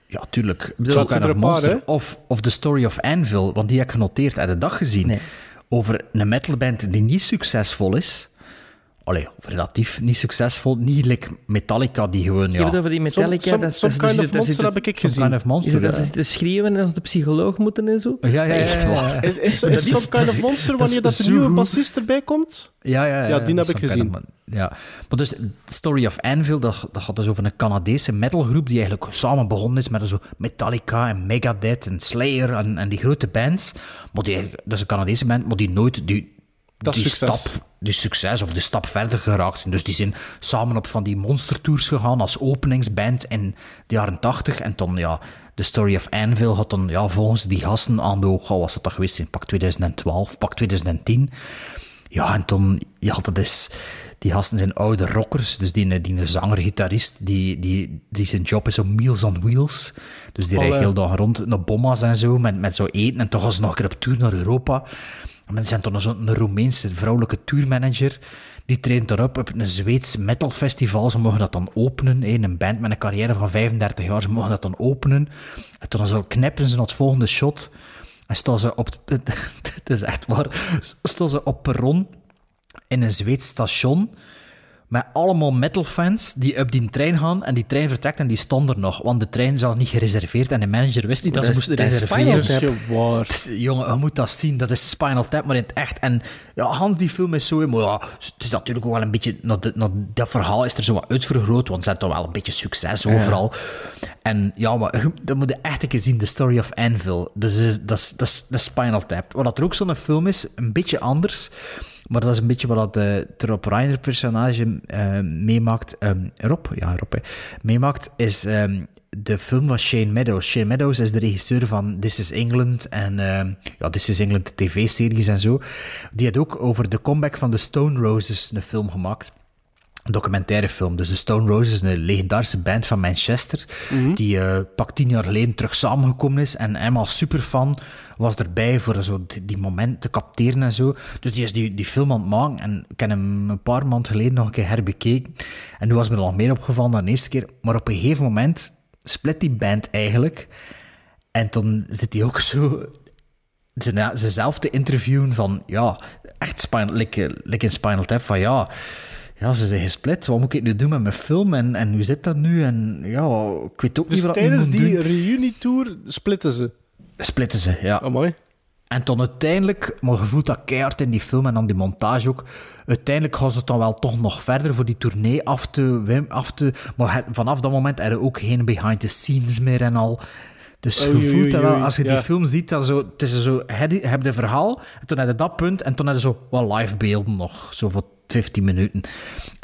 Speaker 2: Ja, tuurlijk.
Speaker 3: bedoel,
Speaker 2: Kind of
Speaker 3: paar.
Speaker 2: Of, of The Story of Anvil, want die heb ik genoteerd uit de dag gezien.
Speaker 1: Nee.
Speaker 2: Over een metalband die niet succesvol is. Allee, relatief niet succesvol. Niet like Metallica, die gewoon, ja...
Speaker 1: over die Metallica.
Speaker 3: Some-
Speaker 1: dat is-
Speaker 3: some
Speaker 1: dat is-
Speaker 3: kind of
Speaker 1: dat
Speaker 3: monster
Speaker 1: dat
Speaker 3: heb ik
Speaker 2: Some
Speaker 3: gezien.
Speaker 2: Kind of
Speaker 1: is-
Speaker 2: Monster,
Speaker 1: Dat is te schreeuwen en als de psycholoog moeten en zo.
Speaker 2: Ja, ja, ja,
Speaker 1: Echt waar.
Speaker 3: Is, is,
Speaker 2: Dat
Speaker 3: is
Speaker 2: is-
Speaker 3: Some Kind
Speaker 2: dat
Speaker 3: of Monster
Speaker 2: dat
Speaker 3: wanneer dat de nieuwe
Speaker 2: goed.
Speaker 3: bassist erbij komt?
Speaker 2: Ja, ja, ja.
Speaker 3: Ja, die heb ik
Speaker 2: Kind
Speaker 3: gezien.
Speaker 2: Ja. Maar dus, Story of Anvil, dat, dat gaat dus over een Canadese metalgroep die eigenlijk samen begonnen is met zo Metallica en Megadeth en Slayer en, en die grote bands. Maar die, dat is een Canadese band, maar die nooit... Die,
Speaker 3: Dat
Speaker 2: die
Speaker 3: succes.
Speaker 2: Stap, die succes of de stap verder geraakt. Dus die zijn samen op van die monstertours gegaan als openingsband in de jaren 80. En dan, ja, The Story of Anvil had dan, ja, volgens die gasten aan de oog, was dat dat geweest in pak 2012, pak 2010. Ja, en toen, ja, dat is... Die gasten zijn oude rockers, dus die, die zanger-gitarist, die, die, die zijn job is om Meals on Wheels. Dus die
Speaker 3: Allee.
Speaker 2: heel dag rond naar bomma's en zo, met, met zo eten. En toch ze nog een keer op tour naar Europa. En dan zijn toch zo'n Roemeense vrouwelijke tourmanager. Die treedt erop op een Zweeds metalfestival. Ze mogen dat dan openen. Een band met een carrière van 35 jaar, ze mogen dat dan openen. En toen zo knippen ze naar het volgende shot. En staan ze op... Het is echt waar. Staan ze op perron in een Zweeds station met allemaal metalfans die op die trein gaan en die trein vertrekt en die stonden er nog, want de trein zat niet gereserveerd en de manager wist niet dat,
Speaker 1: Dat
Speaker 2: ze moesten reserveren.
Speaker 1: Spinal
Speaker 3: is-
Speaker 2: Jongen, je moet dat zien. Dat is Spinal Tap, maar in het echt. En ja, Hans, die film is zo... Maar ja, het is natuurlijk ook wel een beetje... dat verhaal is er zo wat uitvergroot, want ze hebben toch wel een beetje succes overal. En ja, maar je- dat moet je echt een keer zien. The Story of Anvil. Dat is, dat is, dat is, dat is Spinal Tap. Wat dat er ook zo'n film is, een beetje anders... Maar dat is een beetje wat eh, het Rob Reiner personage eh, meemaakt. ehm, Rob, ja, Rob, meemaakt, is ehm, de film van Shane Meadows. Shane Meadows is de regisseur van This is England en ehm, ja, This is England, de tv-series en zo. Die had ook over de comeback van de Stone Roses een film gemaakt. Documentaire film. Dus de Stone Roses, een legendarische band van Manchester, die eh pak tien jaar geleden terug samengekomen is. En als superfan was erbij voor zo die, die moment te capteren en zo. Dus die is die, die film aan het maken. En ik heb hem een paar maanden geleden nog een keer herbekeken. En nu was me er nog meer opgevallen dan de eerste keer. Maar op een gegeven moment split die band eigenlijk. En dan zit hij ook zo zijn- zichzelf te interviewen van, ja, echt spinal, like, like in Spinal Tap, van ja, ja, ze zijn gesplit, wat moet ik nu doen met mijn film en, en hoe zit dat nu? En ja, ik weet ook
Speaker 3: Dus
Speaker 2: niet wat ik nu
Speaker 3: tijdens
Speaker 2: moet
Speaker 3: die
Speaker 2: doen.
Speaker 3: reunietour splitten ze.
Speaker 2: Splitten ze, ja.
Speaker 3: Amai.
Speaker 2: En dan uiteindelijk, maar je voelt dat keihard in die film en dan die montage ook. Uiteindelijk gaan ze dan wel toch nog verder voor die tournee af te... wim- Af te maar het- vanaf dat moment er ook geen behind the scenes meer en al. Dus je voelt dat wel, als je die
Speaker 3: ja.
Speaker 2: film ziet, dan zo, het is zo, heb je hebt een verhaal, en toen heb je dat punt, en toen heb je zo wat live beelden nog, zo voor 15 minuten.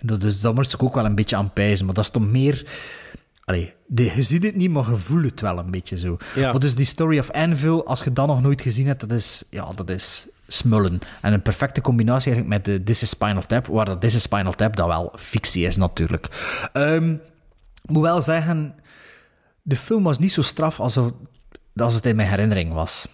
Speaker 2: Dat, dus moest ik ook wel een beetje aan pijzen, maar dat is toch meer... Allee, de, je ziet het niet, maar je voelt het wel een beetje zo.
Speaker 3: Ja.
Speaker 2: Maar dus die Story of Anvil, als je dat nog nooit gezien hebt, dat is, ja, dat is smullen. En een perfecte combinatie eigenlijk met de This is Spinal Tap, waar dat This is Spinal Tap dat wel fictie is natuurlijk. Ik moet wel zeggen, de film was niet zo straf als, als het in mijn herinnering was.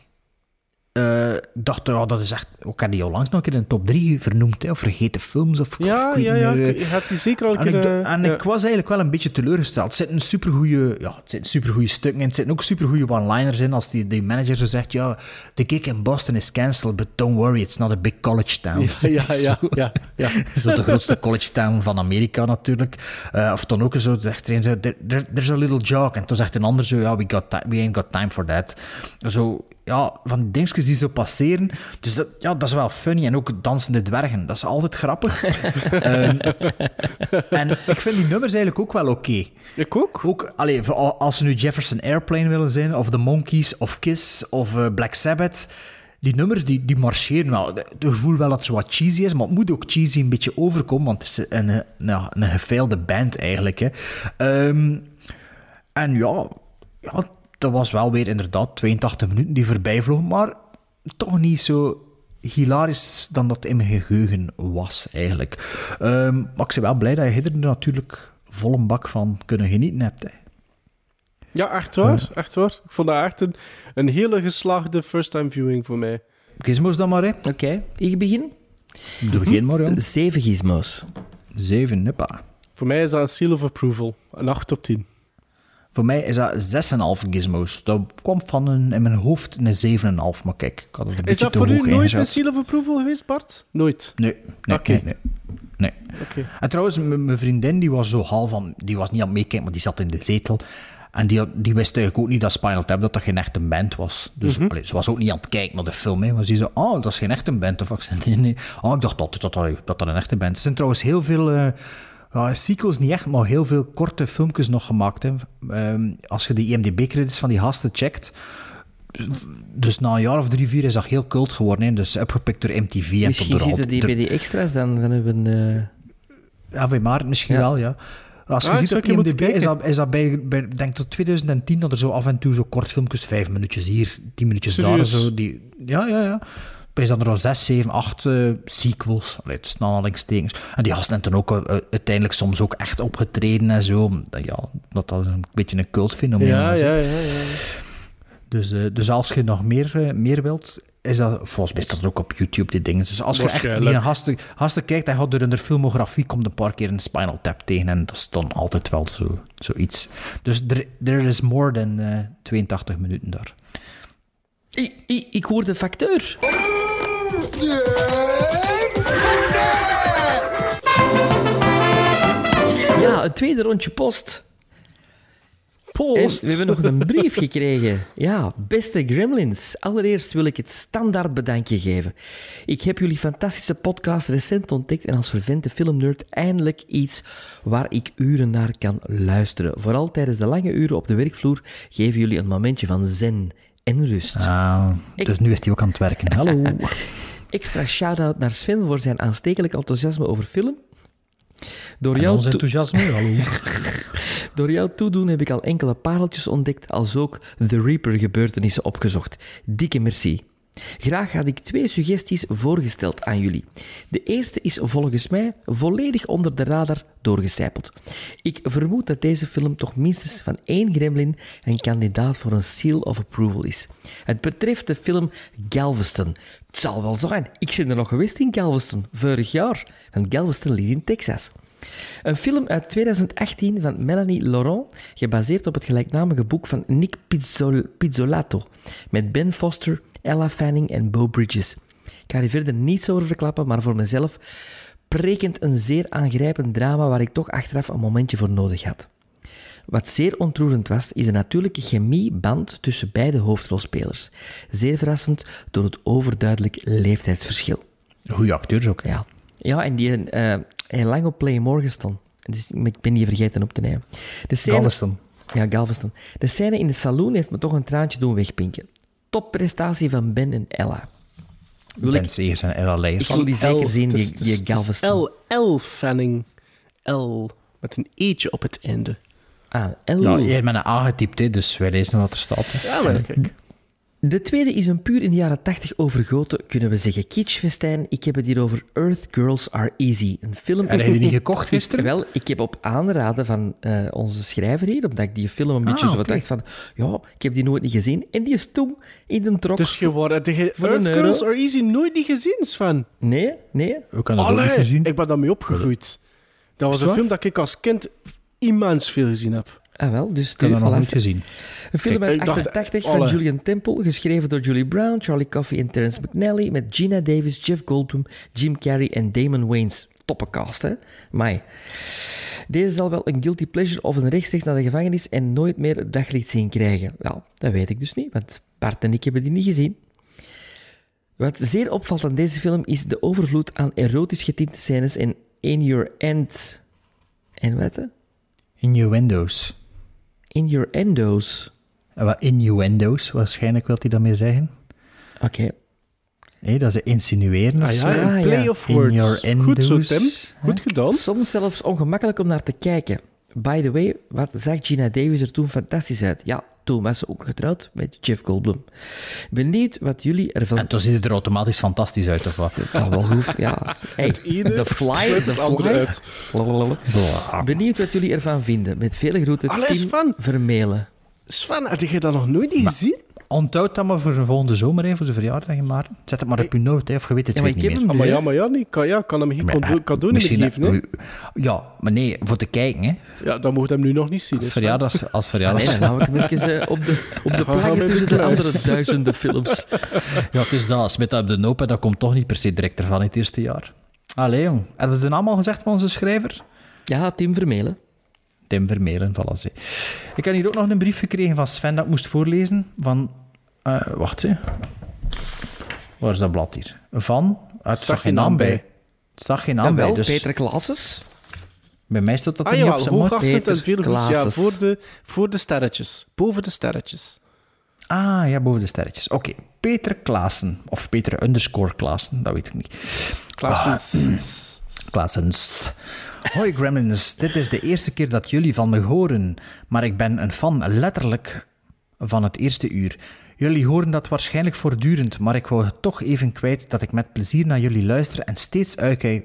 Speaker 2: Ik dacht, ja, dat is echt... Ik heb die al langs nog een keer in de top 3 vernoemd, hè, of vergeten films. Of,
Speaker 3: Ja,
Speaker 2: of ik
Speaker 3: ja, ja.
Speaker 2: meer,
Speaker 3: Je hebt die zeker al een
Speaker 2: en, ik,
Speaker 3: keer... eh,
Speaker 2: en
Speaker 3: ja.
Speaker 2: ik was eigenlijk wel een beetje teleurgesteld. Er zitten supergoeie, ja, het zitten supergoeie stukken in. Er zitten ook supergoeie one-liners in. Als die, die manager zo zegt, ja, the gig in Boston is cancelled, but don't worry, it's not a big college town.
Speaker 3: Ja, *laughs* ja, ja,
Speaker 2: zo.
Speaker 3: ja, ja. *laughs*
Speaker 2: Zo de grootste college town van Amerika natuurlijk. Eh, of dan ook zo, zegt er een zo, there, there- there's a little joke. En toen zegt een ander zo, ja, we, got we ain't got time for that. Zo, ja, van die dingetjes die zo passeren. Dus dat, ja, dat is wel funny. En ook dansende dwergen, dat is altijd grappig. *laughs* Ehm, en ik vind die nummers eigenlijk ook wel oké.
Speaker 3: Ik ook.
Speaker 2: Ook, allee, als ze nu Jefferson Airplane willen zijn, of The Monkees, of Kiss, of eh, Black Sabbath... Die nummers, die, die marcheren wel. Het gevoel wel dat het wat cheesy is, maar het moet ook cheesy een beetje overkomen, want het is een, een, een, een gefailde band eigenlijk. Hè. Ehm, en ja, ja, dat was wel weer inderdaad 82 minuten die voorbij vlogen, maar toch niet zo hilarisch dan dat in mijn geheugen was, eigenlijk. Ehm, maar ik ben wel blij dat je er natuurlijk vol een bak van kunnen genieten hebt. Hè.
Speaker 3: Ja, echt waar. Echt waar. Ik vond dat echt een, een hele geslaagde first-time viewing voor mij.
Speaker 2: Gizmos dan maar, hè.
Speaker 1: Oké, ik begin.
Speaker 2: Doe begin maar, ja.
Speaker 1: Zeven gizmos.
Speaker 2: Zeven, nippa.
Speaker 3: Voor mij is dat een seal of approval. Een 8 op 10.
Speaker 2: Voor mij is dat 6,5 gizmos. Dat kwam van een, in mijn hoofd een 7,5, maar kijk, ik had het een
Speaker 3: Is
Speaker 2: beetje
Speaker 3: dat
Speaker 2: te
Speaker 3: voor u
Speaker 2: hoog
Speaker 3: nooit een seal of approval geweest, Bart? Nooit.
Speaker 2: Nee, nee,
Speaker 3: Oké.
Speaker 2: nee, nee. En trouwens, mijn vriendin die was zo half van... Die was niet aan het meekijken, maar die zat in de zetel. En die, had- die wist eigenlijk ook niet dat Spinal Tap dat dat geen echte band was. Dus
Speaker 3: Mhm.
Speaker 2: allee, ze was ook niet aan het kijken naar de film. Hè, maar ze zei, oh, dat is geen echte band. Of ik zei, nee, nee. Oh, ik dacht altijd dat dat, dat dat een echte band is. Er zijn trouwens heel veel... eh, ja, sequels niet echt, maar heel veel korte filmpjes nog gemaakt. Hè. Ehm, als je de IMDb-credits van die gasten checkt... dus na een jaar of drie, vier is dat heel cult geworden. Hè. Dus opgepikt door MTV. en
Speaker 1: Misschien
Speaker 2: tot door
Speaker 1: zitten die bij die extra's dan van hebben... eh
Speaker 2: Ja, bij Maarten misschien
Speaker 1: Ja.
Speaker 2: wel, ja. Als je
Speaker 3: Ah,
Speaker 2: ziet op
Speaker 3: je
Speaker 2: IMDb, is dat, is dat bij, bij, denk tot 2010, dat er zo af en toe zo kortfilmpjes, vijf minuutjes hier, tien minuutjes daar, zo. Die, ja, ja, ja. Bij dat er al zes, zeven, acht eh, sequels, allee, tussen aanhalingstekens. En die gasten hebben dan ook eh, uiteindelijk soms ook echt opgetreden en zo. Dat, ja, dat dat een beetje een cultfenomeen
Speaker 3: Ja,
Speaker 2: hè.
Speaker 3: ja, ja, ja.
Speaker 2: Dus, eh, dus als je nog meer, eh, meer wilt, is dat volgens mij dat ook op YouTube, die dingen. Dus als je echt die gasten, gasten kijkt en gaat door hun filmografie, komt een paar keer een Spinal Tap tegen en dat is dan altijd wel zo, zoiets. Dus there, there is more than eh, 82 minuten daar.
Speaker 1: Ik, ik, ik hoor de facteur. Ja, een tweede rondje post.
Speaker 3: Post.
Speaker 1: En we hebben nog een brief gekregen. Ja, beste Gremlins. Allereerst wil ik het standaard bedankje geven. Ik heb jullie fantastische podcast recent ontdekt en als vervente filmnerd eindelijk iets waar ik uren naar kan luisteren. Vooral tijdens de lange uren op de werkvloer geven jullie een momentje van zen en rust.
Speaker 2: Ah, dus nu is hij ook aan het werken. *laughs* Hallo.
Speaker 1: Extra shout-out naar Sven voor zijn aanstekelijk enthousiasme over film. Door
Speaker 2: En
Speaker 1: jou,
Speaker 2: ons
Speaker 1: toe-
Speaker 2: enthousiasme, hallo. *laughs*
Speaker 1: door jou toedoen heb ik al enkele pareltjes ontdekt, als ook The Reaper-gebeurtenissen opgezocht. Dikke merci. Graag had ik twee suggesties voorgesteld aan jullie. De eerste is volgens mij volledig onder de radar doorgecijpeld. Ik vermoed dat deze film toch minstens van één gremlin een kandidaat voor een seal of approval is. Het betreft de film Galveston. Het zal wel zijn. Ik ben er nog geweest in Galveston, vorig jaar. Want Galveston ligt in Texas. Een film uit 2018 van Melanie Laurent, gebaseerd op het gelijknamige boek van Nick Pizzol- Pizzolato, met Ben Foster, Ella Fanning en Bo Bridges. Ik ga er verder niets over verklappen, maar voor mezelf prekent een zeer aangrijpend drama waar ik toch achteraf een momentje voor nodig had. Wat zeer ontroerend was, is de natuurlijke chemieband tussen beide hoofdrolspelers. Zeer verrassend door het overduidelijk leeftijdsverschil.
Speaker 2: Goeie acteurs ook.
Speaker 1: Ja, ja en die heeft lang op Playmore gestaan. Dus ik ben die vergeten op te nemen. De scène,
Speaker 2: Galveston.
Speaker 1: Ja, Galveston. De scène in de saloon heeft me toch een traantje doen wegpinken. Topprestatie van Ben en Ella. Wil
Speaker 2: Ben
Speaker 1: ik,
Speaker 2: en Ella Leijers.
Speaker 1: ik wil die zeker zien, die, Galveston.
Speaker 3: L, L Fanning. L. Met een eetje op het einde.
Speaker 1: Ah, L.
Speaker 2: Ja, jij hebt met een A getypt, hè, dus wij lezen wat er staat. hè.
Speaker 3: Ja, maar kijk.
Speaker 1: De tweede is een puur in de jaren 80 overgoten, kunnen we zeggen, kitschfestijn. Ik heb het hier over Earth Girls Are Easy. Een film...
Speaker 2: En heb je die niet gekocht gisteren?
Speaker 1: Wel, ik heb op aanraden van eh, onze schrijver hier, omdat ik die film een beetje
Speaker 2: Ah,
Speaker 1: zo
Speaker 2: oké.
Speaker 1: dacht van, ja, ik heb die nooit niet gezien. En die is toen in de trok.
Speaker 3: Dus Earth Girls
Speaker 1: euro.
Speaker 3: Are Easy nooit niet gezien, Sven.
Speaker 1: Nee, nee.
Speaker 2: Ik heb dat ook
Speaker 3: Allee,
Speaker 2: niet gezien.
Speaker 3: ik ben daarmee opgegroeid. Dat was een film dat ik als kind immens veel gezien heb.
Speaker 1: Ah wel, dus
Speaker 2: Ik heb dat nog niet gezien.
Speaker 1: Een film
Speaker 3: Kijk,
Speaker 1: uit
Speaker 3: ik dacht,
Speaker 1: 88
Speaker 3: alle-
Speaker 1: van Julian Temple, geschreven door Julie Brown, Charlie Coffey en Terence McNally, met Gina Davis, Jeff Goldblum, Jim Carrey en Damon Wayans. Toppencast, hè? Mai. Deze zal wel een guilty pleasure of een rechtstreeks naar de gevangenis en nooit meer het daglicht zien krijgen. Wel, dat weet ik dus niet, want Bart en ik hebben die niet gezien. Wat zeer opvalt aan deze film is de overvloed aan erotisch getinte scènes en in your end... En wat? hè?
Speaker 2: In your.
Speaker 1: In endos.
Speaker 2: En wat innuendo's, waarschijnlijk wil hij dat meer zeggen.
Speaker 1: Oké.
Speaker 2: Nee, dat ze insinueren of
Speaker 3: Ah
Speaker 2: zo.
Speaker 3: ja,
Speaker 1: Ah,
Speaker 3: een play
Speaker 1: ja.
Speaker 3: of
Speaker 2: In
Speaker 3: words.
Speaker 2: your
Speaker 3: Goed zo,
Speaker 2: endos,
Speaker 3: Tim. Goed gedaan.
Speaker 1: Soms zelfs ongemakkelijk om naar te kijken. By the way, wat zag Gina Davis er toen fantastisch uit? Ja, toen was ze ook getrouwd met Jeff Goldblum. Benieuwd wat jullie ervan...
Speaker 2: En toen ziet het er automatisch fantastisch uit, of wat?
Speaker 1: Dat zal wel goed, ja. *laughs* Hey, de fly, *laughs*
Speaker 3: andere
Speaker 1: fly. Benieuwd wat jullie ervan vinden. Met vele groeten,
Speaker 3: Allee,
Speaker 1: Tim
Speaker 3: Sven.
Speaker 1: Vermelen.
Speaker 3: Sven, had je dat nog nooit gezien?
Speaker 2: Onthoud dat maar voor de volgende zomer, hè, voor zijn verjaardag in maart. Zet het maar op je noot, hè, of je weet het
Speaker 1: Ja, maar ik
Speaker 2: niet
Speaker 1: heb
Speaker 2: meer.
Speaker 1: hem
Speaker 3: Ah, maar ja, maar ja, niet. Kan, ja, kan hem geen
Speaker 2: Maar,
Speaker 3: cadeau,
Speaker 2: eh,
Speaker 3: cadeau niet
Speaker 2: misschien,
Speaker 3: geven. Hè?
Speaker 2: Ja, maar nee, voor te kijken, hè.
Speaker 3: Ja, dan moet je hem nu nog niet zien.
Speaker 2: Als verjaardags... Als
Speaker 1: Ah,
Speaker 2: verjaardags...
Speaker 1: nee, dan hou ik hem even eh, op de, *laughs* op de tussen de andere duizenden films.
Speaker 2: Ja, het is dat. Smit dat op de noop, en dat komt toch niet per se direct ervan in het eerste jaar. Allee, jong. Je het dan allemaal gezegd van onze schrijver?
Speaker 1: Ja, Tim Vermelen.
Speaker 2: Tim Vermelen, voilà. Ik heb hier ook nog een brief gekregen van Sven dat ik moest voorlezen. Van... eh, wacht, hè. Waar is dat blad hier? Van... Het staat geen naam bij. Het staat geen naam bij, dus...
Speaker 1: Peter Klaases.
Speaker 2: Bij mij staat dat
Speaker 3: Ah
Speaker 2: niet op
Speaker 3: jawel,
Speaker 2: zijn
Speaker 3: hoogachtend
Speaker 1: Peter
Speaker 3: en veel. Ja, voor de, voor de sterretjes. Boven de sterretjes.
Speaker 2: Ah, ja, boven de sterretjes. Oké, Peter Klaassen. Of Peter underscore Klaassen, dat weet ik niet. Klaasens. Hoi Gremlins, dit is de eerste keer dat jullie van me horen, maar ik ben een fan letterlijk van het eerste uur. Jullie horen dat waarschijnlijk voortdurend, maar ik wou het toch even kwijt dat ik met plezier naar jullie luister en steeds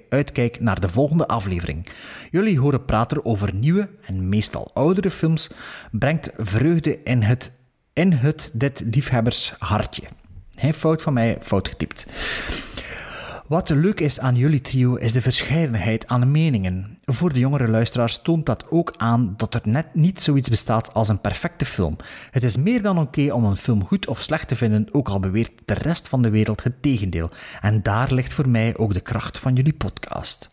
Speaker 2: uitkijk, naar de volgende aflevering. Jullie horen praten over nieuwe en meestal oudere films, brengt vreugde in het, in het dit liefhebbers hartje. Geen fout van mij, fout getypt. Wat leuk is aan jullie trio is de verscheidenheid aan meningen. Voor de jongere luisteraars toont dat ook aan dat er net niet zoiets bestaat als een perfecte film. Het is meer dan oké om een film goed of slecht te vinden, ook al beweert de rest van de wereld het tegendeel. En daar ligt voor mij ook de kracht van jullie podcast.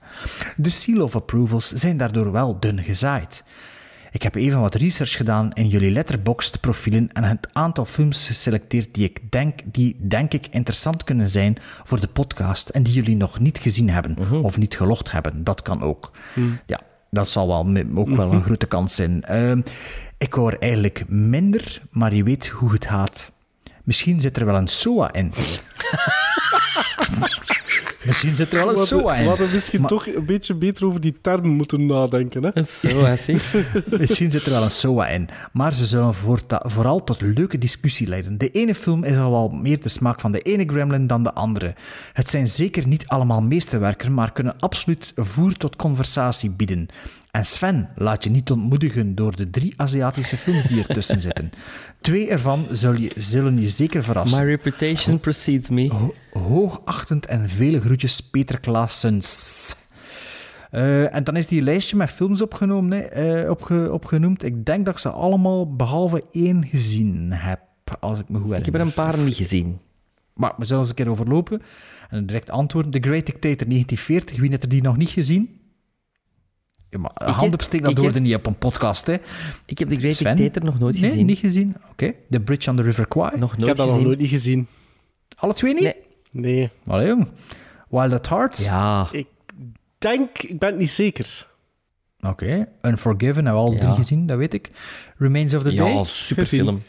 Speaker 2: De seal of approvals zijn daardoor wel dun gezaaid. Ik heb even wat research gedaan in jullie letterboxd profielen en het aantal films geselecteerd die ik denk, die denk ik interessant kunnen zijn voor de podcast en die jullie nog niet gezien hebben of niet gelogd hebben. Dat kan ook. Ja, dat zal wel, ook wel een grote kans zijn. Ehm, ik hoor eigenlijk minder, maar je weet hoe het gaat. Misschien zit er wel een SOA in. *laughs* Misschien zit er wel een SOA in.
Speaker 3: we hadden misschien
Speaker 2: Maar-
Speaker 3: toch een beetje beter over die term moeten nadenken. Hè?
Speaker 1: Zo, zie. *laughs*
Speaker 2: Misschien zit er wel een SOA in, maar ze zullen vooral tot leuke discussie leiden. De ene film is al wel meer de smaak van de ene gremlin dan de andere. Het zijn zeker niet allemaal meesterwerken, maar kunnen absoluut voer tot conversatie bieden. En Sven laat je niet ontmoedigen door de drie Aziatische films die ertussen *laughs* zitten. Twee ervan zul je, zullen je zeker verrassen.
Speaker 1: My reputation precedes me.
Speaker 2: Ho- hoogachtend en vele groetjes, Peter Klaassens. Eh, en dan is die lijstje met films opgenomen, hè, eh, opge- opgenoemd. Ik denk dat ik ze allemaal behalve één gezien heb, als ik me goed herinner.
Speaker 1: Ik heb er een paar niet gezien.
Speaker 2: Maar we zullen eens een keer overlopen. En direct antwoorden. The Great Dictator 1940, wie heeft er die nog niet gezien? Ja, maar
Speaker 1: heb-
Speaker 2: hand opsteken, dat
Speaker 1: ik
Speaker 2: hoorde
Speaker 1: heb-
Speaker 2: niet op een podcast, hè.
Speaker 1: Ik heb de Great
Speaker 2: Sven?
Speaker 1: Dictator nog nooit
Speaker 2: Nee,
Speaker 1: gezien.
Speaker 2: niet gezien. Oké. The Bridge on the River Kwai.
Speaker 1: Nog
Speaker 3: Ik
Speaker 1: nooit
Speaker 3: heb dat nog
Speaker 1: gezien.
Speaker 3: nooit niet gezien.
Speaker 2: Alle twee niet?
Speaker 1: Nee.
Speaker 3: Nee.
Speaker 2: Allee, jong. Wild at Heart?
Speaker 1: Ja.
Speaker 3: Ik denk, ik ben het niet zeker.
Speaker 2: Oké. Unforgiven hebben we al
Speaker 1: Ja.
Speaker 2: drie gezien, dat weet ik. Remains of the Day?
Speaker 1: Ja, superfilm.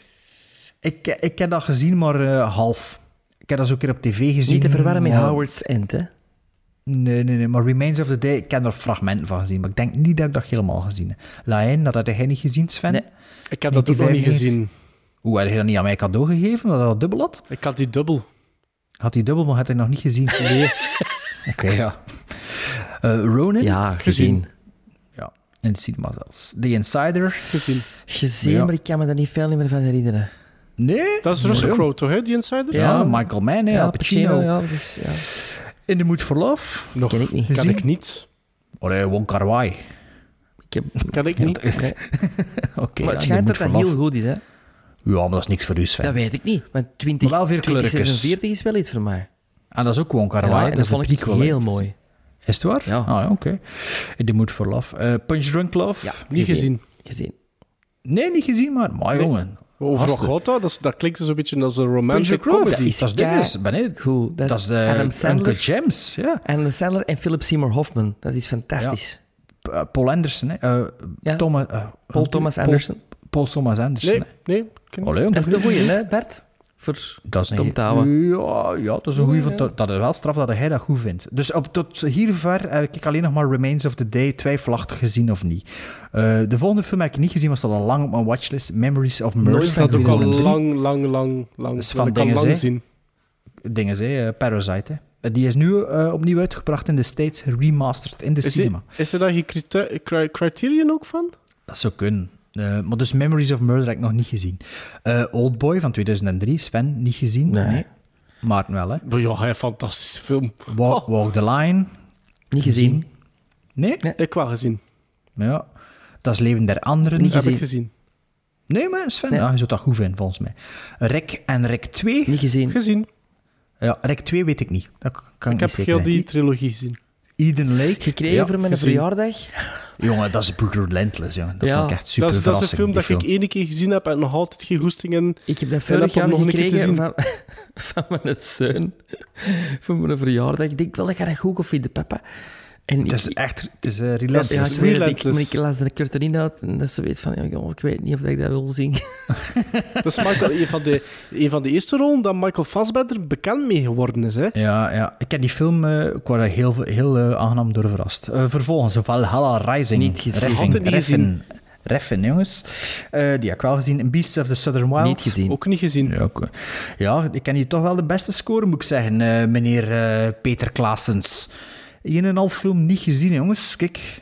Speaker 2: Ik, ik heb dat gezien, maar eh, half. Ik heb dat zo een keer op tv gezien.
Speaker 1: Niet te verwarren met
Speaker 2: maar-
Speaker 1: Howard's End, hè.
Speaker 2: Nee, nee, nee. Maar Remains of the Day, ik heb er fragmenten van gezien. Maar ik denk niet dat ik dat helemaal gezien heb. Dat had jij niet gezien, Sven?
Speaker 1: Nee.
Speaker 3: Ik heb dat ook nog niet
Speaker 2: 1995.
Speaker 3: gezien.
Speaker 2: Hoe had je dat niet aan mij cadeau gegeven? Dat hij dat dubbel had?
Speaker 3: Ik had die dubbel.
Speaker 2: Had hij dubbel, maar had hij nog niet gezien? *laughs* Nee. Oké, ja. Eh, Ronin?
Speaker 1: Ja, gezien.
Speaker 2: Ja, in de cinema zelfs. The Insider?
Speaker 3: Gezien.
Speaker 1: Gezien,
Speaker 2: Ja.
Speaker 1: maar ik kan me daar niet veel meer van herinneren.
Speaker 2: Nee.
Speaker 3: Dat is Russell. Crowe, toch, hè, die Insider?
Speaker 2: Ja,
Speaker 1: Ja.
Speaker 2: Michael Mann, hè, Al Pacino.
Speaker 1: ja. Dus, ja.
Speaker 2: In the Mood for Love?
Speaker 3: Nog
Speaker 1: Ken ik niet.
Speaker 3: Ken
Speaker 2: Gezien?
Speaker 3: ik niet.
Speaker 2: Allee, Wong Kar Wai.
Speaker 1: Ik heb... *laughs*
Speaker 3: Ken ik niet. *laughs*
Speaker 2: Oké,
Speaker 1: maar het schijnt dat dat heel goed is, hè.
Speaker 2: Ja, maar dat is niks voor u, Sven.
Speaker 1: Dat weet ik niet. Want 20,
Speaker 2: Maar wel veel kleurtjes.
Speaker 1: 2046 is wel iets voor mij.
Speaker 2: En dat is ook Wong Kar
Speaker 1: Ja,
Speaker 2: Wai.
Speaker 1: en
Speaker 2: dat
Speaker 1: vond ik
Speaker 2: hè.
Speaker 1: heel mooi.
Speaker 2: Is het waar?
Speaker 1: Ja.
Speaker 2: Ah, ja, oké. In The Mood for Love. Eh, Punch Drunk Love?
Speaker 1: Ja,
Speaker 3: Niet gezien.
Speaker 1: Gezien.
Speaker 2: Nee, niet gezien, maar... Maar jongen.
Speaker 3: Over gaat dat? Dat, klinkt zo'n beetje als een romantic comedy.
Speaker 1: is
Speaker 2: dat is ben ik.
Speaker 1: Goed.
Speaker 2: Dat is de
Speaker 1: Adam Sandler.
Speaker 2: Uncle James, ja.
Speaker 1: Adam Sandler en Philip Seymour Hoffman. Dat is fantastisch.
Speaker 2: Eh, Paul Anderson, hè. Eh,
Speaker 1: Ja.
Speaker 2: Thomas, eh,
Speaker 1: Paul Thomas Anderson.
Speaker 2: Paul Thomas Anderson,
Speaker 3: Nee,
Speaker 2: hè.
Speaker 3: nee.
Speaker 2: Allee,
Speaker 1: Dat is de goeie, hè, Bert? Voor
Speaker 2: Dat is een. Ja, ja, dat is een goeie. van- Dat is wel straf dat hij dat goed vindt. Dus op, tot hier ver heb ik alleen nog maar Remains of the Day twijfelachtig gezien of niet. Eh, de volgende film heb ik niet gezien, maar staat al lang op mijn watchlist. Memories of Murder.
Speaker 3: Dat staat ook al
Speaker 2: 2003.
Speaker 3: lang, lang, lang, lang.
Speaker 2: is van dingen,
Speaker 3: lang zien.
Speaker 2: Dingen, hè, eh, Parasite. Hè. Die is nu eh, opnieuw uitgebracht in de States, remastered in de
Speaker 3: Is,
Speaker 2: cinema.
Speaker 3: is er daar geen crite- cri- criterion ook van?
Speaker 2: Dat zou kunnen. Eh, maar dus Memories of Murder heb ik nog niet gezien. Eh Oldboy van 2003, Sven, niet gezien.
Speaker 1: Nee.
Speaker 2: Maarten wel, hè.
Speaker 3: Ja, een fantastische film.
Speaker 2: Walk, Walk the Line.
Speaker 1: Niet gezien.
Speaker 2: Nee?
Speaker 1: Nee.
Speaker 3: Ik wel gezien.
Speaker 2: Ja. Dat is Leven der Anderen.
Speaker 1: Niet
Speaker 3: Heb
Speaker 1: gezien.
Speaker 3: ik gezien.
Speaker 2: Nee, maar Sven,
Speaker 1: Nee.
Speaker 2: ja, je zou dat goed vinden, volgens mij. Rek en Rek 2?
Speaker 1: Niet gezien.
Speaker 3: Gezien.
Speaker 2: Ja, Rek 2 weet ik niet. Dat kan
Speaker 3: Ik
Speaker 2: ik,
Speaker 3: heb heel die trilogie gezien.
Speaker 2: Eden Lake.
Speaker 1: Gekregen
Speaker 2: Ja,
Speaker 1: voor mijn
Speaker 3: gezien.
Speaker 1: verjaardag.
Speaker 2: Jongen, dat is Relentless, jongen. Dat
Speaker 1: Ja.
Speaker 2: vond ik echt super
Speaker 3: Dat is, dat is een film dat ik één keer gezien heb en nog altijd geen goesting in.
Speaker 1: Ik heb dat vorig jaar
Speaker 3: nog een keer te
Speaker 1: gekregen van, *laughs* van mijn zoon. Voor mijn verjaardag. Ik denk wel dat ik dat goed of vinden, papa. En
Speaker 2: Het is
Speaker 1: ik-
Speaker 2: echt het is,
Speaker 1: Ja,
Speaker 2: relentless.
Speaker 1: ja, ik, weet het, ik,
Speaker 3: relentless.
Speaker 1: ik las kort erin uit en dat ze weet van, ja, joh, ik weet niet of ik dat wil zien. *laughs*
Speaker 3: Dat is Michael, een, van de, een van de eerste rollen dat Michael Fassbender bekend mee geworden is. Hè?
Speaker 2: Ja, ja, ik ken die film, eh, ik word heel, heel eh, aangenaam door verrast. Eh, vervolgens, Valhalla Rising.
Speaker 1: Niet gezien.
Speaker 3: Het niet
Speaker 2: Refn, jongens. Eh, die heb ik wel gezien. Beasts of the Southern Wild.
Speaker 1: Niet gezien.
Speaker 3: Ook niet gezien.
Speaker 2: Ja, ook, ja, ik ken hier toch wel de beste score, moet ik zeggen, eh, meneer eh, Peter Klaasens. Hier een half film niet gezien, jongens. Kijk,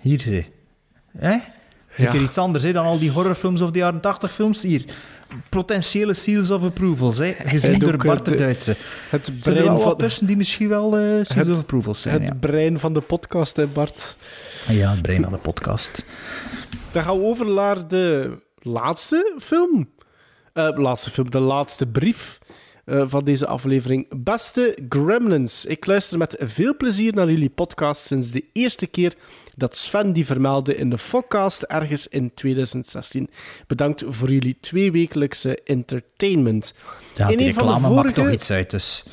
Speaker 2: hier ze. Hè? Zeker iets anders hè, dan al die horrorfilms of die jaren 80 films. Hier, potentiële seals of approvals, hè, gezien
Speaker 3: En
Speaker 2: door Bart
Speaker 3: eh,
Speaker 2: de
Speaker 3: de-
Speaker 2: Duitse.
Speaker 3: Het
Speaker 2: er
Speaker 3: brein, van,
Speaker 2: tussen die misschien wel eh seals
Speaker 3: Het-
Speaker 2: of approvals zijn,
Speaker 3: het
Speaker 2: ja.
Speaker 3: brein van de podcast, hè, Bart.
Speaker 2: Ja, het brein van de podcast.
Speaker 3: Dan gaan we over naar de laatste film. Eh, laatste film, de laatste brief eh, van deze aflevering. Beste Gremlins, ik luister met veel plezier naar jullie podcast sinds de eerste keer dat Sven die vermeldde in de podcast ergens in 2016. Bedankt voor jullie tweewekelijkse entertainment.
Speaker 2: Ja,
Speaker 3: In
Speaker 2: die
Speaker 3: een van de
Speaker 2: reclame maakt
Speaker 3: vorige-
Speaker 2: toch iets uit, dus...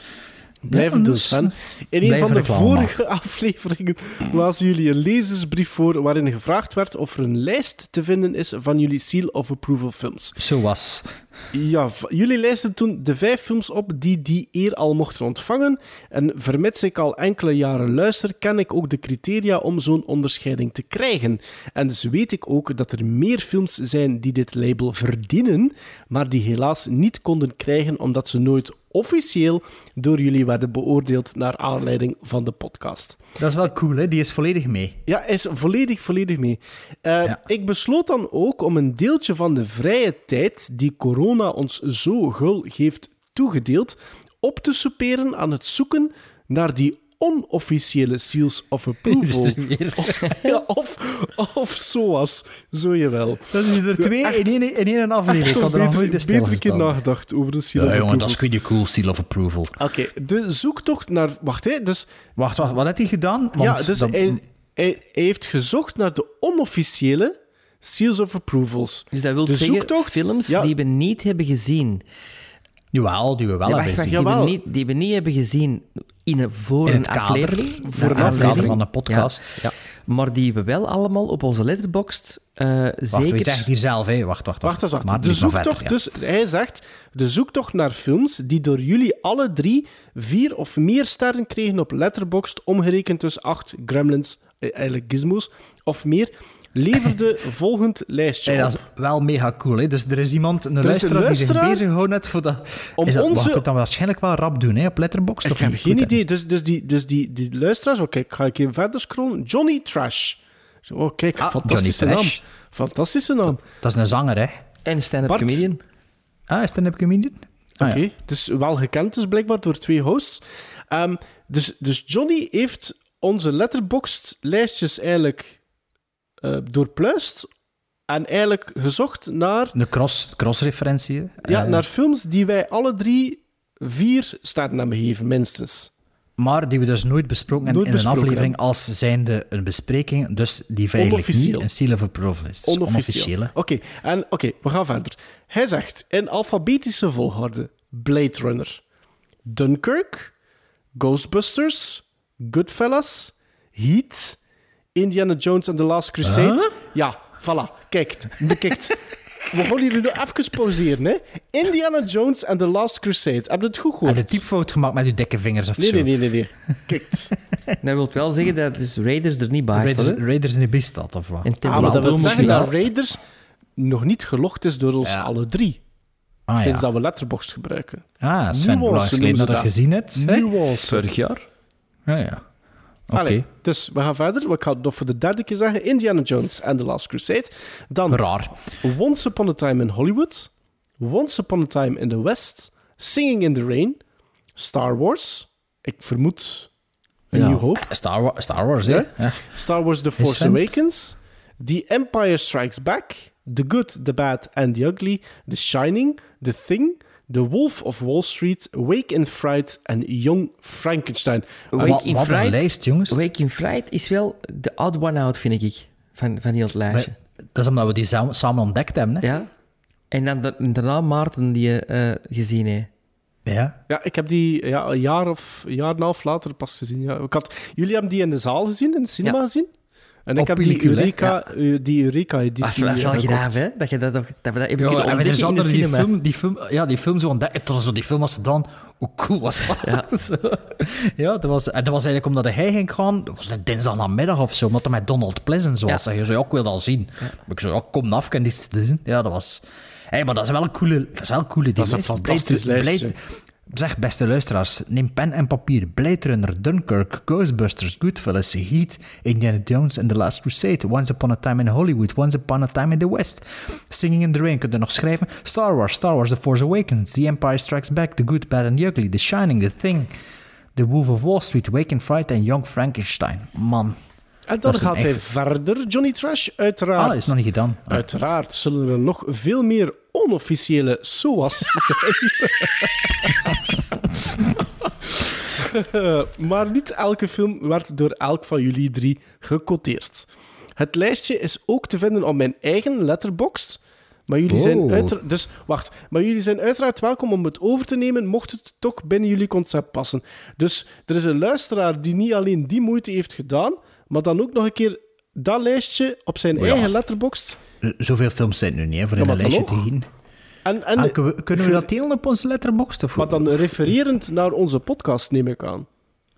Speaker 3: Blijven doen, Sven. In een van de
Speaker 2: reclame
Speaker 3: vorige afleveringen lazen jullie een lezersbrief voor waarin gevraagd werd of er een lijst te vinden is van jullie Seal of Approval films.
Speaker 2: Zo was.
Speaker 3: Ja, jullie lijsten toen de vijf films op die die eer al mochten ontvangen. En vermits ik al enkele jaren luister, ken ik ook de criteria om zo'n onderscheiding te krijgen. En dus weet ik ook dat er meer films zijn die dit label verdienen, maar die helaas niet konden krijgen omdat ze nooit officieel door jullie werden beoordeeld naar aanleiding van de podcast.
Speaker 2: Dat is wel cool, hè? Die is volledig mee.
Speaker 3: Ja, is volledig, volledig mee. Eh,
Speaker 2: Ja.
Speaker 3: Ik besloot dan ook om een deeltje van de vrije tijd die corona ons zo gul heeft toegedeeld, op te souperen aan het zoeken naar die onofficiële seals of approval. *laughs* ja, of, of zoals, zo je wel.
Speaker 2: Dat is er twee
Speaker 3: Echt-
Speaker 2: in één, in één aflevering. Ik had er nog
Speaker 3: beter,
Speaker 2: bij
Speaker 3: beter een keer nagedacht over de seal
Speaker 2: Ja,
Speaker 3: of
Speaker 2: jongen, dat is pretty cool, seal of approval.
Speaker 3: Oké, de zoektocht naar... Wacht, hè, dus...
Speaker 2: Wacht, wacht, wat heeft hij gedaan? Want
Speaker 3: ja, dus
Speaker 2: dan-
Speaker 3: hij, hij, hij heeft gezocht naar de onofficiële seals of approvals.
Speaker 1: Dus dat wil
Speaker 3: De
Speaker 1: zeggen,
Speaker 3: zoektocht-
Speaker 1: films
Speaker 3: Ja.
Speaker 1: die we niet hebben gezien.
Speaker 2: Jawel, die we wel
Speaker 1: Ja,
Speaker 2: hebben gezien.
Speaker 1: die, we niet, die we niet hebben gezien in een, voor
Speaker 2: In
Speaker 1: een
Speaker 2: het kader.
Speaker 1: aflevering.
Speaker 3: Voor
Speaker 1: Een
Speaker 2: kader van de podcast.
Speaker 1: Ja.
Speaker 2: Ja.
Speaker 1: Maar die we wel allemaal op onze letterboxd eh
Speaker 2: Wacht,
Speaker 1: zeker...
Speaker 2: wie zegt hier zelf, hè? Wacht, wacht,
Speaker 3: Wacht eens, wacht.
Speaker 2: Maar
Speaker 3: de zoektocht,
Speaker 2: verder, ja.
Speaker 3: dus hij zegt, de zoektocht naar films die door jullie alle drie vier of meer sterren kregen op Letterboxd, omgerekend dus acht gremlins, eh, eigenlijk gizmos, of meer, leverde volgend lijstje
Speaker 2: Hey,
Speaker 3: op.
Speaker 2: dat is wel mega cool, hè? Dus er is iemand, een
Speaker 3: een
Speaker 2: luisteraar, die zich
Speaker 3: luisteraar
Speaker 2: bezig houdt net voor dat...
Speaker 3: om
Speaker 2: is dat,
Speaker 3: onze-
Speaker 2: wacht, je kunt dat waarschijnlijk wel rap doen, hè? Op Letterboxd,
Speaker 3: Ik
Speaker 2: of
Speaker 3: heb geen idee. Dus, dus, die, dus die, die luisteraars... Kijk, ga ik even verder scrollen. Johnny Trash. Zo, Oh, kijk,
Speaker 2: Ah,
Speaker 3: fantastische
Speaker 2: Johnny
Speaker 3: naam.
Speaker 2: Trash.
Speaker 3: Fantastische naam.
Speaker 2: Dat is een zanger, hè?
Speaker 1: En stand-up comedian.
Speaker 2: Ah, een comedian? Ah,
Speaker 3: Oké,
Speaker 2: ja.
Speaker 3: dus wel gekend dus blijkbaar door twee hosts. Ehm, dus, dus Johnny heeft onze letterboxd lijstjes eigenlijk eh doorpluist en eigenlijk gezocht naar,
Speaker 2: Een cross, cross-referentie,
Speaker 3: ja,
Speaker 2: Eh,
Speaker 3: naar films die wij alle drie vier sterren hebben gegeven, minstens.
Speaker 2: Maar die we dus nooit besproken hebben
Speaker 3: Nooit
Speaker 2: in een aflevering als zijnde een bespreking. Dus die eigenlijk
Speaker 3: Onofficieel.
Speaker 2: niet een seal of approval is. Onofficieel.
Speaker 3: Oké, en oké, we gaan verder. Hij zegt in alfabetische volgorde: Blade Runner, Dunkirk, Ghostbusters, Goodfellas, Heat, Indiana Jones and the Last Crusade. Ja, voilà. Kijk, bekijkt. We gaan hier nu even pauzeren. Hè. Indiana Jones and the Last Crusade. Heb je het goed
Speaker 2: Heb
Speaker 3: gehoord?
Speaker 2: je typfout gemaakt met je dikke vingers of
Speaker 3: Nee,
Speaker 2: zo?
Speaker 3: nee, nee, nee. nee. Kijk. *laughs*
Speaker 1: Dat wil wel zeggen dat dus Raiders er niet bij
Speaker 2: Raiders,
Speaker 1: staat. hè?
Speaker 2: Raiders in de Bistad, of wat?
Speaker 3: Ah, maar dat wil zeggen dat Raiders nog niet gelogd is door ons
Speaker 2: Ja.
Speaker 3: alle drie.
Speaker 2: Ah, ja.
Speaker 3: Sinds dat we Letterboxd gebruiken.
Speaker 2: Ah, Sven,
Speaker 3: Nuance
Speaker 2: hoe lang geleden dat je
Speaker 3: dat.
Speaker 2: gezien hebt? hè?
Speaker 3: Nuance.
Speaker 1: Vorig jaar.
Speaker 2: Ja, ja. Oké.
Speaker 3: Dus we gaan verder. Ik ga het nog voor de derde keer zeggen. Indiana Jones and the Last Crusade. Dan
Speaker 2: Raar.
Speaker 3: Once Upon a Time in Hollywood. Once Upon a Time in the West. Singing in the Rain. Star Wars. Ik vermoed een
Speaker 2: Ja.
Speaker 3: nieuw hoop.
Speaker 2: Star, Wa- Star Wars, hè?
Speaker 3: Ja?
Speaker 2: Ja.
Speaker 3: Star Wars The Force? Awakens. The Empire Strikes Back. The Good, The Bad and The Ugly. The Shining. The Thing. The Wolf of Wall Street. Wake in Fright. En Young Frankenstein.
Speaker 1: Wake
Speaker 2: Wat,
Speaker 1: in
Speaker 2: wat een
Speaker 1: Fright.
Speaker 2: lijst, jongens.
Speaker 1: Wake in Fright is wel de odd one out, vind ik, van, van heel het lijstje.
Speaker 2: Dat is omdat we die samen, samen ontdekt hebben, hè?
Speaker 1: Ja. En dan da- daarna Maarten die je eh, gezien heeft.
Speaker 2: Ja?
Speaker 3: Ja, ik heb die ja, een jaar of een jaar en een half later pas gezien. Ja. Ik had, jullie hebben die in de zaal gezien, in de cinema
Speaker 1: Ja.
Speaker 3: gezien? En ik heb die? Eureka, eh, die
Speaker 1: Dat
Speaker 3: Eureka-editie
Speaker 1: is, dat is wel graaf, hè? Dat je dat, nog- dat we dat hebben
Speaker 2: Ja,
Speaker 1: kunnen
Speaker 2: en met de
Speaker 1: ontdekken in de
Speaker 2: Zander, die film, die film, ja, die film zo ontdekt. Toen zo die film was gedaan. Hoe cool was dat?
Speaker 1: Ja. *laughs*
Speaker 2: Zo. ja dat, was, en dat was eigenlijk omdat hij ging gaan. Dat was een dinsdagnamiddag of zo, omdat hij met Donald Pleasence was.
Speaker 1: Ja.
Speaker 2: En je ja, ik wil dat zien. Ik zei, ja, kom af, ik heb iets te doen. Ja, dat was... Hey, maar dat is wel een coole, dat is wel een coole
Speaker 3: Dat is een fantastisch lijstje.
Speaker 2: Zeg, beste luisteraars, neem pen en papier. Blade Runner, Dunkirk, Ghostbusters, Goodfellas, Heat, Indiana Jones and the Last Crusade, Once Upon a Time in Hollywood, Once Upon a Time in the West, Singing in the Rain, kun je nog schrijven? Star Wars, Star Wars The Force Awakens, The Empire Strikes Back, The Good, Bad and the Ugly, The Shining, The Thing, The Wolf of Wall Street, Wake and Fright en Young Frankenstein. Man,
Speaker 3: En dan gaat hij verder, Johnny Trash, uiteraard.
Speaker 2: ah, is nog niet gedaan.
Speaker 3: Uiteraard zullen er nog veel meer onofficiële SOA's *laughs* zijn. maar niet elke film werd door elk van jullie drie gecoteerd. Het lijstje is ook te vinden op mijn eigen letterbox. Maar jullie, zijn
Speaker 2: Oh.
Speaker 3: uitera- dus, wacht, maar jullie zijn uiteraard welkom om het over te nemen, mocht het toch binnen jullie concept passen. Dus er is een luisteraar die niet alleen die moeite heeft gedaan, maar dan ook nog een keer dat lijstje op zijn
Speaker 2: Ja.
Speaker 3: eigen letterbox
Speaker 2: Zoveel films zijn er nu niet, hè, voor
Speaker 3: Ja,
Speaker 2: in een
Speaker 3: maar dan
Speaker 2: lijstje te zien.
Speaker 3: En, en,
Speaker 2: Ah, kunnen, we, kunnen we dat delen op onze letterbox? Of
Speaker 3: maar dan refererend naar onze podcast, neem ik aan.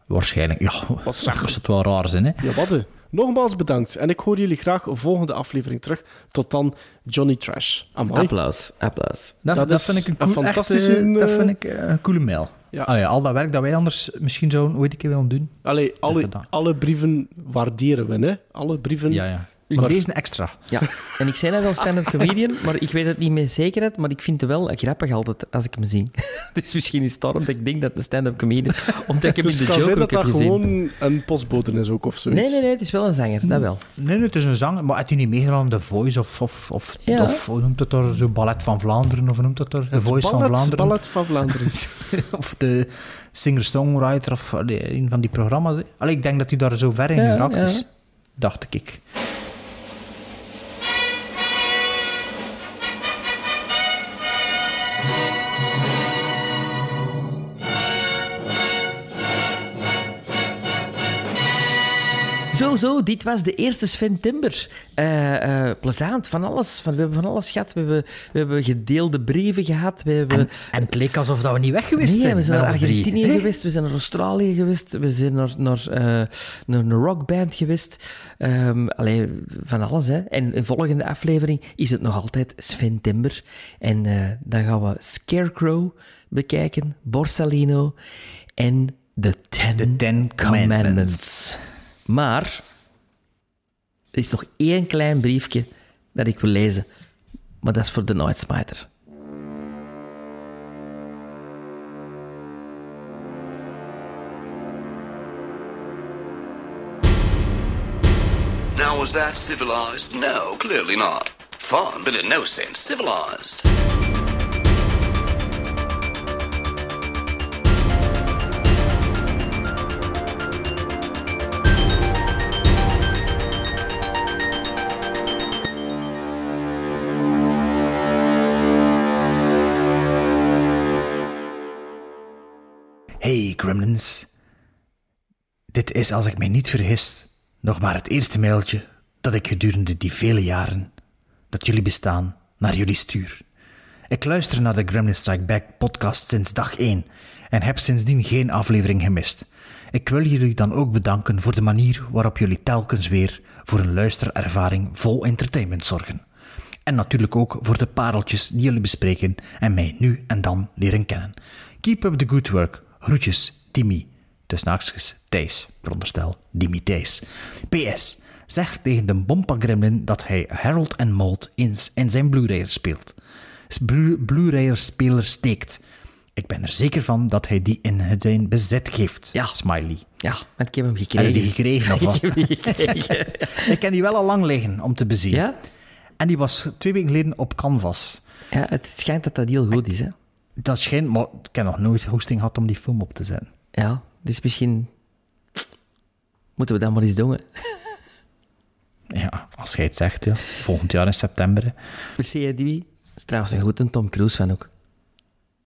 Speaker 2: Waarschijnlijk, ja.
Speaker 3: Wat zeg
Speaker 2: Dat het wel raar zijn, hè?
Speaker 3: Ja, wat? hè. Nogmaals bedankt. En ik hoor jullie graag volgende aflevering terug. Tot dan, Johnny Trash. Amai.
Speaker 1: Applaus, applaus.
Speaker 2: Dat,
Speaker 3: Dat
Speaker 2: dat,
Speaker 3: is
Speaker 2: vind ik een,
Speaker 3: een
Speaker 2: cool,
Speaker 3: fantastische,
Speaker 2: echt, eh, dat
Speaker 3: eh,
Speaker 2: vind ik eh, een coole mail.
Speaker 3: Ja.
Speaker 2: Ah ja, al dat werk dat wij anders misschien zouden ooit een keer willen doen.
Speaker 3: Allee, alle, alle brieven waarderen we, hè? Alle brieven.
Speaker 2: Ja, ja. Maar deze extra.
Speaker 1: Ja, en ik zei net wel stand-up comedian, maar ik weet het niet met zekerheid, maar ik vind het wel grappig altijd als ik hem zie. *laughs* dus misschien is het daarom dat ik denk dat een stand-up comedian, omdat ik hem
Speaker 3: Dus
Speaker 1: in
Speaker 3: het
Speaker 1: de
Speaker 3: kan zijn
Speaker 1: Joker
Speaker 3: dat dat gewoon een postbode is ook, of zoiets.
Speaker 1: Nee, nee, nee, het is wel een zanger, dat wel.
Speaker 2: Nee, nee, het is een zang, maar had u niet meegedaan aan The Voice of, of, of,
Speaker 1: Ja.
Speaker 2: of hoe noemt het er, zo Ballet van Vlaanderen, of hoe noemt het er, The
Speaker 3: Het
Speaker 2: Voice van
Speaker 3: ballet-
Speaker 2: Vlaanderen,
Speaker 3: ballet van Vlaanderen. *laughs*
Speaker 2: of de singer-songwriter, of allee, een van die programma's. Allee, ik denk dat hij daar zo ver in
Speaker 1: Ja,
Speaker 2: geraakt
Speaker 1: ja.
Speaker 2: is, dacht ik.
Speaker 1: Zo, zo, dit was de eerste Sven Timber. Eh, plezant, van alles. Van, we hebben van alles gehad. We hebben, we hebben gedeelde brieven gehad. We hebben...
Speaker 2: En, en het leek alsof dat we niet weg geweest
Speaker 1: Nee,
Speaker 2: zijn.
Speaker 1: we zijn naar. Argentinië geweest, we zijn naar Australië geweest, we zijn naar, naar, eh, naar een rockband geweest. Allee, van alles, hè. En de volgende aflevering is het nog altijd Sven Timber. En dan gaan we Scarecrow bekijken, Borsalino en The Ten,
Speaker 2: The Ten Commandments.
Speaker 1: Maar er is nog één klein briefje dat ik wil lezen. Maar dat is voor de Nightsmiter.
Speaker 9: Now, was that civilized? No, clearly not. Fun, but in no sense civilized.
Speaker 2: Hey Gremlins. Dit is, als ik mij niet vergis, nog maar het eerste mailtje dat ik gedurende die vele jaren dat jullie bestaan naar jullie stuur. Ik luister naar de Gremlin Strike Back podcast sinds dag 1 en heb sindsdien geen aflevering gemist. Ik wil jullie dan ook bedanken voor de manier waarop jullie telkens weer voor een luisterervaring vol entertainment zorgen. En natuurlijk ook voor de pareltjes die jullie bespreken en mij nu en dan leren kennen. Keep up the good work. Groetjes, Timmy. Tussen haakjes Thijs. Veronderstel, Dimmy Thijs. PS. Zeg tegen de Bompa Gremlin dat hij Harold and Malt in, in zijn Blu-rayer speelt. Blu- Blu-rayer-speler steekt. Ik ben er zeker van dat hij die in zijn bezit geeft.
Speaker 1: Ja.
Speaker 2: Smiley.
Speaker 1: Ja, want ik heb hem
Speaker 2: Heb
Speaker 1: gekregen.
Speaker 2: je die gekregen of *laughs* wat?
Speaker 1: Ik heb die gekregen. *laughs*
Speaker 2: ik ken die wel al lang liggen om te bezien.
Speaker 1: Ja?
Speaker 2: En die was twee weken geleden op Canvas.
Speaker 1: Ja, het schijnt dat dat heel goed is, hè.
Speaker 2: Dat schijnt, maar ik heb nog nooit hosting gehad om die film op te zetten.
Speaker 1: Ja, dus misschien moeten we dat maar eens doen, hè.
Speaker 2: Ja, als jij het zegt, ja. Volgend jaar in september.
Speaker 1: Per se, die is trouwens een goede Tom Cruise fan ook.